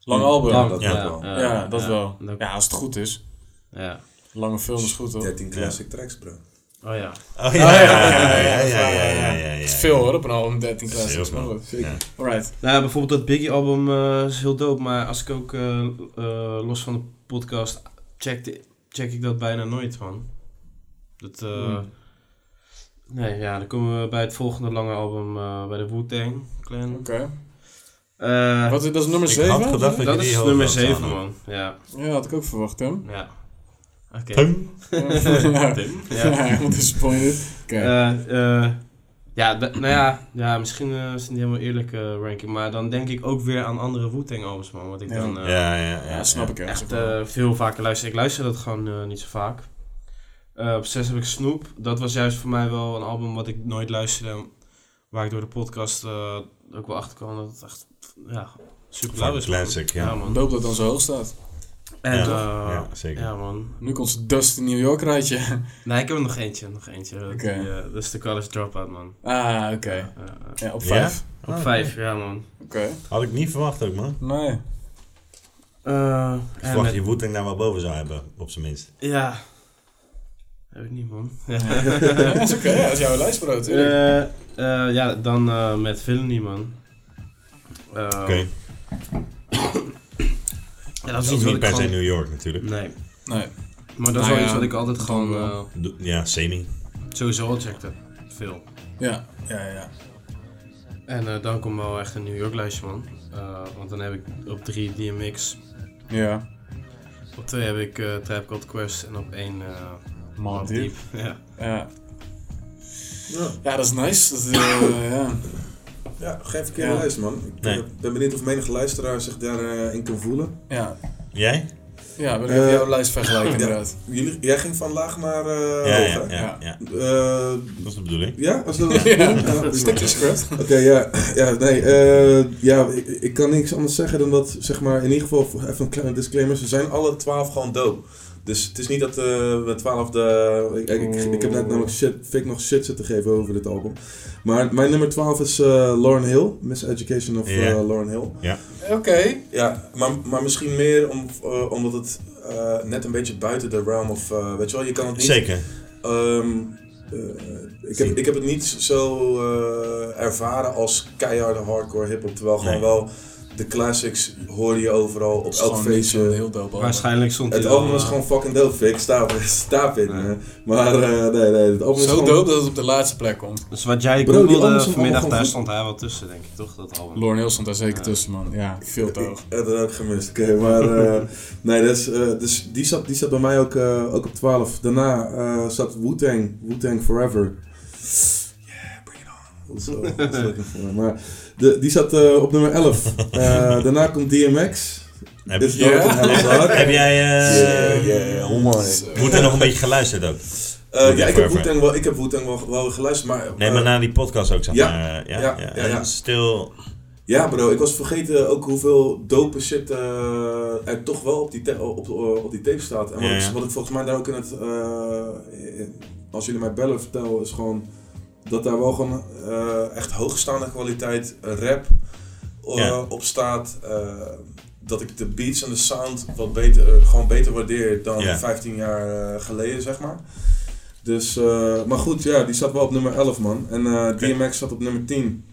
Lang mm. album. Ja, dat wel. Ja, dat wel. Ja, als het goed is. Ja. Lange film is goed, hoor. 13 classic tracks, bro. Oh ja. Oh, oh ja, ja, ja, ja, ja, Het is veel hoor, op een album 13 classics. Dat Alright. Nou bijvoorbeeld dat Biggie-album is heel dope, maar als ik ook los van de podcast check, check ik dat bijna nooit, man. Dat, eh, Hmm. Nee, ja, dan komen we bij het volgende lange album, eh, bij de Wu-Tang Clan. Oké. Eh, Wat is dat is nummer Ik 7? had gedacht dat is nummer had 7, staan, hoor. man. Ja, Ja, had ik ook verwacht, hè? ja. Oké. [LAUGHS] Ja, Tim. [LAUGHS] ja, Ja. [LAUGHS] helemaal disappointed. Oké. Eh, eh, ja, nou ja, ja misschien eh, is het niet helemaal eerlijke ranking, maar dan denk ik ook weer aan andere Wu-Tang albums, man. Wat ik Ja. dan eh, Ja, ja, ja. ja, snap ik echt eh, veel vaker luister. Ik luister dat gewoon eh, niet zo vaak. Eh, op 6 heb ik Snoop. Dat was juist voor mij wel een album wat ik nooit luisterde. Waar ik door de podcast eh, ook wel achter kwam dat het echt ja, super lauw is. Classic, ja. man. Doop dat dan zo hoog staat. En, Ja, eh, ja, zeker. Ja, man. Nu komt ze Dust in New York rijtje. Nee, ik heb er nog eentje. Nog eentje. Die, eh, dat is de College Dropout, man. Ah, oké. Ja, op vijf. Op Ah, vijf, ja, man. Oké. Had ik niet verwacht ook, man. Nee. Eh, Ik verwacht met- je Wu-Tang daar wel boven zou hebben, op zijn minst. Ja. Heb ik niet, man. Ja, [LAUGHS] dat [LAUGHS] is oké. Is jouw lijstbrood. Eh, eh, ja, dan eh, met Villainy, man. Eh, Oké. [CLEARS THROAT] [CLEARS THROAT] Ja, Dat is iets ook wat niet per se gewoon- New York natuurlijk. Nee. Nee. Maar dat is Nou wel ja, iets wat ik altijd gewoon eh, Doe- Ja, semi. sowieso al checkte. Veel. Ja, ja, ja. En eh, dan komt wel echt een New York lijstje, man. Eh, want dan heb ik op 3 DMX. Ja. Op 2 heb ik eh Trap Called Quest. En op 1 uh, diep. Ja. Ja. Ja. ja, dat is nice. Dat, eh, [COUGHS] ja. Ja, geen verkeerde Ja. lijst, man. Ik Nee. eh, ben benieuwd of menige luisteraar zich daarin in kan voelen. Ja. Jij? Ja, ik even Eh, jouw lijst vergelijken ja. inderdaad. Jullie, jij ging van laag naar eh ja, hoog, ja, hè? ja, ja. Eh, Dat is de bedoeling. ja, als dat [LAUGHS] [LAUGHS] prima. stukje script. Oké, ja, [LAUGHS] ja, nee, eh, ja, ik, ik kan niks anders zeggen dan dat, zeg maar, in ieder geval, even een kleine disclaimer, ze zijn alle twaalf gewoon dope. Dus het is niet dat eh we twaalf de, ik, ik, ik, ik heb net namelijk shit, Vic nog shit zitten geven over dit album. Maar mijn nummer 12 is eh Lauren Hill, Miss Education of eh, Ja. Lauren Hill. Oké. Ja, maar, maar misschien meer om, eh, omdat het eh, net een beetje buiten de realm of, eh, weet je wel, je kan het niet... Zeker. Ehm, eh, ik, heb, ik heb het niet zo eh, ervaren als keiharde hardcore hip-hop. Terwijl gewoon Nee. wel de classics hoor je overal op Dat elk feestje. Waarschijnlijk stond hij Het album is eh, gewoon fucking dope, Vic. [LAUGHS] Stap, in. Nee. hè. Maar eh, nee, nee, het album is Zo gewoon... dope dat het op de laatste plek komt. Dus wat jij Bro, die googelde vanmiddag, daar stond hij wel tussen, denk ik, toch? Dat album. Lauren Hill stond daar zeker Ja. tussen, man. Ja, veel te hoog. Ik heb dat ook gemist, oké. maar eh, [LAUGHS] nee, dus, eh, dus die, zat, die zat bij mij ook, eh, ook op 12. Daarna eh, zat Wu-Tang, Wu-Tang Forever. Zo. Maar de, die zat eh, op nummer 11. Eh, [LAUGHS] daarna komt DMX. Heb, Ja. [LAUGHS] Heb jij eh Yeah, yeah, oh. Moet er nog een beetje geluisterd ook? Eh, ja, ik heb. Wu-Tang wel, ik heb Wu-Tang wel, wel geluisterd, maar... Nee, maar na die podcast ook, zeg ja. maar. Ja, Ja, ja, ja, Stil, Ja bro, ik was vergeten ook hoeveel dope shit er toch wel op die, op, op, die tape staat. En wat, ik, ja. wat ik volgens mij daar ook in het, als jullie mij bellen vertel, is gewoon dat daar wel gewoon eh, echt hoogstaande kwaliteit rap eh, Ja. op staat. eh, dat ik de beats en de sound wat beter, gewoon beter waardeer dan Ja. 15 jaar geleden, zeg maar. Dus, maar goed, ja, die zat wel op nummer 11 man. En. DMX zat op nummer 10.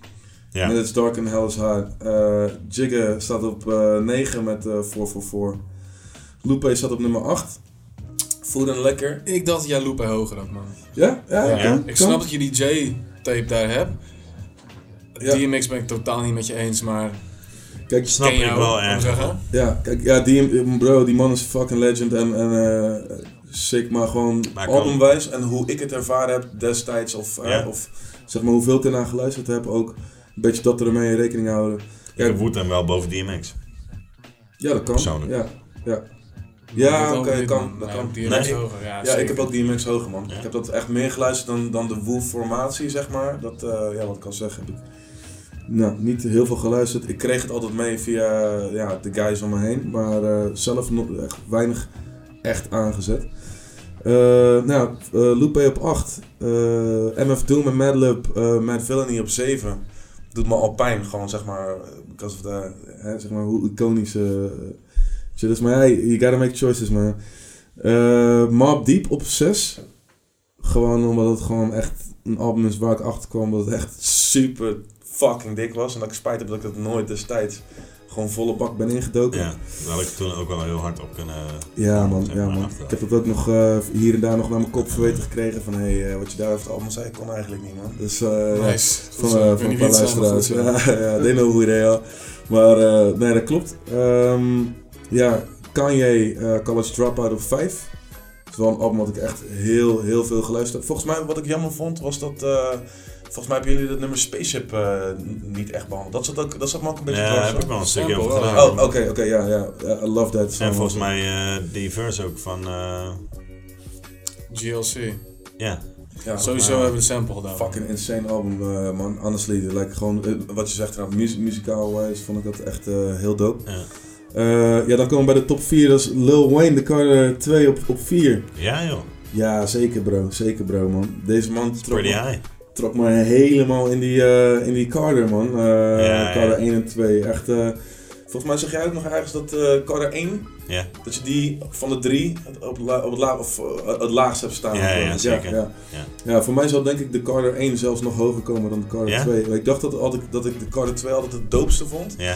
ja. Met It's Dark and Hell is Hard. Eh Jigga staat op eh 9 met eh 444. Lupe staat op nummer 8. Food and Lekker. Ik dacht jij Lupe hoger had, man. Ja? Ja? Ja, kan, ik kan. snap dat je die J-tape daar hebt. Ja. DMX ben ik totaal niet met je eens, maar Kijk, Snap ken ik jou, wel zeggen. ja, kijk, ja, die, bro, die man is fucking legend en, en eh, sick, maar gewoon Maar albumwijs en hoe ik het ervaren heb destijds of, eh, Ja. of zeg maar hoeveel ik ernaar geluisterd heb ook. Een beetje dat ermee in rekening houden. Ik heb Wu-Tang wel boven DMX. Ja, dat kan. Persoonlijk. Ja, ja. Ja, oké, kan, man. dat kan. DMX Nee, hoger, ja, Ja, ik heb ook DMX hoger, man. Ja. Ik heb dat echt meer geluisterd dan, dan de Wu-formatie, zeg maar. Dat, eh, ja, wat ik al zeg, heb ik nou, niet heel veel geluisterd. Ik kreeg het altijd mee via ja, de guys om me heen, maar eh, zelf nog echt weinig echt aangezet. Eh nou, Lupe op 8. eh, MF Doom en Madlib, Mad Villainy op 7. Doet me al pijn, gewoon zeg maar, because of the, hè, zeg maar hoe iconisch eh, shit is. Maar hey, you gotta make choices, man. Eh Mob Deep op 6. Gewoon omdat het gewoon echt een album is waar ik achter kwam dat het echt super fucking dik was. En dat ik spijt heb dat ik dat nooit destijds gewoon volle bak ben ingedoken. Ja, daar had ik toen ook wel heel hard op kunnen... Ja man, ja man. Ik heb dat ook nog eh, hier en daar nog naar mijn kop verweten gekregen van hé, hey, wat je daar over het album zei, kon eigenlijk niet man. Dus eh Nice. van, eh, van weet een niet paar luisteraars. [LAUGHS] Ja, ja, they know who they are. Maar eh, nee, dat klopt. Ehm, ja, Kanye, eh, College Dropout op 5. Het is wel een album wat ik echt heel, heel veel geluisterd heb. Volgens mij, wat ik jammer vond, was dat... eh, volgens mij hebben jullie dat nummer Spaceship eh, niet echt behandeld. Dat zat, ook, dat zat me ook een beetje Ja, daar heb ik wel een stukje over gedaan. Oh, oké, oké, ja, ja. Ja, I love that song. En volgens mij eh, die verse ook van... eh, GLC. ja, Ja, Sowieso maar- hebben we de sample gedaan. Fucking insane album, man. Honestly, like, gewoon wat je zegt, nou, muzie- muzikaal wijs vond ik dat echt eh, heel dope. ja. Eh, ja, dan komen we bij de top 4. Dat is Lil Wayne, de Carter 2 op, op 4. ja joh, Ja, zeker bro. Zeker bro, man. Deze man trok, me, trok me helemaal in die, eh, in die Carter, man. Eh ja. Carter 1 en 2. Echt, volgens mij zeg jij ook nog ergens dat Carter 1, Ja, dat je die van de drie op, het la- op het, la- of, het laagst hebt staan. Ja, ja, zeker. Ja, Ja. voor mij zal denk ik de Carter 1 zelfs nog hoger komen dan de Carter Ja? 2. Ik dacht dat, altijd, dat ik de Carter 2 altijd het doopste vond. ja.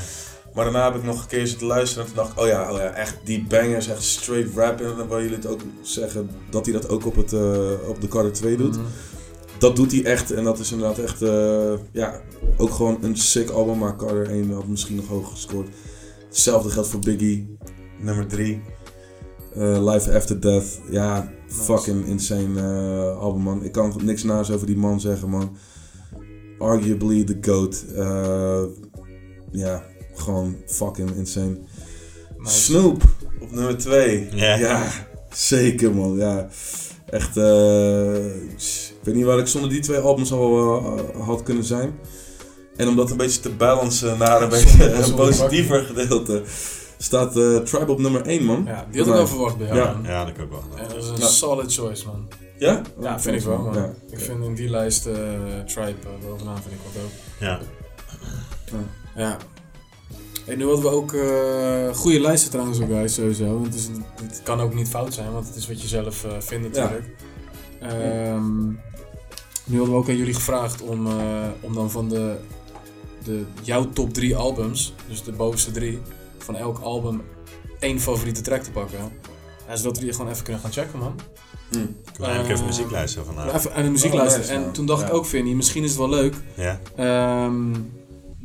Maar daarna heb ik nog een keer zitten luisteren en toen dacht ik, oh ja, oh ja echt die bangers, echt straight rap. En dan wil jullie het ook zeggen dat hij dat ook op, het, eh, op de Carter 2 doet. Mhm. Dat doet hij echt en dat is inderdaad echt, eh, ja, ook gewoon een sick album. Maar Carter 1 had misschien nog hoger gescoord. Hetzelfde geldt voor Biggie, nummer 3. Life After Death, ja, Nice. fucking insane eh, album man. Ik kan niks naast over die man zeggen man. Arguably the GOAT. Eh, ja, gewoon fucking insane. Nice. Snoop op nummer 2. Ja. zeker man. Ja, echt. eh, ik weet niet waar ik zonder die twee albums al eh, had kunnen zijn. En om dat een beetje te balancen naar een [LAUGHS] beetje een positiever gedeelte, staat eh, Tribe op nummer 1 man. Ja, die had ik wel verwacht bij jou, Ja. man. Ja, dat kan ik wel. En dat is een Ja. solid choice, man. Ja? Ja, vind ik wel, man. Ja. Ik vind in die lijst eh Tribe uh, bovenaan vind ik wel dope. Ja, Ja. En nu hadden we ook eh goede lijsten trouwens ook, guys, sowieso. Want het, is, het kan ook niet fout zijn, want het is wat je zelf eh, vindt Ja. natuurlijk. Ehm, nu hadden we ook aan jullie gevraagd om, eh, om dan van de, de, jouw top drie albums, dus de bovenste drie, van elk album één favoriete track te pakken. Ja, zodat we die gewoon even kunnen gaan checken, man. Hm. ik wil eigenlijk even Eh, muziek luisteren vandaag. Even aan de muziek Oh, luisteren. en toen dacht ik ook, Vinnie, misschien is het wel leuk Ja. ehm,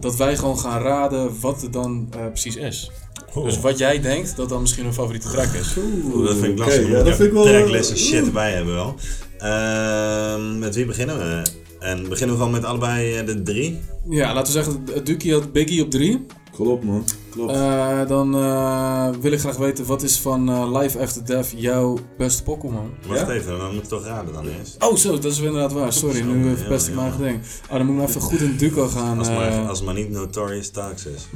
dat wij gewoon gaan raden wat het dan eh, precies is. Dus wat jij denkt dat dan misschien een favoriete track is. Oeh, dat vind ik lastig. ja, dat vind ik wel... Tracklist en shit erbij hebben wel. Ehm, met wie beginnen we? En beginnen we gewoon met allebei eh, de drie? Ja, laten we zeggen, Duki had Biggie op drie. Klopt man, klopt. Eh, dan eh, wil ik graag weten, wat is van eh, Life After Death jouw beste pokkel, man? Wacht Ja? even, dan moet ik toch raden dan eerst. Oh, zo, dat is inderdaad waar. Sorry, nu eh, verpest ik mijn eigen ding. Oh, dan moet ik maar even goed in Duco gaan. Als maar, als maar niet Notorious Talks [LAUGHS] is.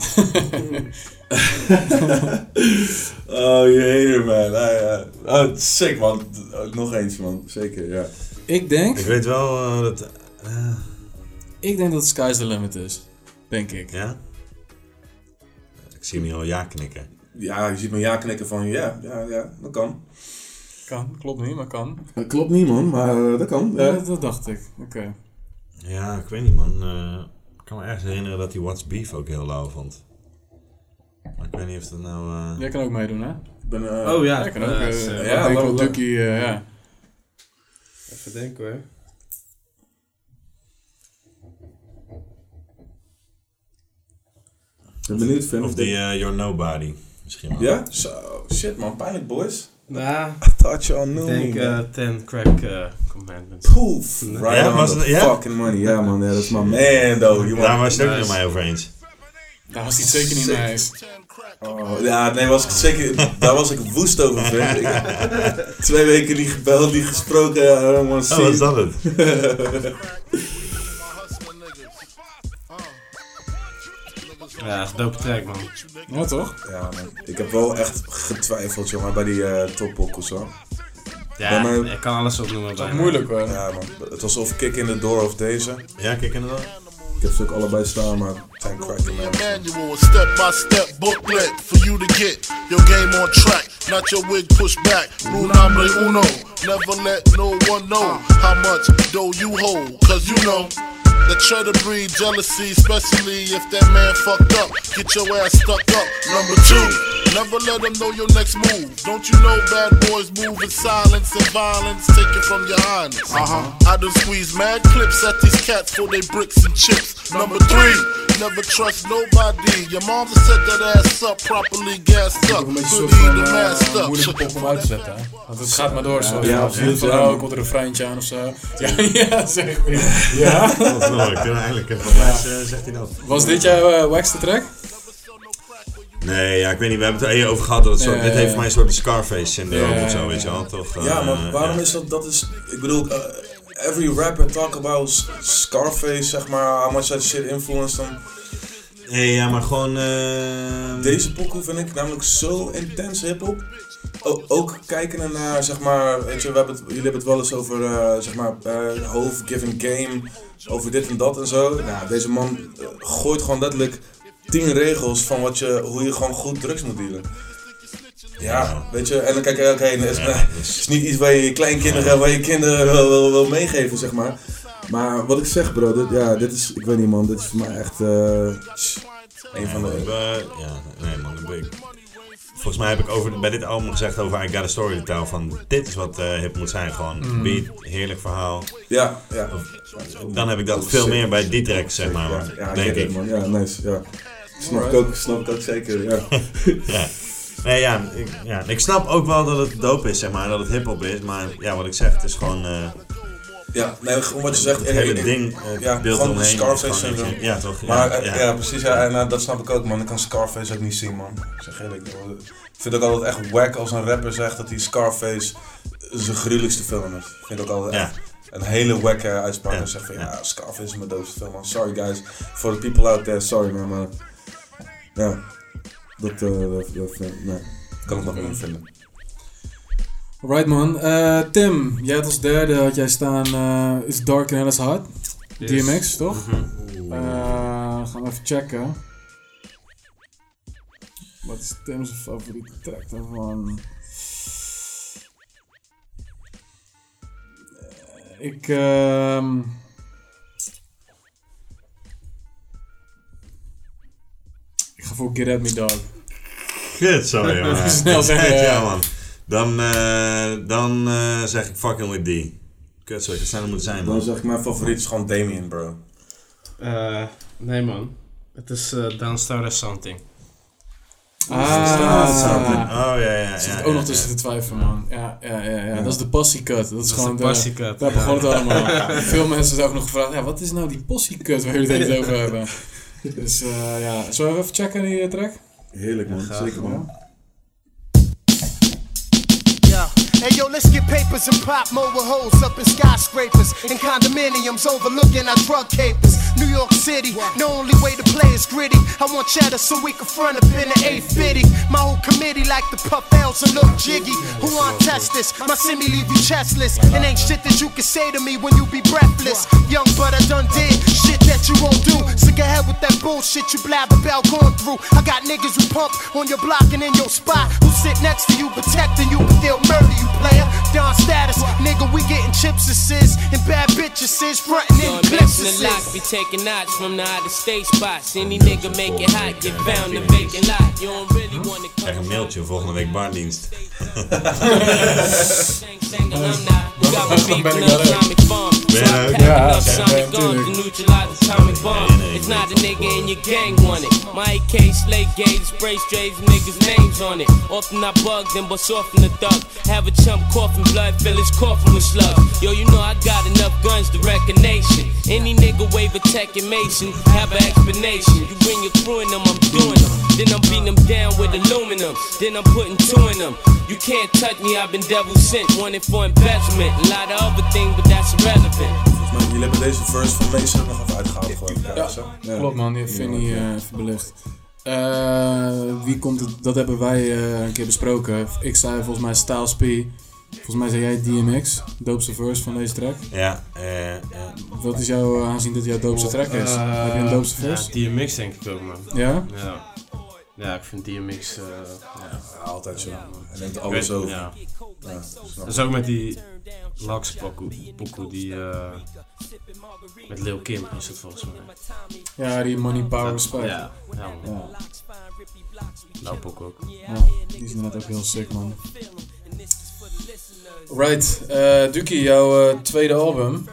oh, je hater man. Ah, ja. Oh, sick man. Oh, Nog eens man, zeker, ja. Ik denk, Ik weet wel dat... ik denk dat Sky's the Limit is. Denk ik. ja? Ik zie hem al ja knikken. Ja, je ziet me ja knikken van ja, ja, ja, dat kan. Kan, klopt niet, maar kan. Dat klopt niet man, maar eh, dat kan. Ja, dat, dat dacht ik. Oké. Ja, ik weet niet man. Eh, ik kan me ergens herinneren dat hij What's Beef ook heel lauw vond. Maar ik weet niet of dat nou... eh, Jij kan ook meedoen, hè? Ik ben, eh, Oh ja, Jij kan ook. ja, ja. Even denken hoor. Ben benieuwd Finn. Of die eh, You're Nobody. Misschien wel. Ja? Zo, shit man, pijnlijk boys. Nou, [LAUGHS] I thought you all knew ik denk me. eh man. 10 crack eh, commandments. Poef, right Ja, on was the het- ja? fucking money. Ja man, dat is my man though. You Daar was je het ook Nice. met mij over eens. Daar was hij het zeker niet mee eens. Oh, ja, nee, was ik zeker, daar was ik woest over, vriend. [LAUGHS] Ik heb twee weken niet gebeld, niet gesproken. I don't want to Oh, wat is see. dat het? [LAUGHS] Ja, dat is een dope track man. Ja, toch? Ja, man. Ik heb wel echt getwijfeld, jongen, bij die uh, toppokkels, hoor. Ja, Ja, maar- ik kan alles opnoemen Dat is bijna. moeilijk hoor. Ja, man. Het was of Kick in the Door of deze. Ja, kijk inderdaad. Ik heb ze ook allebei staan, maar Time Cracker, man. manual, a step-by-step booklet for you to get your game on track. Not your wig pushed back. Rule number uno. Never let no one know how much dough you hold. Cause you know that try to breed jealousy, especially if that man fucked up. Get your ass stuck up. Number two, Never let them know your next move. Don't you know bad boys move in silence and violence? Take it from your highness. Uh huh. I done squeeze mad clips at these cats for they bricks and chips. Number three, never trust nobody. Your mom set that ass up properly gassed up. Een beetje van eh, up. moeilijke pop om uit te zetten. hè? Want het gaat maar door zo. Ja, Ja, ja. oh, komt er een refreintje aan of zo. Ja, [LAUGHS] ja zeg Ja. Dat is we eigenlijk uh, zegt hij dat? Was dit jouw eh waxte track? Nee, ja, ik weet niet. We hebben het er eerder over gehad. Dat het soort, Ja, dit heeft ja. mij een soort Scarface syndroom Ja, of zo, weet je wel. Toch, Ja, eh, maar waarom is dat? Dat is, ik bedoel, eh, every rapper talk about Scarface, zeg maar, how much that shit influenced them. Nee, ja, maar gewoon... eh, Deze pokoe vind ik namelijk zo intens hip-hop. Ook kijken naar, zeg maar, weet je, we hebben het, jullie hebben het wel eens over, eh, zeg maar, Given Game, over dit en dat en zo. Nou, deze man gooit gewoon letterlijk tien regels van wat je, hoe je gewoon goed drugs moet dealen. Ja, weet je, en dan kijk je ook heen. Het is, Ja, dat [LAUGHS] het is- is niet iets waar je je kleinkinderen, waar je kinderen wil, wil, wil meegeven, zeg maar. Maar wat ik zeg, bro, dit, ja, dit is, ik weet niet man, dit is voor mij echt eh, een van de... we- ja, nee man. ik ben- Volgens mij heb ik over, bij dit album gezegd over I Got A Story to Tell. Van dit is wat eh, hip moet zijn. Gewoon beat, heerlijk verhaal. Ja, ja. Dan heb ik dat veel meer bij die track, zeg maar. Ja, ja, denk it, ik. man. Ja, nice. Ja. Snap ik ook, snap ik ook zeker. Ja. [LAUGHS] Ja. Nee, ja, ik, ja, ik snap ook wel dat het dope is, zeg maar. Dat het hip-hop is. Maar ja, wat ik zeg, het is gewoon. eh, ja, nee, gewoon wat je zegt. het hele ding. Het ja, beeld gewoon omheen. Scarface. Ja, toch? Maar ja, eh, ja, precies. Ja, en eh, dat snap ik ook, man. Ik kan Scarface ook niet zien, man. Ik zeg eerlijk. joh. Ik vind het ook altijd echt wack als een rapper zegt dat hij Scarface zijn gruwelijkste film is. Ik vind het ook altijd Ja. echt een hele wacke uitspraak. En zeg van ja. Scarface is mijn doofste film, man. Sorry, guys. For the people out there, sorry, man. Maar ja, dat, eh, dat, dat eh, nee. kan ik nog niet vinden. Right man. Eh, Tim, jij had als derde had jij staan eh Is Dark and Hell is Hard. Yes. DMX, toch? Eh, gaan we even checken. Wat is Tim's favoriete track daarvan? Eh, ik, ehm ik ga voor Get At Me Dog. Kut, sorry [LAUGHS] man. Snel zeggen, ja ja. man. Dan, eh, dan eh, zeg ik fucking with D. Kut, sorry, dat sneller moet zijn Dan man. zeg ik mijn favoriet is gewoon Damien, bro. Eh, nee man. Het is uh, as Something. Ah, Oh ja, ja. Er zit ja, ook ja, nog ja. tussen de twijfel, man. Ja, ja, ja, ja. Dat is de passiecut. Dat is Dat is gewoon de passiecut. Daar ja. begon het allemaal. [LAUGHS] Veel mensen zijn ook nog gevraagd, ja, wat is nou die passiecut waar jullie het over hebben? Dus eh, ja, zullen we even checken die eh, track? Heerlijk, man. graag, Zeker, man. Hey yo, let's get papers and pop mobile hoes up in skyscrapers and condominiums overlooking our drug capers. New York City, the only way to play is gritty. I want cheddar so we can front up in the 850. My whole committee like the puff L's and look jiggy. Who want test this? My semi leave you chestless. And ain't shit that you can say to me when you be breathless. Young but I done did shit that you won't do. Go ahead with that bullshit you blab about going through. I got niggas who pump on your block and in your spot. Who sit next to you protecting you but they'll murder you player. Down status, nigga, we getting chips and sis and bad bitches sis frontin' in Going clips back and to the lock, be taking knots from the out of state spots. Any nigga make it hot, get found in vacant lot. You don't really hmm? wanna come Krijg een mailtje, volgende week bardienst. Sang alumni, we got my beef ben ik wel atomic Ben je I ook? pack Ja, enough ja, sonic ja, guns to tuurlijk. neutralize atomic bomb. Nee, nee, It's not a nigga in your gang want it. My AK slate gauge, spray strays, niggas' names on it. Often I bug, then bust off in the thug. Have a chump coughing blood, fill his coffin with slugs. Yo, you know I got enough guns to wreck a nation. Any nigga wave a tech and mason, have an explanation. You bring your crew in them, I'm doing them. Then I'm beating them down with aluminum. Then I'm putting two in them. You can't touch me, I've been devil sent. Wanted for investment. A lot of other things, but that's irrelevant. Volgens mij, jullie hebben deze verse van Mason nog even uitgehaald, geloof ik. Ja, zo. Ja. Klopt man, die heeft Vinny eh, even belicht. Eh, wie komt het, dat hebben wij eh, een keer besproken. Ik zei volgens mij Styles P. Volgens mij zei jij DMX, doopste verse van deze track. Ja, eh, ja. Wat is jouw aanzien dat jouw doopste track is? Eh, Heb je een doopste ja, verse? DMX denk ik ook man. Ja? Ja. Ja, ik vind DMX... eh ja. Ja, altijd zo. Hij neemt alles over. Ja. Ja, Dat is ook met die Lax pokoe, pokoe die... eh, met Lil Kim is het volgens mij. Ja, die Money Power Respect. Ja, ja man. Ja. Nou pokoe ook. Ja, die is inderdaad ook heel sick, man. Right, eh Duki, jouw tweede album.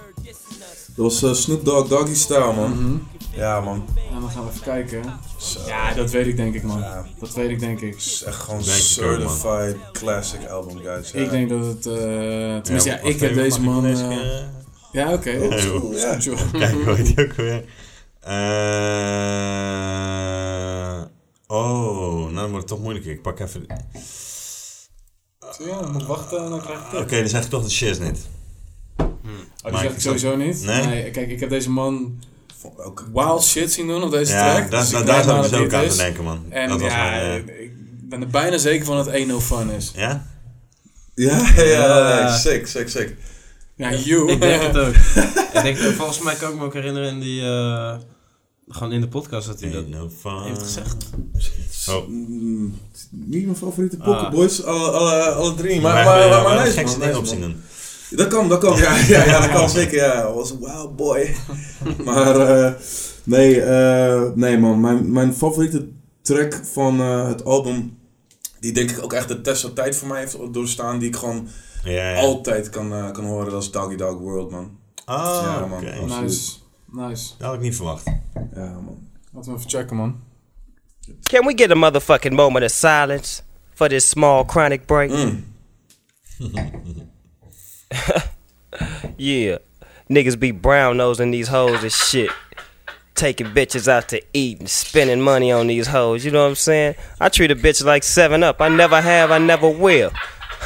Dat was Snoop Dogg Doggy Style, man. Mhm. Ja, man. Dan gaan we even kijken. Zo. Ja, dat weet ik denk ik, man. Ja. Dat weet ik denk ik. Het is echt gewoon Denk ik ook, man. certified classic album, guys. Ja. Ik denk dat het... eh tenminste, ja, ik heb deze man... eh, keer, ja, oké. Ja, eh, [LAUGHS] Kijk, hoe heet die ook weer? Eh oh, nou dan wordt het toch moeilijk. Ik pak even... Zo, Ja, dan moet ik wachten en dan krijg ik het. Oké, dan zeg ik toch de shiz niet. Oh, die Maar zeg ik- sowieso niet. Nee? Kijk, ik heb deze man ook. wild shit zien doen op deze Ja, track. daar, dus daar, aan ik dus dat ook aan te denken, man. En dat was ja, mijn, eh, ik ben er bijna zeker van dat het 1 no fun is. ja? [LAUGHS] Ja, ja, Ja. nee, sick, sick, sick. Ja, you. Ik denk het ook. [LAUGHS] ik denk, volgens mij kan ik me ook herinneren in die... eh, gewoon in de podcast dat hij dat Ain't no fun. heeft gezegd. Oh. Niet mijn favoriete Ah. Pokéboys, alle, alle, alle drie. Maar, Maar, maar, maar, maar, Dat kan, dat kan. Ja, [LAUGHS] ja, ja dat kan zeker. Ja, was een wild boy. [LAUGHS] maar eh, nee, eh, nee man. Mijn, mijn favoriete track van eh, het album, die denk ik ook echt de test van tijd voor mij heeft doorstaan, die ik gewoon Ja, ja. altijd kan, eh, kan horen, dat is Doggy Dog World, man. Ah, Ja, oké. Nice. Nice. Dat had ik niet verwacht. Ja, man. Laten we even checken, man. Can we get a motherfucking moment of silence for this small chronic break? Mm. [LAUGHS] [LAUGHS] Yeah. Niggas be brown nosing these hoes and shit. Taking bitches out to eat and spending money on these hoes. You know what I'm saying? I treat a bitch like 7 Up. I never have, I never will.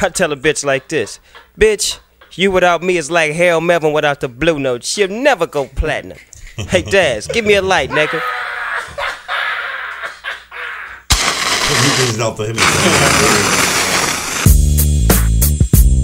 I tell a bitch like this Bitch, you without me is like Harold Melvin without the blue note. She'll never go platinum. [LAUGHS] Hey, Daz, give me a light, nigga. [LAUGHS]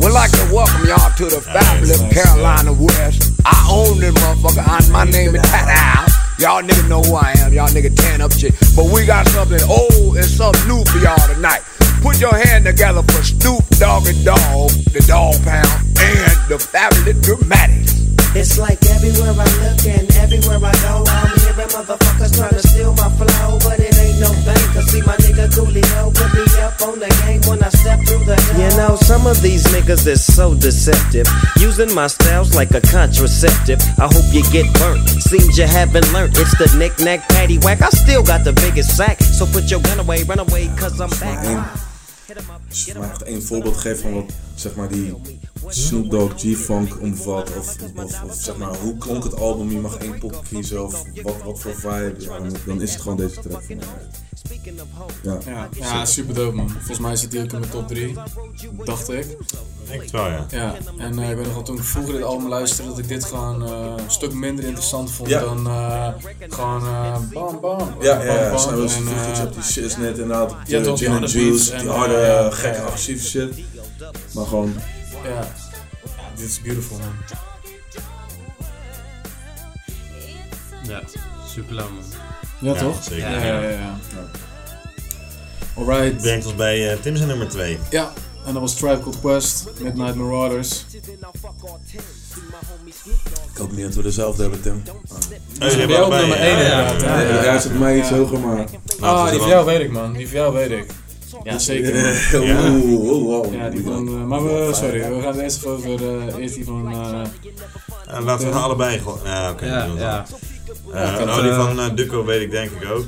Dit is dat. We'd like to welcome y'all to the fabulous Carolina West. I own this motherfucker. I, my name is Pat Al. Y'all niggas know who I am. Y'all niggas tan up shit. But we got something old and something new for y'all tonight. Put your hand together for Snoop Dogg and Dog, the Dog Pound, and the fabulous Dramatics. It's like everywhere I look and everywhere I go, I'm hearing motherfuckers trying to steal my flow, but it ain't no thing. Cause see my nigga Coolio put me up on the game when I step through the door. You know, some of these niggas is so deceptive. Using my styles like a contraceptive. I hope you get burnt. Seems you haven't learned. It's the knick-knack patty whack. I still got the biggest sack. So put your gun away, run away, cause I'm back. Als je mij echt één voorbeeld geeft van wat zeg maar die Snoop Dogg G-Funk omvat, of, of, of zeg maar hoe klonk het album, je mag één pop kiezen, of wat, wat voor vibe, ja, dan, dan is het gewoon deze track voor mij. Ja. Ja, ja super dope, man. Volgens mij zit die ook in mijn top 3. Dacht ik. Denk het wel, ja. Ja, en eh, ik weet nog wel toen ik vroeger dit album luisterde, dat ik dit gewoon eh, een stuk minder interessant vond Ja. dan eh, gewoon bam bam. Ja, ja, bam, ja. bam. Zo was En, vroeger iets op die shit net inderdaad, op Ja, gin and juice, die harde, ja, gekke, ja. agressieve shit. Maar gewoon, ja. ja, dit is beautiful, man. Ja, super lang man. Ja, Ja, toch? zeker. Ja, ja, ja. ja. Alright. Brengt ons bij uh, Tim zijn nummer 2. Ja, en dat was Tribe Called Quest, Midnight Marauders. ik hoop niet dat we dezelfde hebben, Tim. Oh, jullie hebben nummer ja. 1 Ja, inderdaad. ja? Ja, zit mij iets hoger, maar... Ah, die jou weet ik, man. Die van jou weet ik. Ja. Ja. [LAUGHS] Oeh, oeh, wow. Ja, die van... eh, maar we, sorry, we gaan het eerst even over... eh, eerst die van... eh, En laten we gaan allebei gewoon. Ja, oké. Ja, ja. nou, die van uh, Duco weet ik denk ik ook.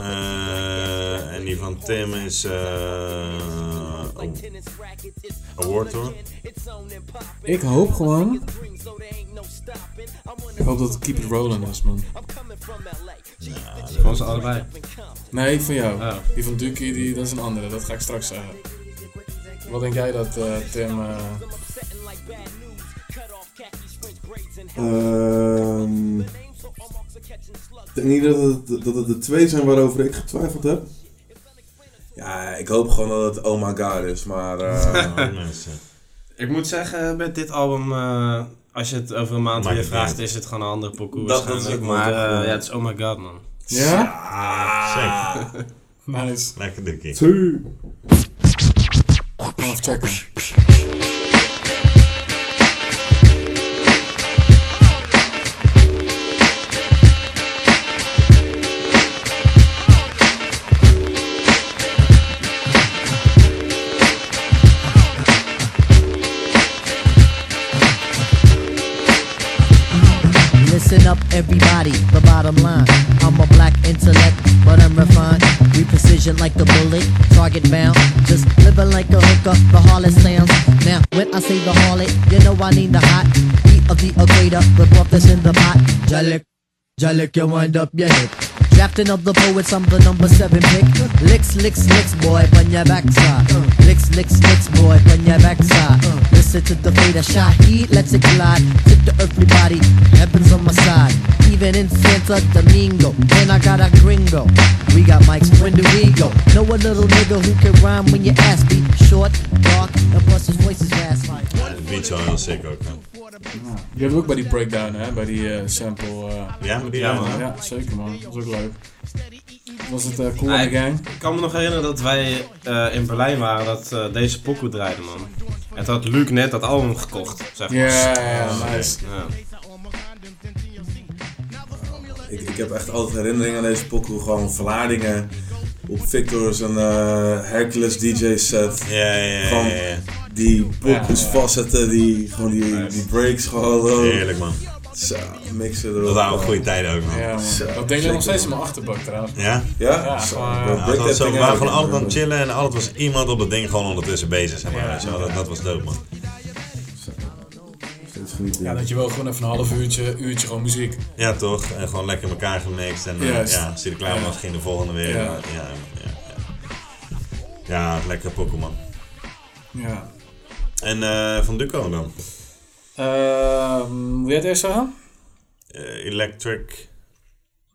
Eh, en die van Tim is. eh Award hoor. ik hoop gewoon... Ik hoop dat het Keep It Rolling is, man. Gewoon ze allebei. Nee, van jou. Oh. Die van Duki, die, dat is een andere. Dat ga ik straks zeggen. Wat denk jij dat, eh, Tim... eh, Ehm, ik denk niet dat het, dat het de twee zijn waarover ik getwijfeld heb. Ja, ik hoop gewoon dat het Oh My God is, maar... [LAUGHS] eh, Oh, mensen. Ik moet zeggen, met dit album, eh, als je het over een maand weer vraagt, is het gewoon een andere pokoe Dat- dat is ook Maar eh, ja, het is Oh My God man. Ja? Zeker. Nice. Lekker dikkie. We everybody. The bottom line. I'm a black intellect, but I'm refined. We precision like the bullet, target bound. Just living like a hooker, the harlot sounds. Now, when I say the harlot, you know I need the hot beat of the equator, the broth that's in the pot. Jalik, Jalik, you wind up your hip. Drafting of the poets, I'm the number seven pick. Licks, licks, licks, boy, on your backside. Licks, licks, licks, boy, on your backside. Listen to the fader shot, heat, let's it collide. Tip the earthly body, heaven's on my side. Even in Santa Domingo, and I got a gringo. We got mics, when do we go? Know a little nigga who can rhyme when you ask me. Short, dark, and plus his voice is fast like. Heel sick ook. Die hebben we ook bij die breakdown, hè? Bij die eh, sample. eh. Ja, die ja, ja, zeker man. Dat was ook leuk. Was het eh, cool Ah, in de gang? Ik kan me nog herinneren dat wij eh, in Berlijn waren, dat eh, deze pokoe draaide, man. En toen had Luc net dat album gekocht, zeg maar. Ja, ja, nice. Ja. Ik, ik heb echt altijd herinneringen aan deze pokoe. Gewoon verladingen op Victor's en eh, Hercules DJ set. Ja, ja, ja, ja, ja. Die ja. vastzetten, die, gewoon die, die breaks gewoon. zo. Heerlijk man. Zo, mixen erop. Dat waren ook goede tijden ook man. Ja, man. Zo, Dat denk ik nog steeds in mijn achterbak trouwens. Ja? Ja? Ja, Zo, ja, zo, we waren gewoon altijd aan het chillen en altijd was iemand op dat ding gewoon ondertussen bezig. Zeg maar, wel. dat, dat was dope man. Ja, dat je wel gewoon even een half uurtje, uurtje gewoon muziek. Ja toch? En gewoon lekker elkaar gemixt. En eh, Juist. ja, als je er klaar Ja. was, ging de volgende weer. Ja. Ja, ja, ja, ja. ja lekker Pokémon. Ja. En eh, van Duco dan? Ehm, wil jij het eerst zeggen? Eh, electric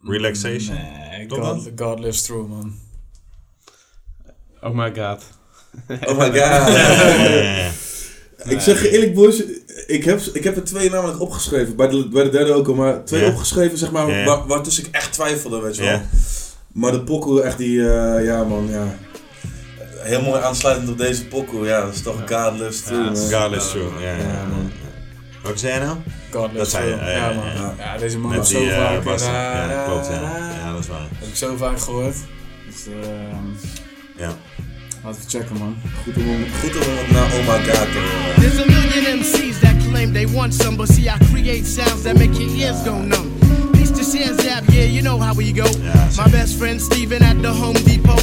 Relaxation? Nee, God, God Lives Through, man. Oh my god. Oh my god. [LAUGHS] Ik zeg je eerlijk, boys, ik heb, ik heb er twee namelijk opgeschreven. Bij de, bij de derde ook al, maar twee opgeschreven, zeg maar, ja. waar, waartussen ik echt twijfelde, weet je wel. Maar de pokoe, echt die, eh, ja man, ja. Heel mooi aansluitend op deze pokoe, ja, dat is toch God Lives Through, man. God is true. Ja, ja, Ja, ja. man. Wat zei je nou? God Dat zei je, ja, Ja, ja, man. ja. Ja, deze man die zo eh, vaak. bas. eh, Ja, klopt. Ja. ja, dat is waar. Heb ik zo vaak gehoord. Dus, ehm Ja. laten we checken, man. Goed om, goed om naar Oh my God te horen. There's a million MCs that claim they want some, but see, I create sounds that make your ears go numb. Peace to Shazab, yeah, you know how we go. My best friend Steven at the Home Depot.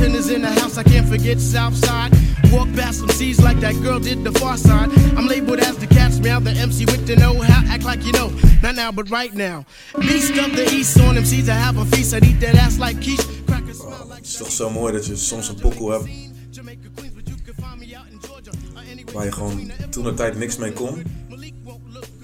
Is in the house, I can't forget Southside. Walk past some C's like that girl did the far side. I'm labeled as the cat's meow, the MC with the know how. Act like you know, not now, but right now. Beast of the East on MCs, I have a feast. I eat that ass like quiche. Crackers smell like Het is toch zo mooi dat je soms een pokoe hebt Jamaica Queens, but you can find me out in Georgia. or anywhere waar je gewoon toen de tijd niks mee kon.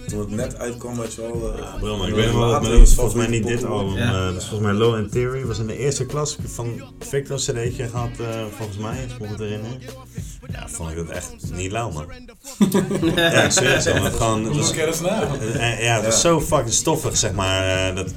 Toen het net uitkwam, weet je wel. eh, Bro, maar ik dat weet wel, volgens mij niet dit album. Ja. eh, dat is volgens mij Low and Theory. was in de eerste klas van Victor cd'tje gehad, eh, volgens mij. Ik moet het herinneren. Ja, vond ik dat echt niet lauw, man. [LAUGHS] ja, serieus. man. Het gewoon, was, ja, het was zo fucking stoffig, zeg maar. eh, dat,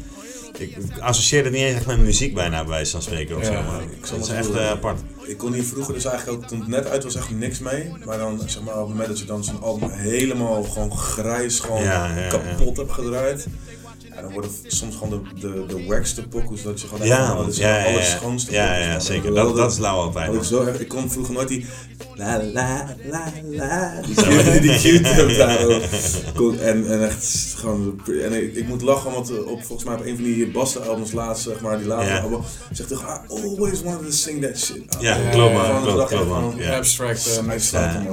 ik ik associeer het niet eens echt met muziek bijna, bij wijze van spreken of Ja, zo. Maar ik zal het echt eh, apart. Ik kon hier vroeger dus eigenlijk ook, toen het net uit was, echt niks mee. Maar dan, zeg maar, op het moment dat je dan zo'n album helemaal gewoon grijs, gewoon Ja, ja, ja. kapot hebt gedraaid. Ja, dan worden soms gewoon de, de, de wackste pokoes, dat je gewoon Ja, dat is ja, ja, schoonste Ja, zeker. Dat- Dat, is lauw altijd, ik, man. zo erg, ik kon vroeger nooit die la la la la die, zo, die. [LAUGHS] Kon- en, en echt gewoon en ik, ik moet lachen want eh, op volgens mij op een van die Basta albums laatst zeg maar die laatste Ja. album zegt toch I always wanted to sing that shit. Ja, Ah, klopt man, klopt, klopt Ja. Abstract eh,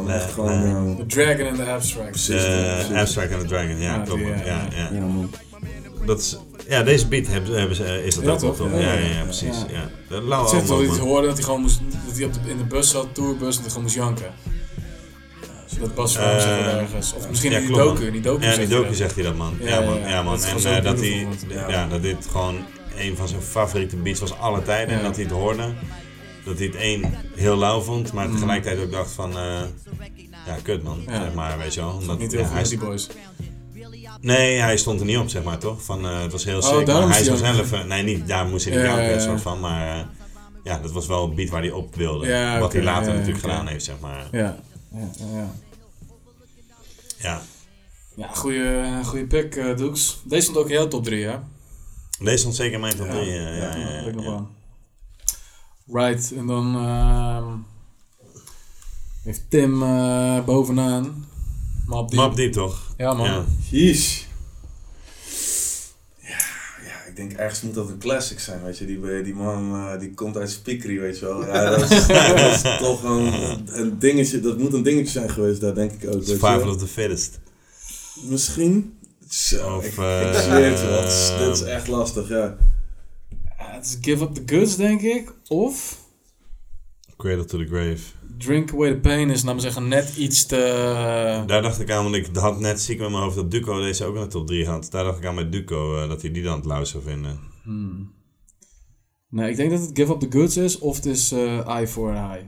man, gewoon ja. The Dragon and the Abstract. Eh. Abstract and the Dragon, ja, Ja, klopt man. eh, Ja, ja. Dat is, ja, deze beat hebben, hebben ze, is dat Ja, ook wel toch? Ja, Ja, precies. Ja. Ja. Lauwe zeg dat hij het hoorde dat hij gewoon moest, dat hij op de, in de bus zat, tourbus, en dat hij gewoon moest janken. Dat Bas van hem zeggen Eh, ergens. Of misschien ja, in die docu, docu Ja, in zegt die hij docu dat. zegt hij dat, man. Ja, Ja, man. ja, man. Dat En gewoon eh, dat, hij, ja. dat dit gewoon een van zijn favoriete beats was alle tijden. En dat hij het hoorde. Dat hij het één heel lauw vond, maar Mm. tegelijkertijd ook dacht van... eh, ja, kut man. Zeg maar, weet je wel. Omdat, Niet heel ja, veel hij die boys. Nee, hij stond er niet op, zeg maar, toch? Van, eh, het was heel Oh, sick. daarom maar hij zou zelf... eh, nee, niet, daar moest hij niet ja, janken, ja. soort van. Maar eh, ja, dat was wel een beat waar hij op wilde. Ja, wat hij later natuurlijk gedaan heeft, zeg maar. Ja, ja, ja. ja. Goede, goede pick, eh Doeks. Deze stond ook in jouw top 3, hè? Deze stond zeker in mijn top 3. Ja, ja, ja, nog wel. Right, en dan ehm, heeft Tim eh, bovenaan. Map Deep. Map Deep, toch? Ja, man. Ja. Jeez. Ja, ja, ik denk ergens moet dat een classic zijn, weet je. Die, die man eh, die komt uit Spikri, weet je wel. Ja, dat is, [LAUGHS] dat is toch een, een dingetje, dat moet een dingetje zijn geweest, daar denk ik ook. Survival wel. of the fittest. Misschien. Zo, Of, ik, eh, ik zweer het is, dit is echt lastig, ja. Ja, het is Give Up The Goods, denk ik. Of Cradle to the Grave. Drink Away The Pain is, maar zeggen, net iets te... Daar dacht ik aan, want ik had net ziek met mijn hoofd dat Duco deze ook in de top 3 had. Daar dacht ik aan met Duco, eh, dat hij die dan het lauw zou vinden. Hmm. Nee, ik denk dat het Give Up The Goods is, of het is eh Eye for an Eye.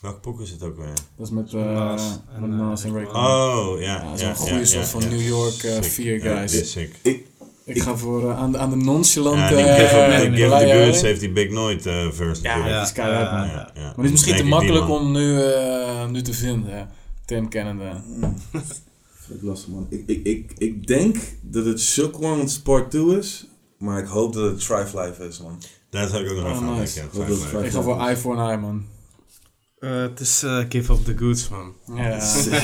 Welke poek is het ook weer? Dat is met, eh Nas met en, Nas en eh, Ray Oh, ja. Ja, ja, zo'n ja, goede soort van. New York eh, Sick. vier Ja, guys. is sick. Ik, Ik ga voor eh, aan, de, aan de nonchalante... Ja, die Give Up eh, the- Give Goods heeft die Big Noid eh verse Ja, natuurlijk. dat is keihard, man. Ja, ja. Maar die is misschien Denk te makkelijk om nu, eh, nu te vinden. Tim kennende. [LAUGHS] Vind ik lastig, man. Ik, ik, ik, ik denk dat het Shook Ones Part 2 is, maar ik hoop dat het Thrive Life is, man. Daar zou ik ook nog Oh, even aan denken. Het Ik ga voor Eye for an Eye, man. Eh, het is eh, Give Up The Goods, man. Ja. Sick. [LAUGHS]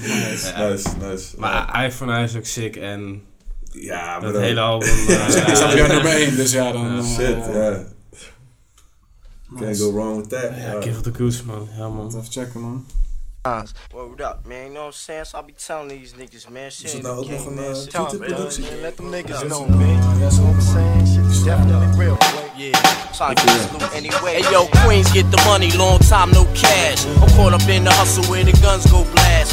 Nice. [LAUGHS] Nice, nice. Maar iPhone is ook sick en ja, maar dat hele album... [LAUGHS] eh, Ik snap jou nummer 1, dus ja, dan... Ja, eh, Shit, ja. Can't go wrong with that. Ja, Ja. Give Up The Goods, man. Ja, man. Even checken, man. Word up, man. You know what I'm saying? So I be telling these niggas, man. Shit Is het nou ook nog een, man. eh, Shit, man. Twitter-productie? Let them niggas know, man. You know what I'm saying? Shit is definitely real. Yeah. Trying to get this anyway. Hey, yo, Queens get the money, long time no cash. I'm caught up in the hustle where the guns go blast.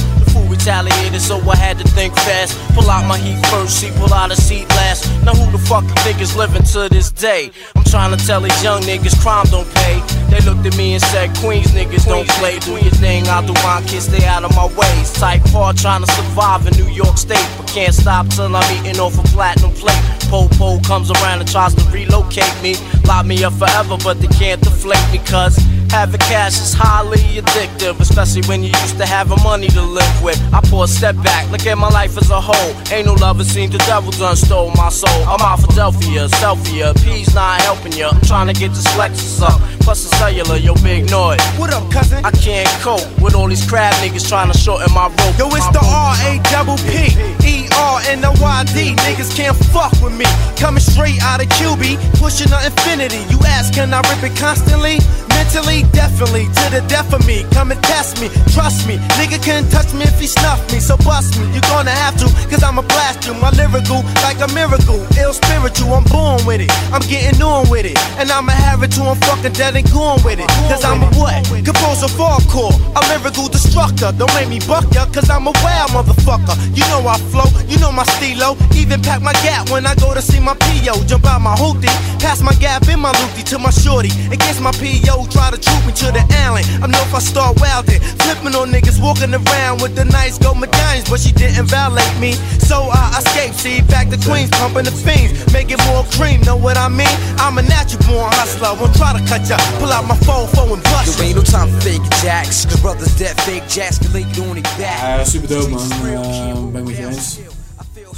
Retaliated, so I had to think fast. Pull out my heat first, see, pull out a seat last. Now who the fuck you think is living to this day? I'm trying to tell these young niggas crime don't pay. They looked at me and said, Queens niggas don't play. Do your thing, I'll do mine, kids stay out of my ways. Type hard trying to survive in New York State, but can't stop till I'm eating off a platinum plate. Po-po comes around and tries to relocate me. Lock me up forever, but they can't deflate me, cause having cash is highly addictive, especially when you used to having money to live with. I pull a step back, look at my life as a whole. Ain't no love, it seems the devil done stole my soul. I'm out Philadelphia, selfie, P's not helping ya. I'm trying to get this Lexus up, plus the cellular, yo, big noise. What up, cousin? I can't cope with all these crab niggas trying to shorten my rope. Yo, it's the. R A double P E R N O Y D. Niggas can't fuck with me. Coming straight out of QB, pushing the infinity. You ask, can I rip it constantly? Mentally, definitely, to the death of me. Come and test me, trust me. Nigga can't touch me if he snuff me, so bust me. You're gonna have to, cause I'ma blast you. My lyrical, like a miracle. Ill spiritual, I'm born with it. I'm getting on with it. And I'ma have it till I'm fucking dead and going with it. Cause I'm a what? Composer hardcore. A lyrical destructor. Don't make me buck ya, cause I'm a wild motherfucker. You know I flow, you know my stilo. Even pack my gap when I go to see my PO. Jump out my hoopty, pass my gap in my loopty to my shorty. Against my PO, try to troop me to the alley. I know if I start wildin', flipping on niggas walking around with the nice gold medallions, but she didn't violate me. So I escaped, see, back to Queens, pumping the fiends, making more cream. Know what I mean? I'm a natural born hustler. Won't try to cut ya, pull out my phone, phone and bust There ain't no time for fake jacks. The brothers dead fake jacks, collate on it back. Ja, super dope man. Eh, ben ik met je eens.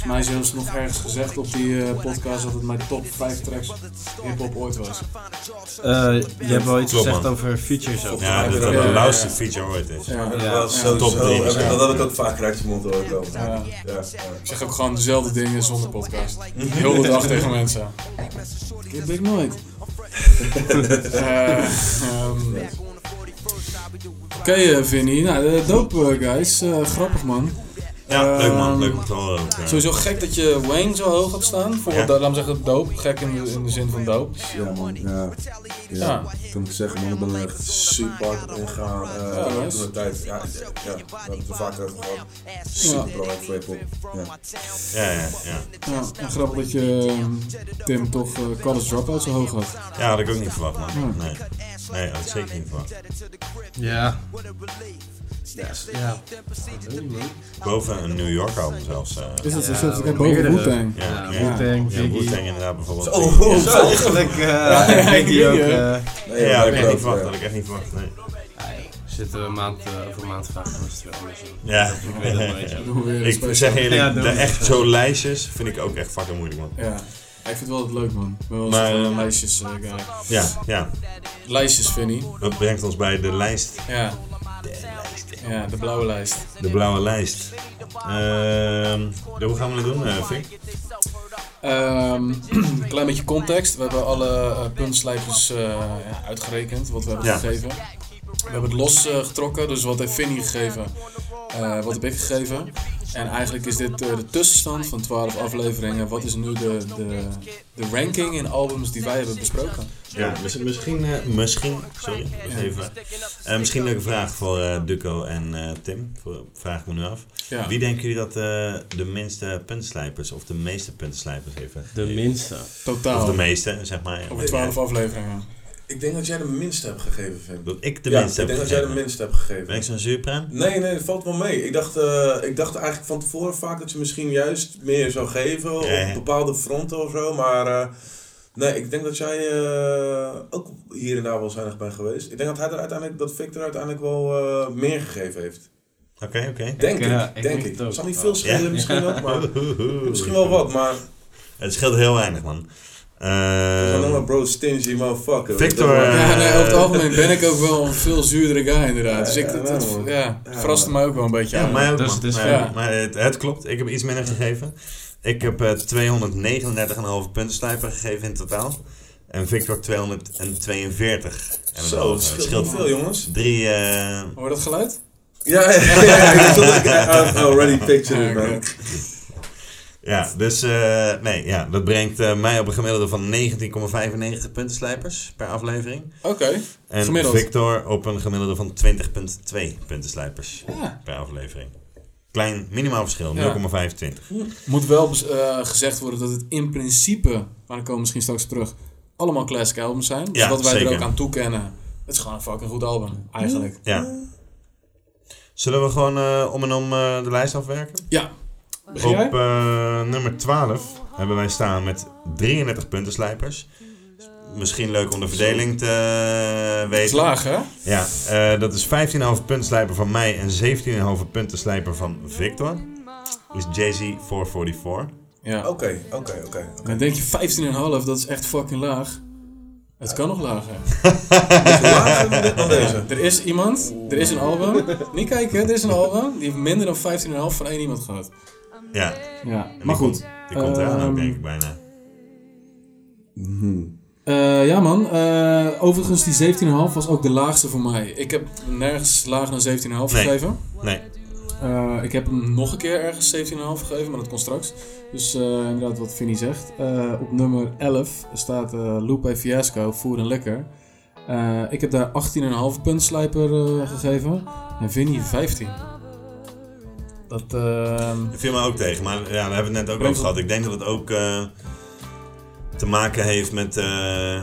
Volgens mij is zelfs nog ergens gezegd op die eh, podcast dat het mijn top 5 tracks hip-hop ooit was. Eh, je hebt wel iets Klopt, gezegd man. over features ook. Ja, dat Ja, dat ja, de lauwste feature ooit is. Ja. Dat Ja. was Ja. sowieso- Top heb. Dat heb ik ook vaak uit je mond horen komen. Ja. Ik zeg ook gewoon dezelfde dingen zonder podcast. [LAUGHS] Heel de dag tegen mensen. Ik ben ik nooit. [LAUGHS] Eh, ehm, Oké, eh, Vinnie. Nou, dope guys. Eh, grappig man. Ja, leuk man. Ehm, Leuk om te horen ook. ja. Sowieso gek dat je Wayne zo hoog had staan. Voor, Ja. me zeggen, dope. Gek in de, in de zin van dope. Ja, man. Ja. Ja. Ik zeggen, man. Ik ben er echt super hard eh Ja, de tijd. Ja, ja, we hebben het er vaak over gehad. Super belangrijk voor hip-hop. Ja. Ja, ja, ja. Grappig dat je eh, Tim toch eh College Dropout zo hoog had. Ja, had ik ook niet verwacht, man. Nee. Nee, had ik zeker niet verwacht. Ja. Ja. ja. Boven, een New York album zelfs. eh. Is dat zo? Ja, ik boven. Wu-Tang. Ja, Ja, ja. Wu-Tang, Ja. Wu-Tang inderdaad bijvoorbeeld. Zo, oh, Ja. [LAUGHS] zo. Eigenlijk eh Ja, Biggie ja, ook. ja. eh, Nee, Ja, had ik ik echt niet verwacht. Had ik echt niet verwacht, nee. zit een maand, eh, over een maand vaak in Australië. zo. Ja. Ik weet het [LAUGHS] we een Ik zeg eerlijk, de we. echt zo lijstjes vind ik ook echt fucking moeilijk, man. Ja. Ik vind het wel leuk, man. Ik ben wel Maar, zo'n eh, lijstjes eh, guy. Ja, ja. Lijstjes, Vinnie. Dat brengt ons bij de lijst. Ja. Ja, de blauwe lijst. De blauwe lijst. Ehm, hoe gaan we dat doen, eh Fik? Ehm, een klein beetje context. We hebben alle eh, puntslijpers eh, uitgerekend, wat we hebben Ja. gegeven. We hebben het los getrokken, dus wat heeft Vinnie gegeven, wat heb ik gegeven. En eigenlijk is dit de tussenstand van 12 afleveringen. Wat is nu de, de, de ranking in albums die wij hebben besproken? Ja, mis- misschien, eh, misschien, sorry, Ja. even. Eh, misschien een leuke vraag voor eh, Duco en eh, Tim. Voor, vraag ik me nu af. Ja. Wie denken jullie dat eh, de minste puntenslijpers of de meeste puntenslijpers heeft? De minste. Totaal. Of de meeste, zeg maar. Over 12 afleveringen. Ik denk dat jij de minste hebt gegeven, Vin. Dat ik de ja, minste ik heb denk dat jij de gegeven. minste hebt gegeven. Ben ik zo'n zuurpruim? Nee, nee, dat valt wel mee. Ik dacht, eh, ik dacht eigenlijk van tevoren vaak dat je misschien juist meer zou geven Ja, op bepaalde fronten of zo. Maar eh, nee, ik denk dat jij eh, ook hier en daar wel zuinig bent geweest. Ik denk dat hij er uiteindelijk, dat Victor uiteindelijk wel eh, meer gegeven heeft. Oké, oké. Denk ik, ja, ik denk denk ik. het zal niet veel schelen Ja. misschien ook, maar [LAUGHS] misschien wel wat. Maar Het scheelt heel weinig, man. Eh, is dan maar bro, stingy motherfucker. Victor, eh, Ja, nee, over het algemeen ben ik ook wel een veel zuurdere guy inderdaad. Dus ik, Ja, dat, ja, dat- ja, Ja, verraste mij ook wel een beetje. ja, aan. mij ook, Dus man. het is maar, ja. maar het, het klopt, ik heb iets minder gegeven. Ik heb eh 239,5 puntenslijper gegeven in totaal. En Victor 242. En Zo, het scheelt veel jongens. Drie, eh, Hoor je dat geluid? Ja, ja, ja, ja, ik- I've already pictured it, Ja, man. [LAUGHS] ja, dus eh, nee, ja, dat brengt eh, mij op een gemiddelde van 19,95 puntenslijpers per aflevering. Oké, En gemiddeld. Victor op een gemiddelde van 20,2 puntenslijpers Ja. per aflevering. Klein minimaal verschil, Ja. 0,25. Moet wel eh, gezegd worden dat het in principe, maar daar komen we misschien straks terug, allemaal classic albums zijn. Dus Ja, wat wij zeker. er ook aan toekennen, het is gewoon een fucking goed album, eigenlijk. Ja. Zullen we gewoon eh, om en om eh, de lijst afwerken? Ja. Begin Op eh, nummer 12 hebben wij staan met 33 puntenslijpers. Misschien leuk om de verdeling te eh, weten. laag, hè? Ja, eh, dat is 15,5 puntenslijper van mij en 17,5 puntenslijper van Victor. Is Jay-Z 444. Ja. Oké, oké, oké. Dan denk je 15,5, dat is echt fucking laag. Het kan nog lager. [LAUGHS] Lager dan dit- dan deze. Er is iemand, er is een album. Niet kijken, er is een album. Die heeft minder dan 15,5 van één iemand gehad. Ja, Ja, maar goed. Komt, die komt eraan ook, Ehm, denk ik bijna. Eh, ja man, Eh, overigens die 17,5 was ook de laagste voor mij. Ik heb nergens lager dan 17,5 Nee. gegeven. Nee, Eh, ik heb hem nog een keer ergens 17,5 gegeven, maar dat komt straks. Dus inderdaad wat Vinnie zegt. Op nummer 11 staat Lupe Fiasco, Voer en Lekker. Ik heb daar 18,5 punt slijper gegeven. En Vinnie 15. Dat, ehm, dat viel me ook tegen. Maar ja, daar hebben we het net ook over gehad. Ik denk dat het ook te maken heeft met eh,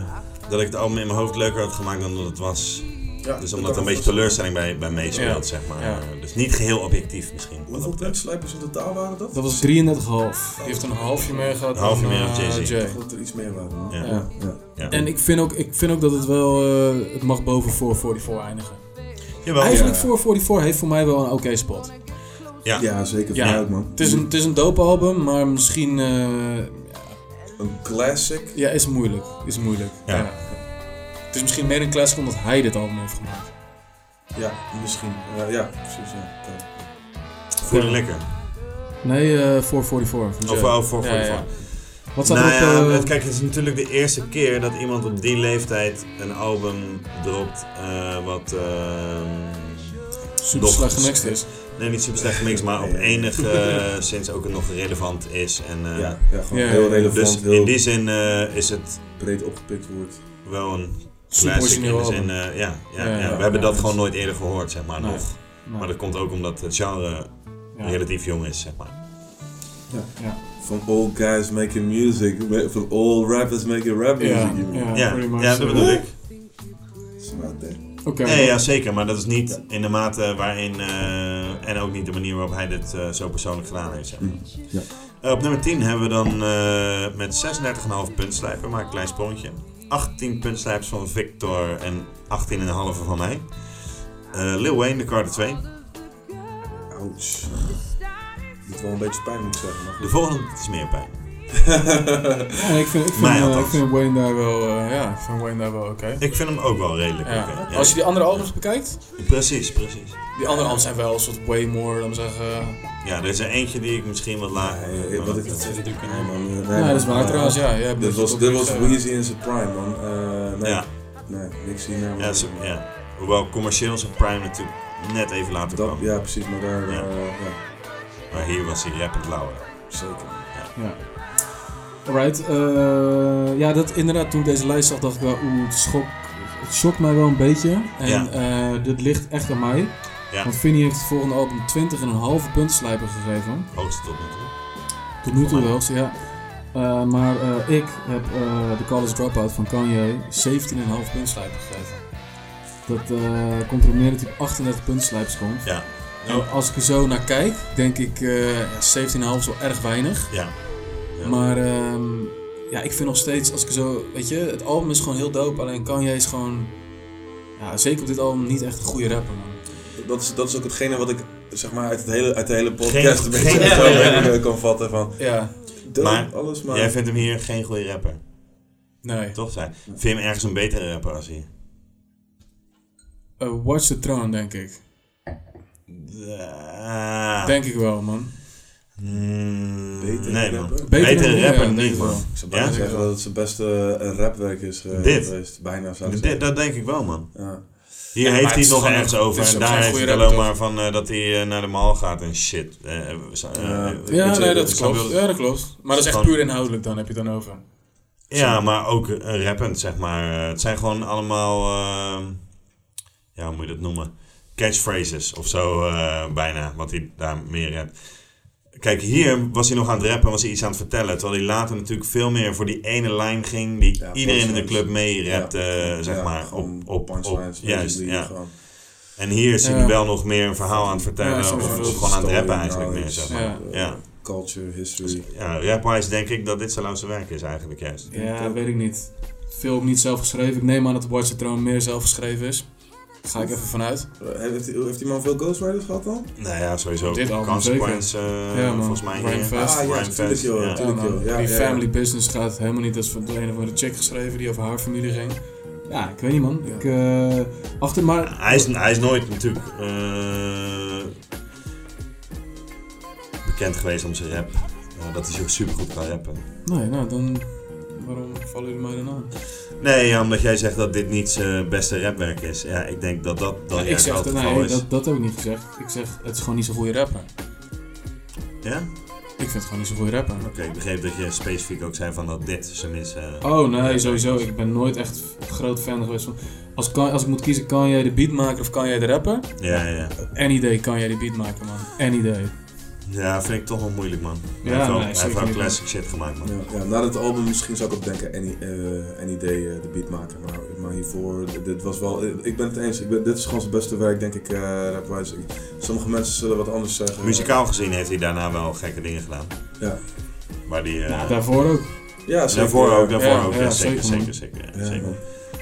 dat ik het album in mijn hoofd leuker had gemaakt dan dat het was. Ja, Dus dat omdat er een beetje teleurstelling bij, bij meespeelt, Ja. zeg maar. Ja. Dus niet geheel objectief misschien. wat Hoeveel puntslijpers in totaal waren dat? dat was 33,5. Die heeft een halfje meer gehad Een halfje dan, meer dan eh, Jay-Z. Jay. Ik dat er iets meer waren. Ja. Ja. Ja. Ja. En ik vind, ook, ik vind ook dat het wel, eh, het mag boven 444 eindigen. Jawel, Eigenlijk ja. 444 heeft voor mij wel een oké spot. Ja. Ja, zeker. Voor Ja. mij ook, man. Het is een, het is een dope album, maar misschien, eh, Een classic. ja, is moeilijk. Is moeilijk. Ja. Ja. Het is misschien meer een classic omdat hij dit album heeft gemaakt. Ja, misschien. Ja, ja precies. Ja. Voel je lekker. Nee, eh 444. van Of oh, voor, voor, Ja, ja. voor. Wat staat Nou er op... ja, eh, het- kijk, het is natuurlijk de eerste keer dat iemand op die leeftijd een album dropt eh, wat... ehm, super slecht gemixt is. Nee, niet super slecht gemixt, maar op enige eh, [LAUGHS] sinds ook nog relevant is. En, eh, Ja, ja, gewoon Ja, heel relevant. Dus heel in die zin eh, is het breed opgepikt wordt. wel een classic in de zin, eh, ja, ja, Ja, ja, ja, we hebben ja, dat gewoon nooit eerder gehoord, zeg maar, Nee. nog. Nee. Maar dat komt ook omdat het genre Ja. relatief jong is, zeg maar. Ja. From old guys making music, from old rappers making rap music. Ja, ja, Ja, dat bedoel ik. It's Nee, ja, zeker, maar dat is niet in de mate waarin eh, En ook niet de manier waarop hij dit eh, zo persoonlijk gedaan heeft. Zeg maar. Ja. Eh, op nummer 10 hebben we dan eh, met 36,5 puntslijper, maar een klein sprongetje. 18 puntslijpers van Victor en 18,5 van mij. Eh, Lil Wayne, de Carter 2. Ouch. Doet wel een beetje pijn, moet ik zeggen. Maar. De volgende is meer pijn. [LAUGHS] Ja, ik vind, ik vind, eh, ik vind Wayne daar wel, eh, ja, ik vind Wayne daar wel oké. Ik vind hem ook wel redelijk Ja. oké. Ja. Als je die andere albums bekijkt, Precies, precies. die andere albums zijn wel een soort way more, dan zeggen. Ja, er is er eentje die ik misschien wat lager... Nee, wat ik dat nee, man. Nee, Ja, man. dat is waar Eh, trouwens, ja. Je hebt Dit was, dit was geschreven. Weezy in zijn prime, man. Eh, nee, Ja. nee, niks hier naar. Ja, zo- ja. Hoewel commercieel zijn prime natuurlijk net even later Dat, kwam. ja, precies, maar daar, Ja. eh, ja, Maar hier was hij rappend lauwer. zeker. Ja. Alright. eh, ja, dat inderdaad, toen ik deze lijst zag, dacht ik wel, oeh, het, schok, het schokt mij wel een beetje. En Ja. eh, dit ligt echt aan mij. Ja. Want Vinnie heeft het volgende album 20,5 puntenslijper gegeven. Hoogste tot nu toe. Tot nu toe wel, ja. Eh, maar ik heb de College Dropout van Kanye 17,5 puntslijper gegeven. Dat komt erop neer dat hij op 38 puntslijpers komt. Ja. En als ik er zo naar kijk, denk ik eh ja, 17,5 is wel erg weinig. Ja. Ja. Maar ehm, ja, ik vind nog steeds, als ik zo, weet je, het album is gewoon heel dope. Alleen Kanye is gewoon, ja, zeker op dit album niet echt een goede rapper, man. Dat is, dat is ook hetgene wat ik zeg maar, uit, het hele, uit de hele podcast Geen- een beetje geen- zo ja, ja. kan vatten. Van, Ja, dope, Maar alles, maar... Jij vindt hem hier geen goede rapper. nee. Toch zijn? Vind je hem ergens een betere rapper als hij? Eh, Watch the Throne, denk ik. Denk ik wel, man. Mm, Betere nee man. rapper? Ja, rapper niet ik man. Ik zou bijna Ja? zeggen dat het zijn beste eh, rapwerk is eh, Dit? geweest. Bijna zou ik Dit, dat denk ik wel man. Ja. Hier Ja, heeft hij nog een- over en daar heeft hij het alleen maar van eh, dat hij naar de mall gaat en shit. Ja. nee, dat klopt. Ja, dat klopt. Maar dat is echt puur inhoudelijk, dan heb je het dan over. Ja, maar ook rappend, zeg maar. Eh, het zijn gewoon allemaal, ehm, ja, hoe moet je dat noemen? Catchphrases of zo, eh, bijna, wat hij daar meer rapt. Kijk, hier was hij nog aan het rappen, was hij iets aan het vertellen. Terwijl hij later natuurlijk veel meer voor die ene lijn ging die Ja, iedereen in de club mee rapte, Ja, zeg ja, maar. Op, op, op, juist, ja. gewoon. En hier is hij Ja. wel nog meer een verhaal aan het vertellen. Ja, of, gewoon aan het rappen Story, eigenlijk meer, zeg maar. Ja. eh, Ja. Culture, history. Ja, rapwise denk ik dat dit zijn lauwste werk is eigenlijk juist. Ja, weet ik niet. Veel ook niet zelf geschreven. Ik neem aan dat Watch the Throne meer zelf geschreven is. Daar ga ik even vanuit. Heeft, die- heeft die man veel ghostwriters gehad dan? Nou ja, sowieso. Dit Consequence, eh, Ja, volgens mij hier. Fest. Ah, ja, Fest, joh. ja. Tuurlijk, Ja, man. joh. Ja, die ja, ja. family business gaat helemaal niet. Dat is door een of andere chick geschreven die over haar familie ging. Ja, ik weet niet man. Ik, eh, achter maar... Hij is, hij is nooit natuurlijk eh, bekend geweest om zijn rap. Dat hij zo super goed kan rappen. Nee, nou dan... Waarom vallen jullie mij dan aan? Nee, ja, omdat jij zegt dat dit niet zijn beste rapwerk is. Ja, ik denk dat dat, dat Ja, ik zeg dat, nee, is. dat, dat heb ik niet gezegd. Ik zeg, het is gewoon niet zo'n goede rapper. Ja? Ik vind het gewoon niet zo'n goede rapper. Oké, ik begreep dat je specifiek ook zei van dat dit zijn minst... eh, Oh nee, sowieso. Ik ben nooit echt groot fan geweest van... Als, kan, als ik moet kiezen, kan jij de beat maken of kan jij de rapper? Ja, ja. Any day kan jij de beat maken, man. Any day. Ja, vind ik toch wel moeilijk, man. Hij Ja, heeft wel, nee, hij zeker heeft wel niet, man. classic shit gemaakt, man. Ja, ja, na het album misschien zou ik ook denken Any, eh Any Day eh, de beat maken. Maar, maar hiervoor, dit, was wel... Ik ben het eens. Ik ben, dit is gewoon zijn beste werk, denk ik, eh rapwise. Sommige mensen zullen wat anders zeggen. Muzikaal gezien heeft hij daarna wel gekke dingen gedaan. Ja. Maar die... eh, Nou, daarvoor ook. Ja, zeker. Daarvoor ook, daarvoor Ja, ook. Ja, ja, zeker, zeker, zeker, man. zeker. Ja, zeker. man.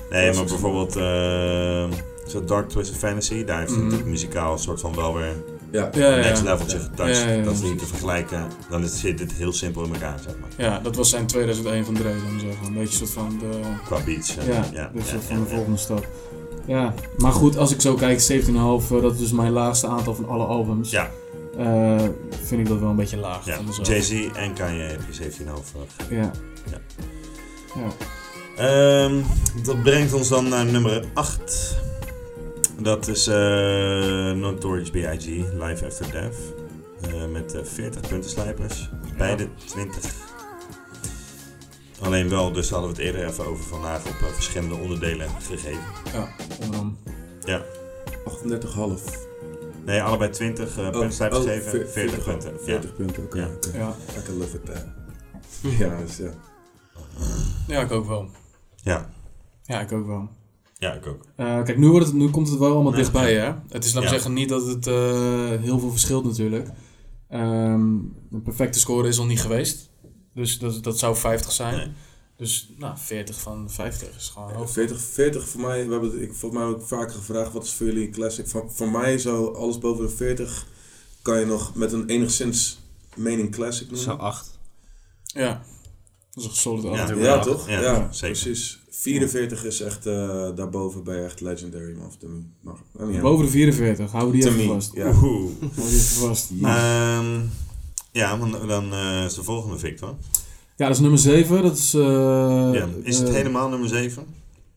Nee, maar bijvoorbeeld uh, zo Dark Twisted Fantasy, daar heeft hij Mhm. natuurlijk muzikaal een soort van wel weer Ja. Ja, ja, next leveltje Ja. getouched. Ja, ja, ja. Dat is niet te vergelijken. Dan is- zit dit heel simpel in elkaar, zeg maar. Ja, dat was zijn 2001 van Dre, dan maar zeggen. Een beetje soort van de... Qua beats. eh, Ja, ja, ja, ja, soort ja, van de ja. volgende stap. Ja, maar goed, als ik zo kijk, 17,5, eh, dat is dus mijn laagste aantal van alle albums. Ja, Eh, vind ik dat wel een beetje laag. ja. Jay-Z en Kanye heb je 17,5 gegeven. Ja. Ja. ja. Ehm, dat brengt ons dan naar nummer 8. Dat is eh, Notorious B.I.G. Live After Death. Eh, met eh, 40 puntenslijpers. Beide 20. Alleen wel, dus hadden we het eerder even over vandaag op verschillende onderdelen gegeven. Ja, onderom. Ja. 38,5. Nee, allebei 20 eh Oh, puntenslijpers oh, gegeven. veer- 40 punten. 40 punten, oké. Ja. oké. Ja. I can live with that. ja, dus ja. ja, ik ook wel. Ja. Ja, ik ook wel. Ja, ik ook. Eh, kijk, nu, wordt het, nu komt het wel allemaal Nee, dichtbij, ja. hè? Het is, laat Ja. zeggen, niet dat het eh, heel veel verschilt natuurlijk. Ehm een perfecte score is nog niet geweest. Dus dat, dat zou 50 zijn. Nee. Dus, nou, 40 van 50 is gewoon hoog. 40, 40 voor mij, we hebben het, ik volgens mij ook vaker gevraagd, wat is voor jullie classic? Voor, voor mij zo, alles boven de 40 kan je nog met een enigszins mening classic noemen. Zo 8. Ja. Dat is een solid Ja. antwoord. Ja, toch? Ja, Ja, zeker. precies. 44 is echt, eh, daarboven ben je echt legendary, man. Of de, maar, niet Boven de 44, hou die To even me, vast. ja. Oeh. Hou die even vast. Ehm, ja, maar dan eh, is de volgende Victor. Ja, dat is nummer 7. Dat is... eh, ja, is het eh, helemaal nummer 7?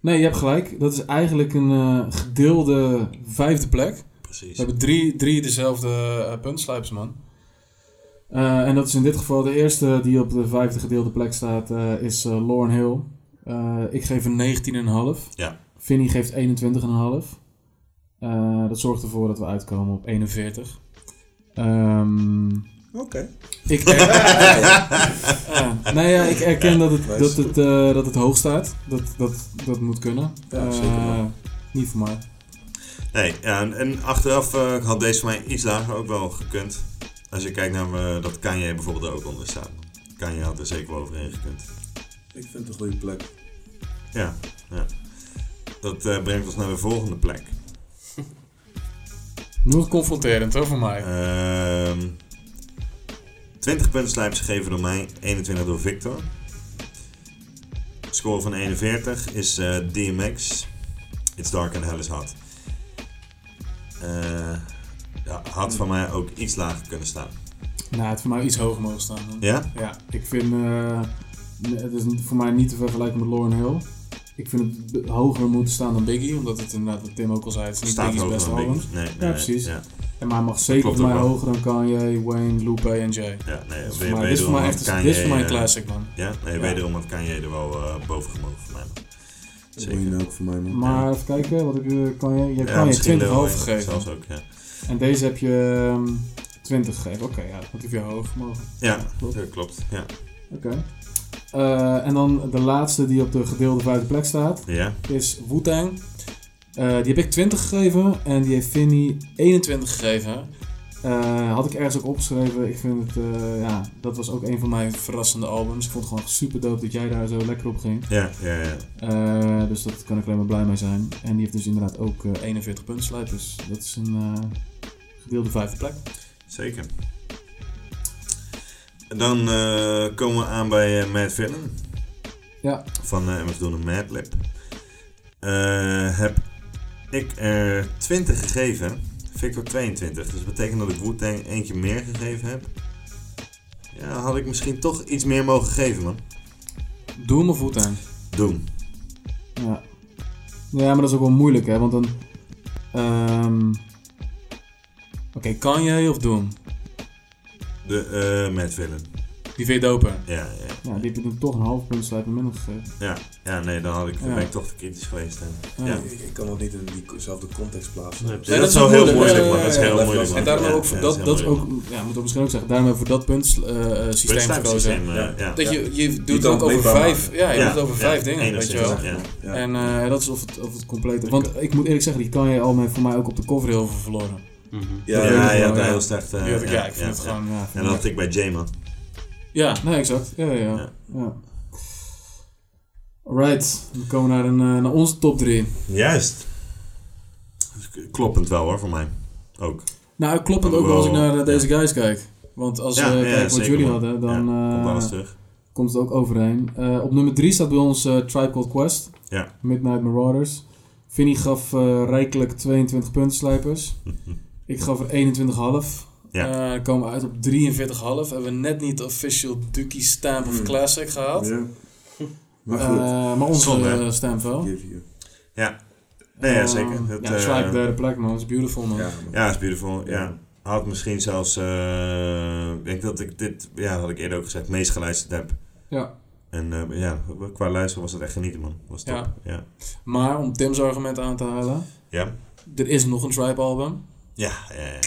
Nee, je hebt gelijk. Dat is eigenlijk een eh, gedeelde vijfde plek. Precies. We hebben drie, drie dezelfde uh, puntslijpers, man. Uh, en dat is in dit geval de eerste die op de vijfde gedeelde plek staat, uh, is uh, Lauren Hill. Ik geef een 19,5. Ja. Vinnie geeft 21,5. dat zorgt ervoor dat we uitkomen op 41. Um, Oké. Okay. Ik, [LAUGHS] nou ja, ik erken dat het, dat het, dat het hoog staat. Dat, dat, dat moet kunnen. Ja, zeker niet voor mij. Nee, ja, en, en achteraf had deze voor mij iets lager ook wel gekund. Als je kijkt naar me, dat Kanye bijvoorbeeld er ook onder staat. Kanye had er zeker wel overheen gekund. Ik vind het een goede plek. Ja, ja. Dat uh, brengt ons naar de volgende plek. [LAUGHS] Nog confronterend hoor voor mij. Uh, 20 puntslijpers gegeven door mij, 21 door Victor. Score van 41 is uh, DMX. It's Dark and Hell is Hot. Uh, ja, had van mij ook iets lager kunnen staan. Nou, het voor mij iets hoger mogen staan. Dan. Ja? Ja, ik vind uh, het is voor mij niet te vergelijken met Lauren Hill. Ik vind het hoger moeten staan dan Biggie, omdat het inderdaad, wat Tim ook al zei, het is niet Biggie's beste album. Nee, nee, ja, precies. Ja. En maar hij mag zeker voor mij hoger dan Kanye, Wayne, Lupe en Jay. Ja, nee, dus mij, dit is voor mij echt Kanye, dit is voor mij een classic, man. Ja, nee, ja. wederom had Kanye er wel uh, boven gemogen voor mij. Zeker. ook voor mij, man. Maar even kijken, wat ik kan je, je kan je 20 half gegeven. Zelfs ook, ja. En deze heb je um, 20 gegeven. Oké, okay, ja, dat heb je hoog mogen. Ja, klopt. dat klopt. Ja. Oké. Okay. Uh, en dan de laatste die op de gedeelde vijfde plek staat, ja. is Wu-Tang. Uh, die heb ik 20 gegeven en die heeft Vinnie 21 gegeven. Uh, had ik ergens ook opgeschreven. Ik vind het, ja, dat was ook een van mijn verrassende albums. Ik vond het gewoon super dope dat jij daar zo lekker op ging. Ja, ja, ja. dus dat kan ik alleen maar blij mee zijn. En die heeft dus inderdaad ook 41 punten Dus dat is een gedeelde vijfde plek. Zeker. Dan uh, komen we aan bij uh, Mad Villain. Ja. Van uh, en Madlib. heb ik er 20 gegeven. Victor 22. Dus dat betekent dat ik Wu-Tang eentje meer gegeven heb. Ja, had ik misschien toch iets meer mogen geven, man. Doom of Wu-Tang? Doom. Ja. Ja, maar dat is ook wel moeilijk, hè. Want dan... Um... Oké, okay, Kanye of Doom? De uh, Mad Villain. Die vind je doper? Ja, ja. Ja, die heb ik toch een half punt slijpen minder gegeven. Ja, ja nee, dan had ik, ja. ben ik toch te kritisch geweest. Ja. Ja. Ik, ik, kan dat niet in diezelfde context plaatsen. Nee, dat, dat, is wel heel moeilijk, moeilijk man. Dat is heel moeilijk, man. En daarom ook voor dat, dat ook, ja, moet ik misschien ook zeggen, daarom hebben we voor dat punt uh, systeem gekozen. Ja. Dat je, je doet het ook over vijf, ja, je doet het over vijf dingen, weet je wel. En dat is of het, of het complete. Want ik moet eerlijk zeggen, die kan je al voor mij ook op de cover heel veel verloren. Ja, ja, ja, heel slecht. Ja, ik vind het gewoon. En dat had ik bij J-Man. Ja, nee, exact. Ja, ja, ja. ja. Alright, we komen naar, een, uh, naar onze top 3. Juist. Kloppend wel hoor, voor mij. Ook. Nou, kloppend ook wel als ik naar uh, deze guys kijk. Want als we ja, uh, kijken wat jullie hadden, dan ja, komt het ook overeen. op nummer 3 staat bij ons Tribe Called Quest. Ja. Midnight Marauders. Vinnie gaf rijkelijk 22 puntenslijpers. [LAUGHS] ik gaf er 21,5. Ja. Uh, komen we uit op 43,5. Hebben we net niet de official Dookie Stamp of Classic gehad. Ja. Maar, goed. Uh, maar onze Zonde. stamp wel. Ja. Nee, ja, zeker. Uh, het, ja, Strike uh, derde plek, man. is beautiful, man. Ja, ja is beautiful. Ja. Had misschien zelfs... ik denk dat ik dit... Ja, had ik eerder ook gezegd. meest geluisterd heb. Ja. En ja, qua luisteren was het echt genieten, man. Was top. Ja. ja. Maar om Tim's argument aan te halen. Ja. Er is nog een Tribe album. Ja, ja, ja.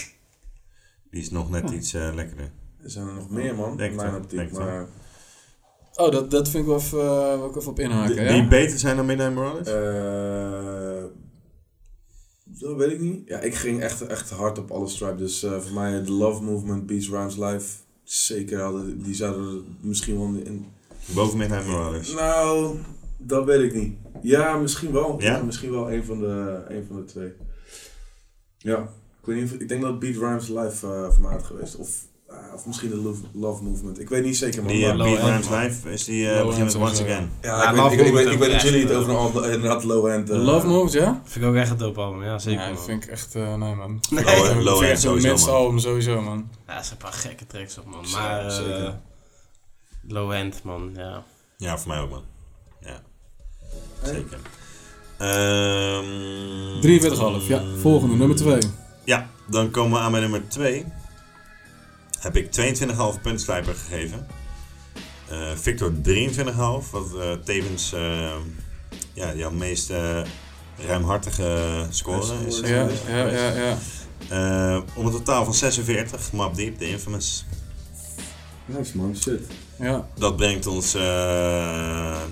Die is nog net iets uh, lekkerder. Er zijn er nog meer, man. Denk in mijn optiek. Maar Oh, dat, dat vind ik wel even, eh, wil ik even op inhaken. Die, ja? die beter zijn dan Midnight Morales? Eh, dat weet ik niet. Ja, ik ging echt, echt hard op alle stripe. Dus eh, voor mij de Love Movement, Beats Rhymes Live. Zeker, hadden, die zouden er misschien wel in... Boven Midnight Morales. Nou, dat weet ik niet. Ja, misschien wel. Ja? Ja? misschien wel een van de, een van de twee. Ja, ik, weet niet of, ik denk dat Beat Rhymes live eh voor mij had geweest. Of, ah, of misschien de Love, Love Movement. Ik weet niet zeker. man. Die uh, Maar- Beat Rhymes. Live, is die uh, End met Once. Again. Ja, Ja, ik, Love weet, ik, ik, weet, Movement ik weet dat jullie het over een inderdaad low end... eh, Love Moves, ja? Vind ik ook echt een dope album, ja zeker Ja, dat vind ik echt, eh, nee man. Nee. Low- low echt end zo'n sowieso, album sowieso, man. Ja, er zijn een paar gekke tracks op man. Maar eh, zeker. low end man, ja. Ja, voor mij ook man. Ja. Zeker. Ehm 43,5. Ja, volgende, nummer 2. Dan komen we aan bij nummer 2. Heb ik 22,5 puntslijper gegeven. Eh, Victor 23,5, wat eh, tevens eh, ja, jouw meest eh, ruimhartige score is. Ja, ja, ja, ja. Eh, om een totaal van 46, Map Deep, de Infamous. Nice man, shit. Ja, Dat brengt ons eh,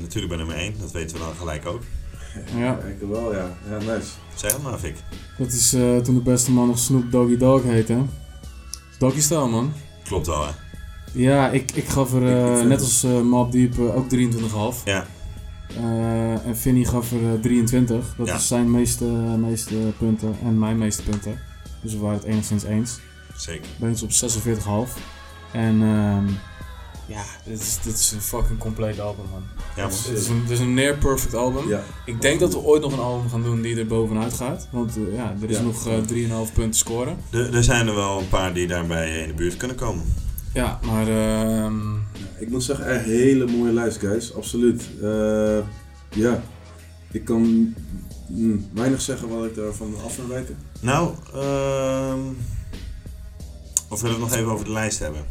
natuurlijk bij nummer 1, dat weten we dan gelijk ook. ja. Ik wel, ja. Ja, nice. Zeg het maar, Vic. Dat is eh, toen de beste man nog Snoop Doggy Dogg heette. Doggy Style, man. Klopt wel, hè? Ja, ik, ik gaf er, eh, Ik- ik vind net als uh, eh, ook 23,5. Ja, en Vinny gaf er eh, 23. Dat Ja. is zijn meeste, meeste punten en mijn meeste punten. Dus we waren het enigszins eens. zeker. Brengt ons op 46,5. En ehm, ja, dit is, dit is een fucking compleet album, man. Ja. Het is een, het is een near perfect album. Ja. Ik denk dat we ooit nog een album gaan doen die er bovenuit gaat. Want eh, ja, er is Ja. nog eh 3,5 punten scoren. Er, er zijn er wel een paar die daarbij in de buurt kunnen komen. Ja, maar ehm, Ik moet zeggen, een hele mooie lijst, guys. Absoluut. Eh, ja, ik kan mm, weinig zeggen wat ik daarvan af wil weten. Nou, ehm of willen we het nog even over de lijst hebben?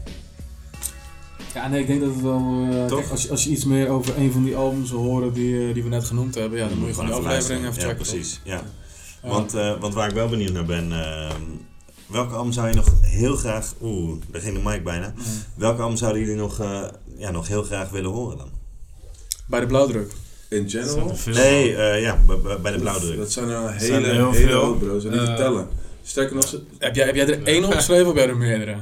Ja, nee, ik denk dat het wel... eh, Toch? kijk, als, je, als je iets meer over een van die albums wil horen die, eh, die we net genoemd hebben, ja, dan moet je gewoon die aflevering even Ja, checken. precies. Ja. Ja. Want, eh, want waar ik wel benieuwd naar ben, ehm, welke album zou je nog heel graag... Oeh, daar ging de mic bijna. Welke album zouden jullie nog, eh, ja, nog heel graag willen horen dan? Bij de blauwdruk. In Er general, er Nee, eh, ja, bij- bij- bij de blauwdruk. dat zijn er zijn hele, er heel hele veel. hoop, bro. Ze niet te tellen. Sterker nog, ze- Heb jij, heb jij er één opgeschreven of heb jij er meerdere?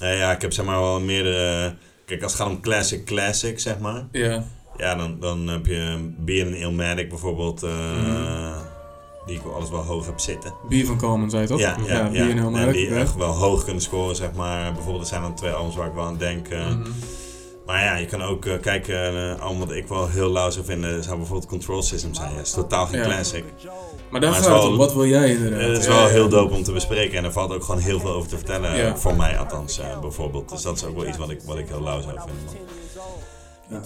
Eh, ja, ik heb zeg maar wel meerdere... Kijk, als het gaat om classic classic, zeg maar. Ja. Ja, dan, dan heb je Beer en Illmatic bijvoorbeeld. eh, Mhm. Die ik alles wel hoog heb zitten. Bier van Coleman, zei je toch? Ja, ja, ja. Bier en merk, die echt wel hoog kunnen scoren, zeg maar. Bijvoorbeeld, er zijn dan twee albums waar ik wel aan denk. eh. Mhm. Maar ja, je kan ook kijken, uh, wat ik wel heel lauw zou vinden, zou bijvoorbeeld Control System zijn. Ja, is totaal geen Ja. classic. Maar daar Maar het gaat is het om. Wat wil jij inderdaad? Het is wel heel dope om te bespreken en er valt ook gewoon heel veel over te vertellen. Voor mij althans, eh, bijvoorbeeld. Dus dat is ook wel iets wat ik, wat ik heel lauw zou vinden. Ja.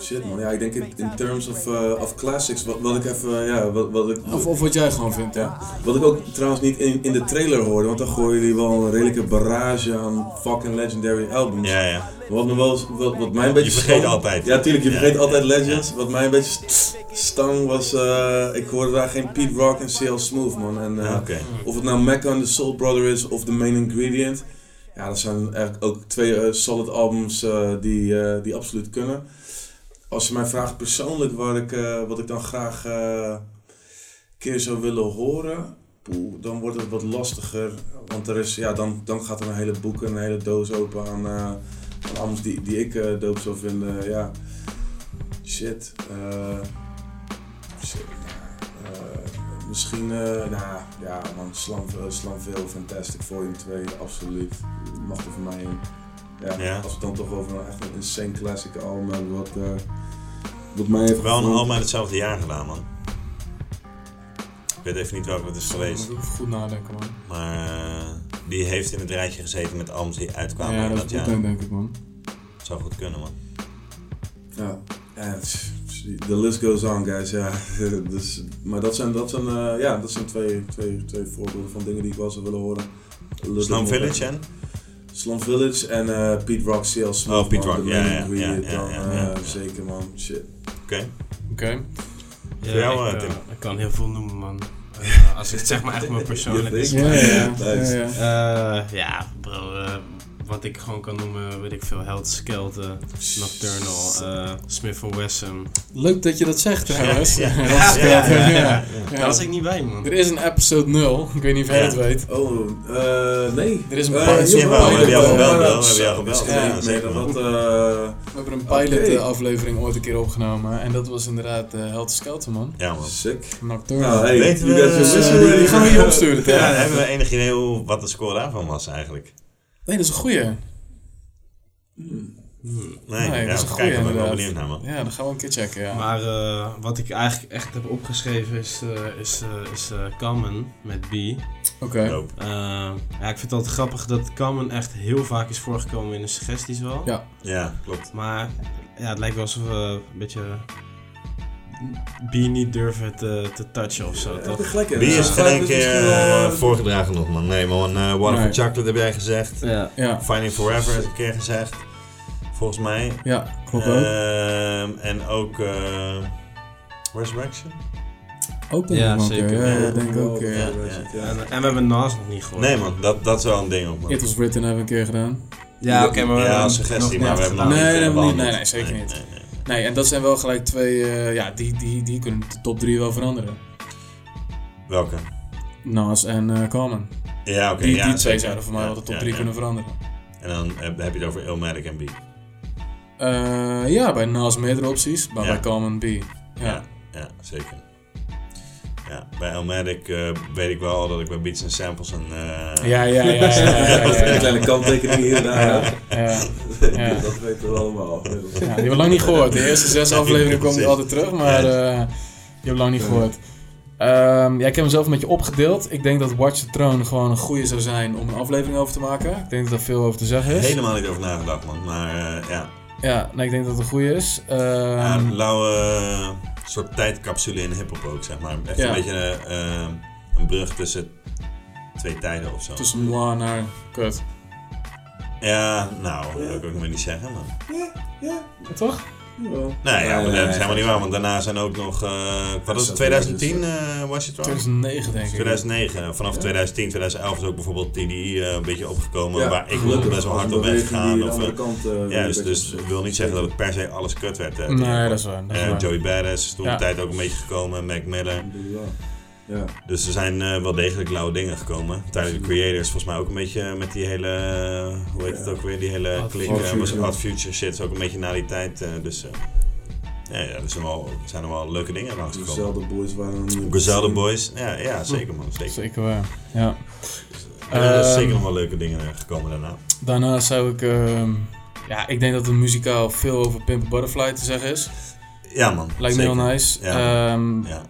Shit man, ja, ik denk in, in terms of, eh, of classics, wat, wat ik even, ja, wat, wat ik... Of, of wat jij gewoon vindt, ja. Wat ik ook trouwens niet in, in de trailer hoorde, want dan gooien jullie wel een redelijke barrage aan fucking legendary albums. Ja, ja. Wat, me wel, wat, wat mij een beetje Je vergeet altijd. Ja, tuurlijk, je Ja, vergeet ja, altijd ja. legends. Wat mij een beetje st- stang was, eh, ik hoorde daar geen Pete Rock en CL Smooth man. En, eh. Of het nou Mecca and the Soul Brother is of The Main Ingredient. Ja, dat zijn eigenlijk ook twee eh, solid albums eh, die, eh, die absoluut kunnen. Als je mij vraagt persoonlijk waar ik, wat ik dan graag een keer zou willen horen, poeh, dan wordt het wat lastiger. Want er is, ja, dan, dan gaat er een hele boek, een hele doos open aan, aan albums die, die ik dope zou vinden. Ja, shit. eh, shit. Eh, misschien, eh, nou ja man, Slam, uh, Slamville, Fantastic Volume 2, absoluut. Mag er voor mij in. Ja, Ja. Als we het dan toch over een echt een insane classic album hebben, wat, eh, wat mij heeft Wel een album uit hetzelfde jaar gedaan, man. Ik weet even niet welke het is geweest. Moet ik goed nadenken, man. Maar eh, die heeft in het rijtje gezeten met albums die uitkwamen ja, in dat dat is jaar. goed, denk, denk ik, man. Het zou goed kunnen, man. Ja, ja the list goes on, guys. Ja. [LAUGHS] dus, maar dat zijn, dat zijn, eh, ja, dat zijn twee, twee, twee voorbeelden van dingen die ik wel zou willen horen. Slum Village en? Slum Village en eh Pete Rock, CL Smooth. Oh, Pete Rock, ja, ja, eh, ja. Zeker, man. Shit. Oké. Oké. Ja, Voor jou, ik, eh, eh, Tim? ik kan heel veel noemen, man. [LAUGHS] Als het zeg maar echt mijn persoonlijk is. Ja, Ja, ja, ja. Eh, bro. Wat ik gewoon kan noemen, weet ik veel, Held Skelter, Nocturnal, eh Smith Wesson. Leuk dat je dat zegt trouwens. Ja, ja, Dat is ja, vet, ja, ja. ja. Daar was ik niet bij, man. Er is een episode 0, ik weet niet of jij Ja. het weet. Oh, eh, nee. Er is een Eh, pilot. jawel, heb je al jawel, gebeld, maar wel, dat- heb je al gebeld. Nee, dat had, eh, We hebben een pilot aflevering ooit een keer opgenomen. En dat was inderdaad uh, Helter Skelter, man. Ja, man. Sick. Nocturnal. Nou, hey, Weten we, die gaan we hier opsturen, Ja, ja. hebben we enig idee hoe, wat de score daarvan was eigenlijk? Nee, dat is een goeie. Nee, Nee, ja, dat is een we goeie kijken, ik ben wel naar, man. Ja, dan gaan we een keer checken, ja. Maar eh, wat ik eigenlijk echt heb opgeschreven is, eh, is, eh, is Common met B. Oké. Ja, ik vind het altijd grappig dat Common echt heel vaak is voorgekomen in de suggesties wel. Ja. Ja, klopt. Maar ja, het lijkt wel alsof we een beetje B niet durven te, te touchen of zo, toch? is ja. geen één keer eh, voorgedragen nog, man. Nee, man. eh Water Nee. for Chocolate heb jij gezegd. Ja. Ja, Finding Forever is een keer gezegd. Volgens mij. ja klopt ook. Ehm, en ook eh, Resurrection? Ook ja, ik een zeker. Ja, dat denk ik ook. Ja, Ja. En, en we hebben Nas nog niet gehoord. Nee, man. Dat, dat is wel een ding ook, man. It Was Written hebben we een keer gedaan. Ja, oké, maar we ja, als suggestie, maar we hebben nog niet nee, nee, nee, nee, zeker niet. nee, nee. Nee, en dat zijn wel gelijk twee, eh, ja, die, die, die kunnen de top 3 wel veranderen. Welke? Nas en eh Common. Ja, oké. die ja, die twee zeker. zouden voor mij wel de top ja, 3 ja. kunnen veranderen. En dan heb, je het over Illmatic en B. Eh, ja, bij Nas meerdere opties, maar bij Common B. Ja, ja, zeker. Ja, bij Elmatic eh weet ik wel dat ik bij Beats en Samples een... eh, Ja, ja, ja, ja, ja. [LAUGHS] Een kleine kanttekening hier en daar. [LAUGHS] Dat weten we allemaal. Ja, die hebben we lang niet gehoord. De eerste zes afleveringen komen altijd terug, maar eh, die hebben we lang niet gehoord. Ehm, ja, ik heb hem zelf een beetje opgedeeld. Ik denk dat Watch the Throne gewoon een goede zou zijn om een aflevering over te maken. Ik denk dat er veel over te zeggen is. Helemaal niet over nagedacht, man. Maar ja, Ja, nee, ik denk dat het een goede is. Ehm, ja, lauwe soort tijdcapsule in hip-hop ook, zeg maar. Echt Ja. een beetje eh, eh, een brug tussen twee tijden of zo. tussen moi naar kut. Ja, nou, dat wil ik ook nog maar niet zeggen, man. Toch? Nee, ja, maar dat is helemaal niet waar, want daarna zijn ook nog... eh, wat was het, 2010 eh was je trouwens? 2009 denk ik. 2009. Vanaf 2010, 2011 is ook bijvoorbeeld TDI eh, een beetje opgekomen. Ja, waar ik best wel hard op ben gegaan. de Of, andere eh, kant, een dus beetje ik wil niet zeggen dat het per se alles kut werd. eh, Nee, dat is waar. Dat is waar. Joey Badass is toen Ja. de tijd ook een beetje gekomen, Mac Miller. Ja. Dus er zijn eh, wel degelijk lauwe dingen gekomen. Tijdens de Creators volgens mij ook een beetje met die hele, eh, hoe heet het ook weer, die hele klik, eh, was Odd Future shit, is ook een beetje na die tijd. eh, dus eh, ja, ja, er zijn, wel, zijn er wel leuke dingen langs gekomen. Dezelfde boys waren er nu. Boys, ja, ja zeker man, zeker. Zeker waar. Ja. Er zijn Ehm, zeker nog wel leuke dingen gekomen daarna. Daarna zou ik... ehm, ja, ik denk dat er muzikaal veel over Pimp Butterfly te zeggen is. Ja man, Lijkt me heel nice. Ja. Ehm, Ja.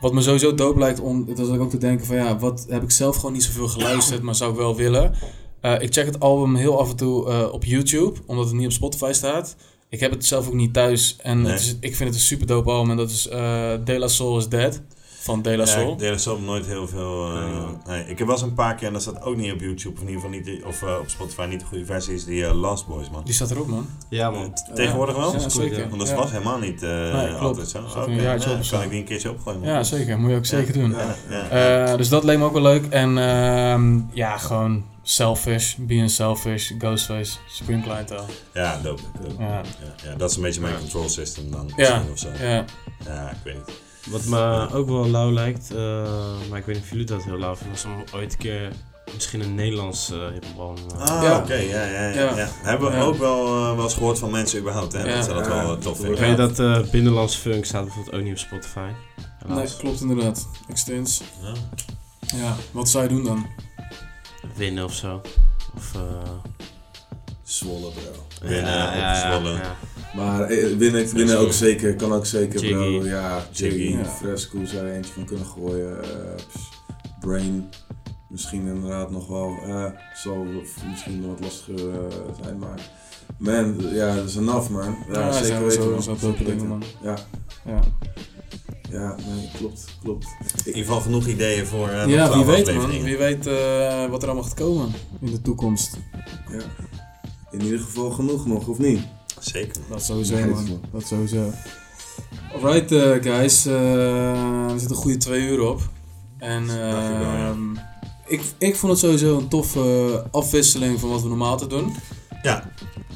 Wat me sowieso dope lijkt om, dat is ook te denken van ja, wat heb ik zelf gewoon niet zoveel geluisterd, maar zou ik wel willen. Eh, ik check het album heel af en toe eh, op YouTube, omdat het niet op Spotify staat. Ik heb het zelf ook niet thuis en Nee. het is, ik vind het een super dope album en dat is eh De La Soul is Dead van De La Ja, Soul. ik deel zelf nooit heel veel. eh, nee. Ik heb wel eens een paar keer, en dat staat ook niet op YouTube, of in ieder geval niet, of eh, op Spotify niet de goede versie, is die eh, Last Boys, man. Die staat erop man. Ja, man. Tegenwoordig wel? Ja, zeker. Want dat Ja. was helemaal niet eh, Nee, klopt. altijd zo. Oké, een jaartje nou, op kan ik die een keertje opgooien. man. Ja, zeker. Moet je ook zeker doen. Ja, ja. Eh, dus dat leek me ook wel leuk. En ehm, ja, gewoon Selfish, Being Selfish, Ghostface, Supreme Clientele. Ja, dope. dope. Ja. Ja, ja, dat is een beetje mijn control system dan. Ja, misschien Of zo. ja. ja, ik weet het. Wat me ook wel lauw lijkt, eh, maar ik weet niet of jullie dat heel lauw vinden, was om ooit een keer misschien een Nederlands uh, hiphop Ah, Ja. oké, ja, ja, ja, Ja. ja. Hebben we Ja. ook wel, eh, wel eens gehoord van mensen überhaupt, hè? Ja. Dat ze dat Ja. wel eh, tof Ik vinden. weet dat eh Binnenlands Funk staat bijvoorbeeld ook niet op Spotify. Nee, Helaas. klopt inderdaad. Extens. Ja. Ja, wat zou je doen dan? Winnen of zo. Of, eh Zwolle, bro. Winnen, ja, ja, ja, opgezwollen. ja. Maar eh, winnen, winnen ook zeker, kan ook zeker, bro. Jiggy. Ja, Jiggy. Fresco zou je eentje van kunnen gooien. eh, Brain. Misschien inderdaad nog wel. eh zal misschien nog wat lastiger eh, zijn, maar... Man, ja, dat is enough, man. Ja, Ja, zeker weten, zo- man. zo dope Zeker dingen, weten. man. Ja, Ja, ja, nee, klopt, klopt. In ieder geval genoeg ideeën voor eh, nog ja 12 wie weet man. Wie weet eh, wat er allemaal gaat komen in de toekomst. Ja. In ieder geval genoeg nog, of niet? Zeker. Dat sowieso man. man. Dat sowieso. Alright eh, guys, eh, we zitten een goede twee uur op. En ik ehm, ik, ik vond het sowieso een toffe afwisseling van wat we normaal te doen. Ja.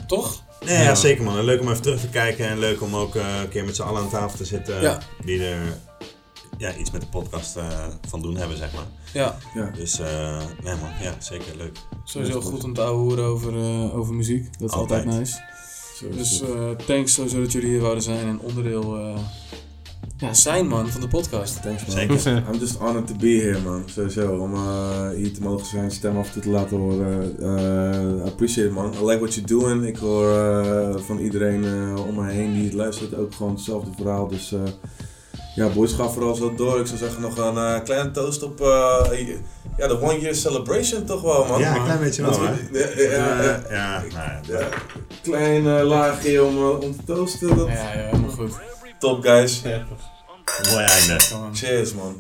Toch? Nee, ja. zeker man. Leuk om even terug te kijken en leuk om ook eh, een keer met z'n allen aan tafel te zitten. Ja. Die er ja, iets met de podcast eh, van doen hebben, zeg maar. Ja. Ja. Dus eh nee man, ja, zeker leuk. Sowieso goed om te ouwehoeren over, eh, over muziek. Dat is altijd, Altijd. nice. Dus eh, thanks sowieso dat jullie hier wouden zijn en onderdeel eh, ja, zijn man van de podcast. Thanks man. Zeker. [LAUGHS] I'm just honored to be here man. Sowieso. Om eh, hier te mogen zijn, stem af en toe te laten horen. Eh, I appreciate it man. I like what you're doing. Ik hoor eh, van iedereen eh, om me heen die het luistert ook gewoon hetzelfde verhaal. Dus eh, ja boys, ga vooral zo door. Ik zou zeggen nog een eh, kleine toast op eh, ja, de one year celebration toch wel man. Ja, een klein beetje wel, Dat hè? we- Ja, ja, ja. Eh, ja, nou, Ja, Klein laagje om, om te toosten. Dat... Ja, ja, helemaal goed. Top guys. Mooi einde. Cheers man.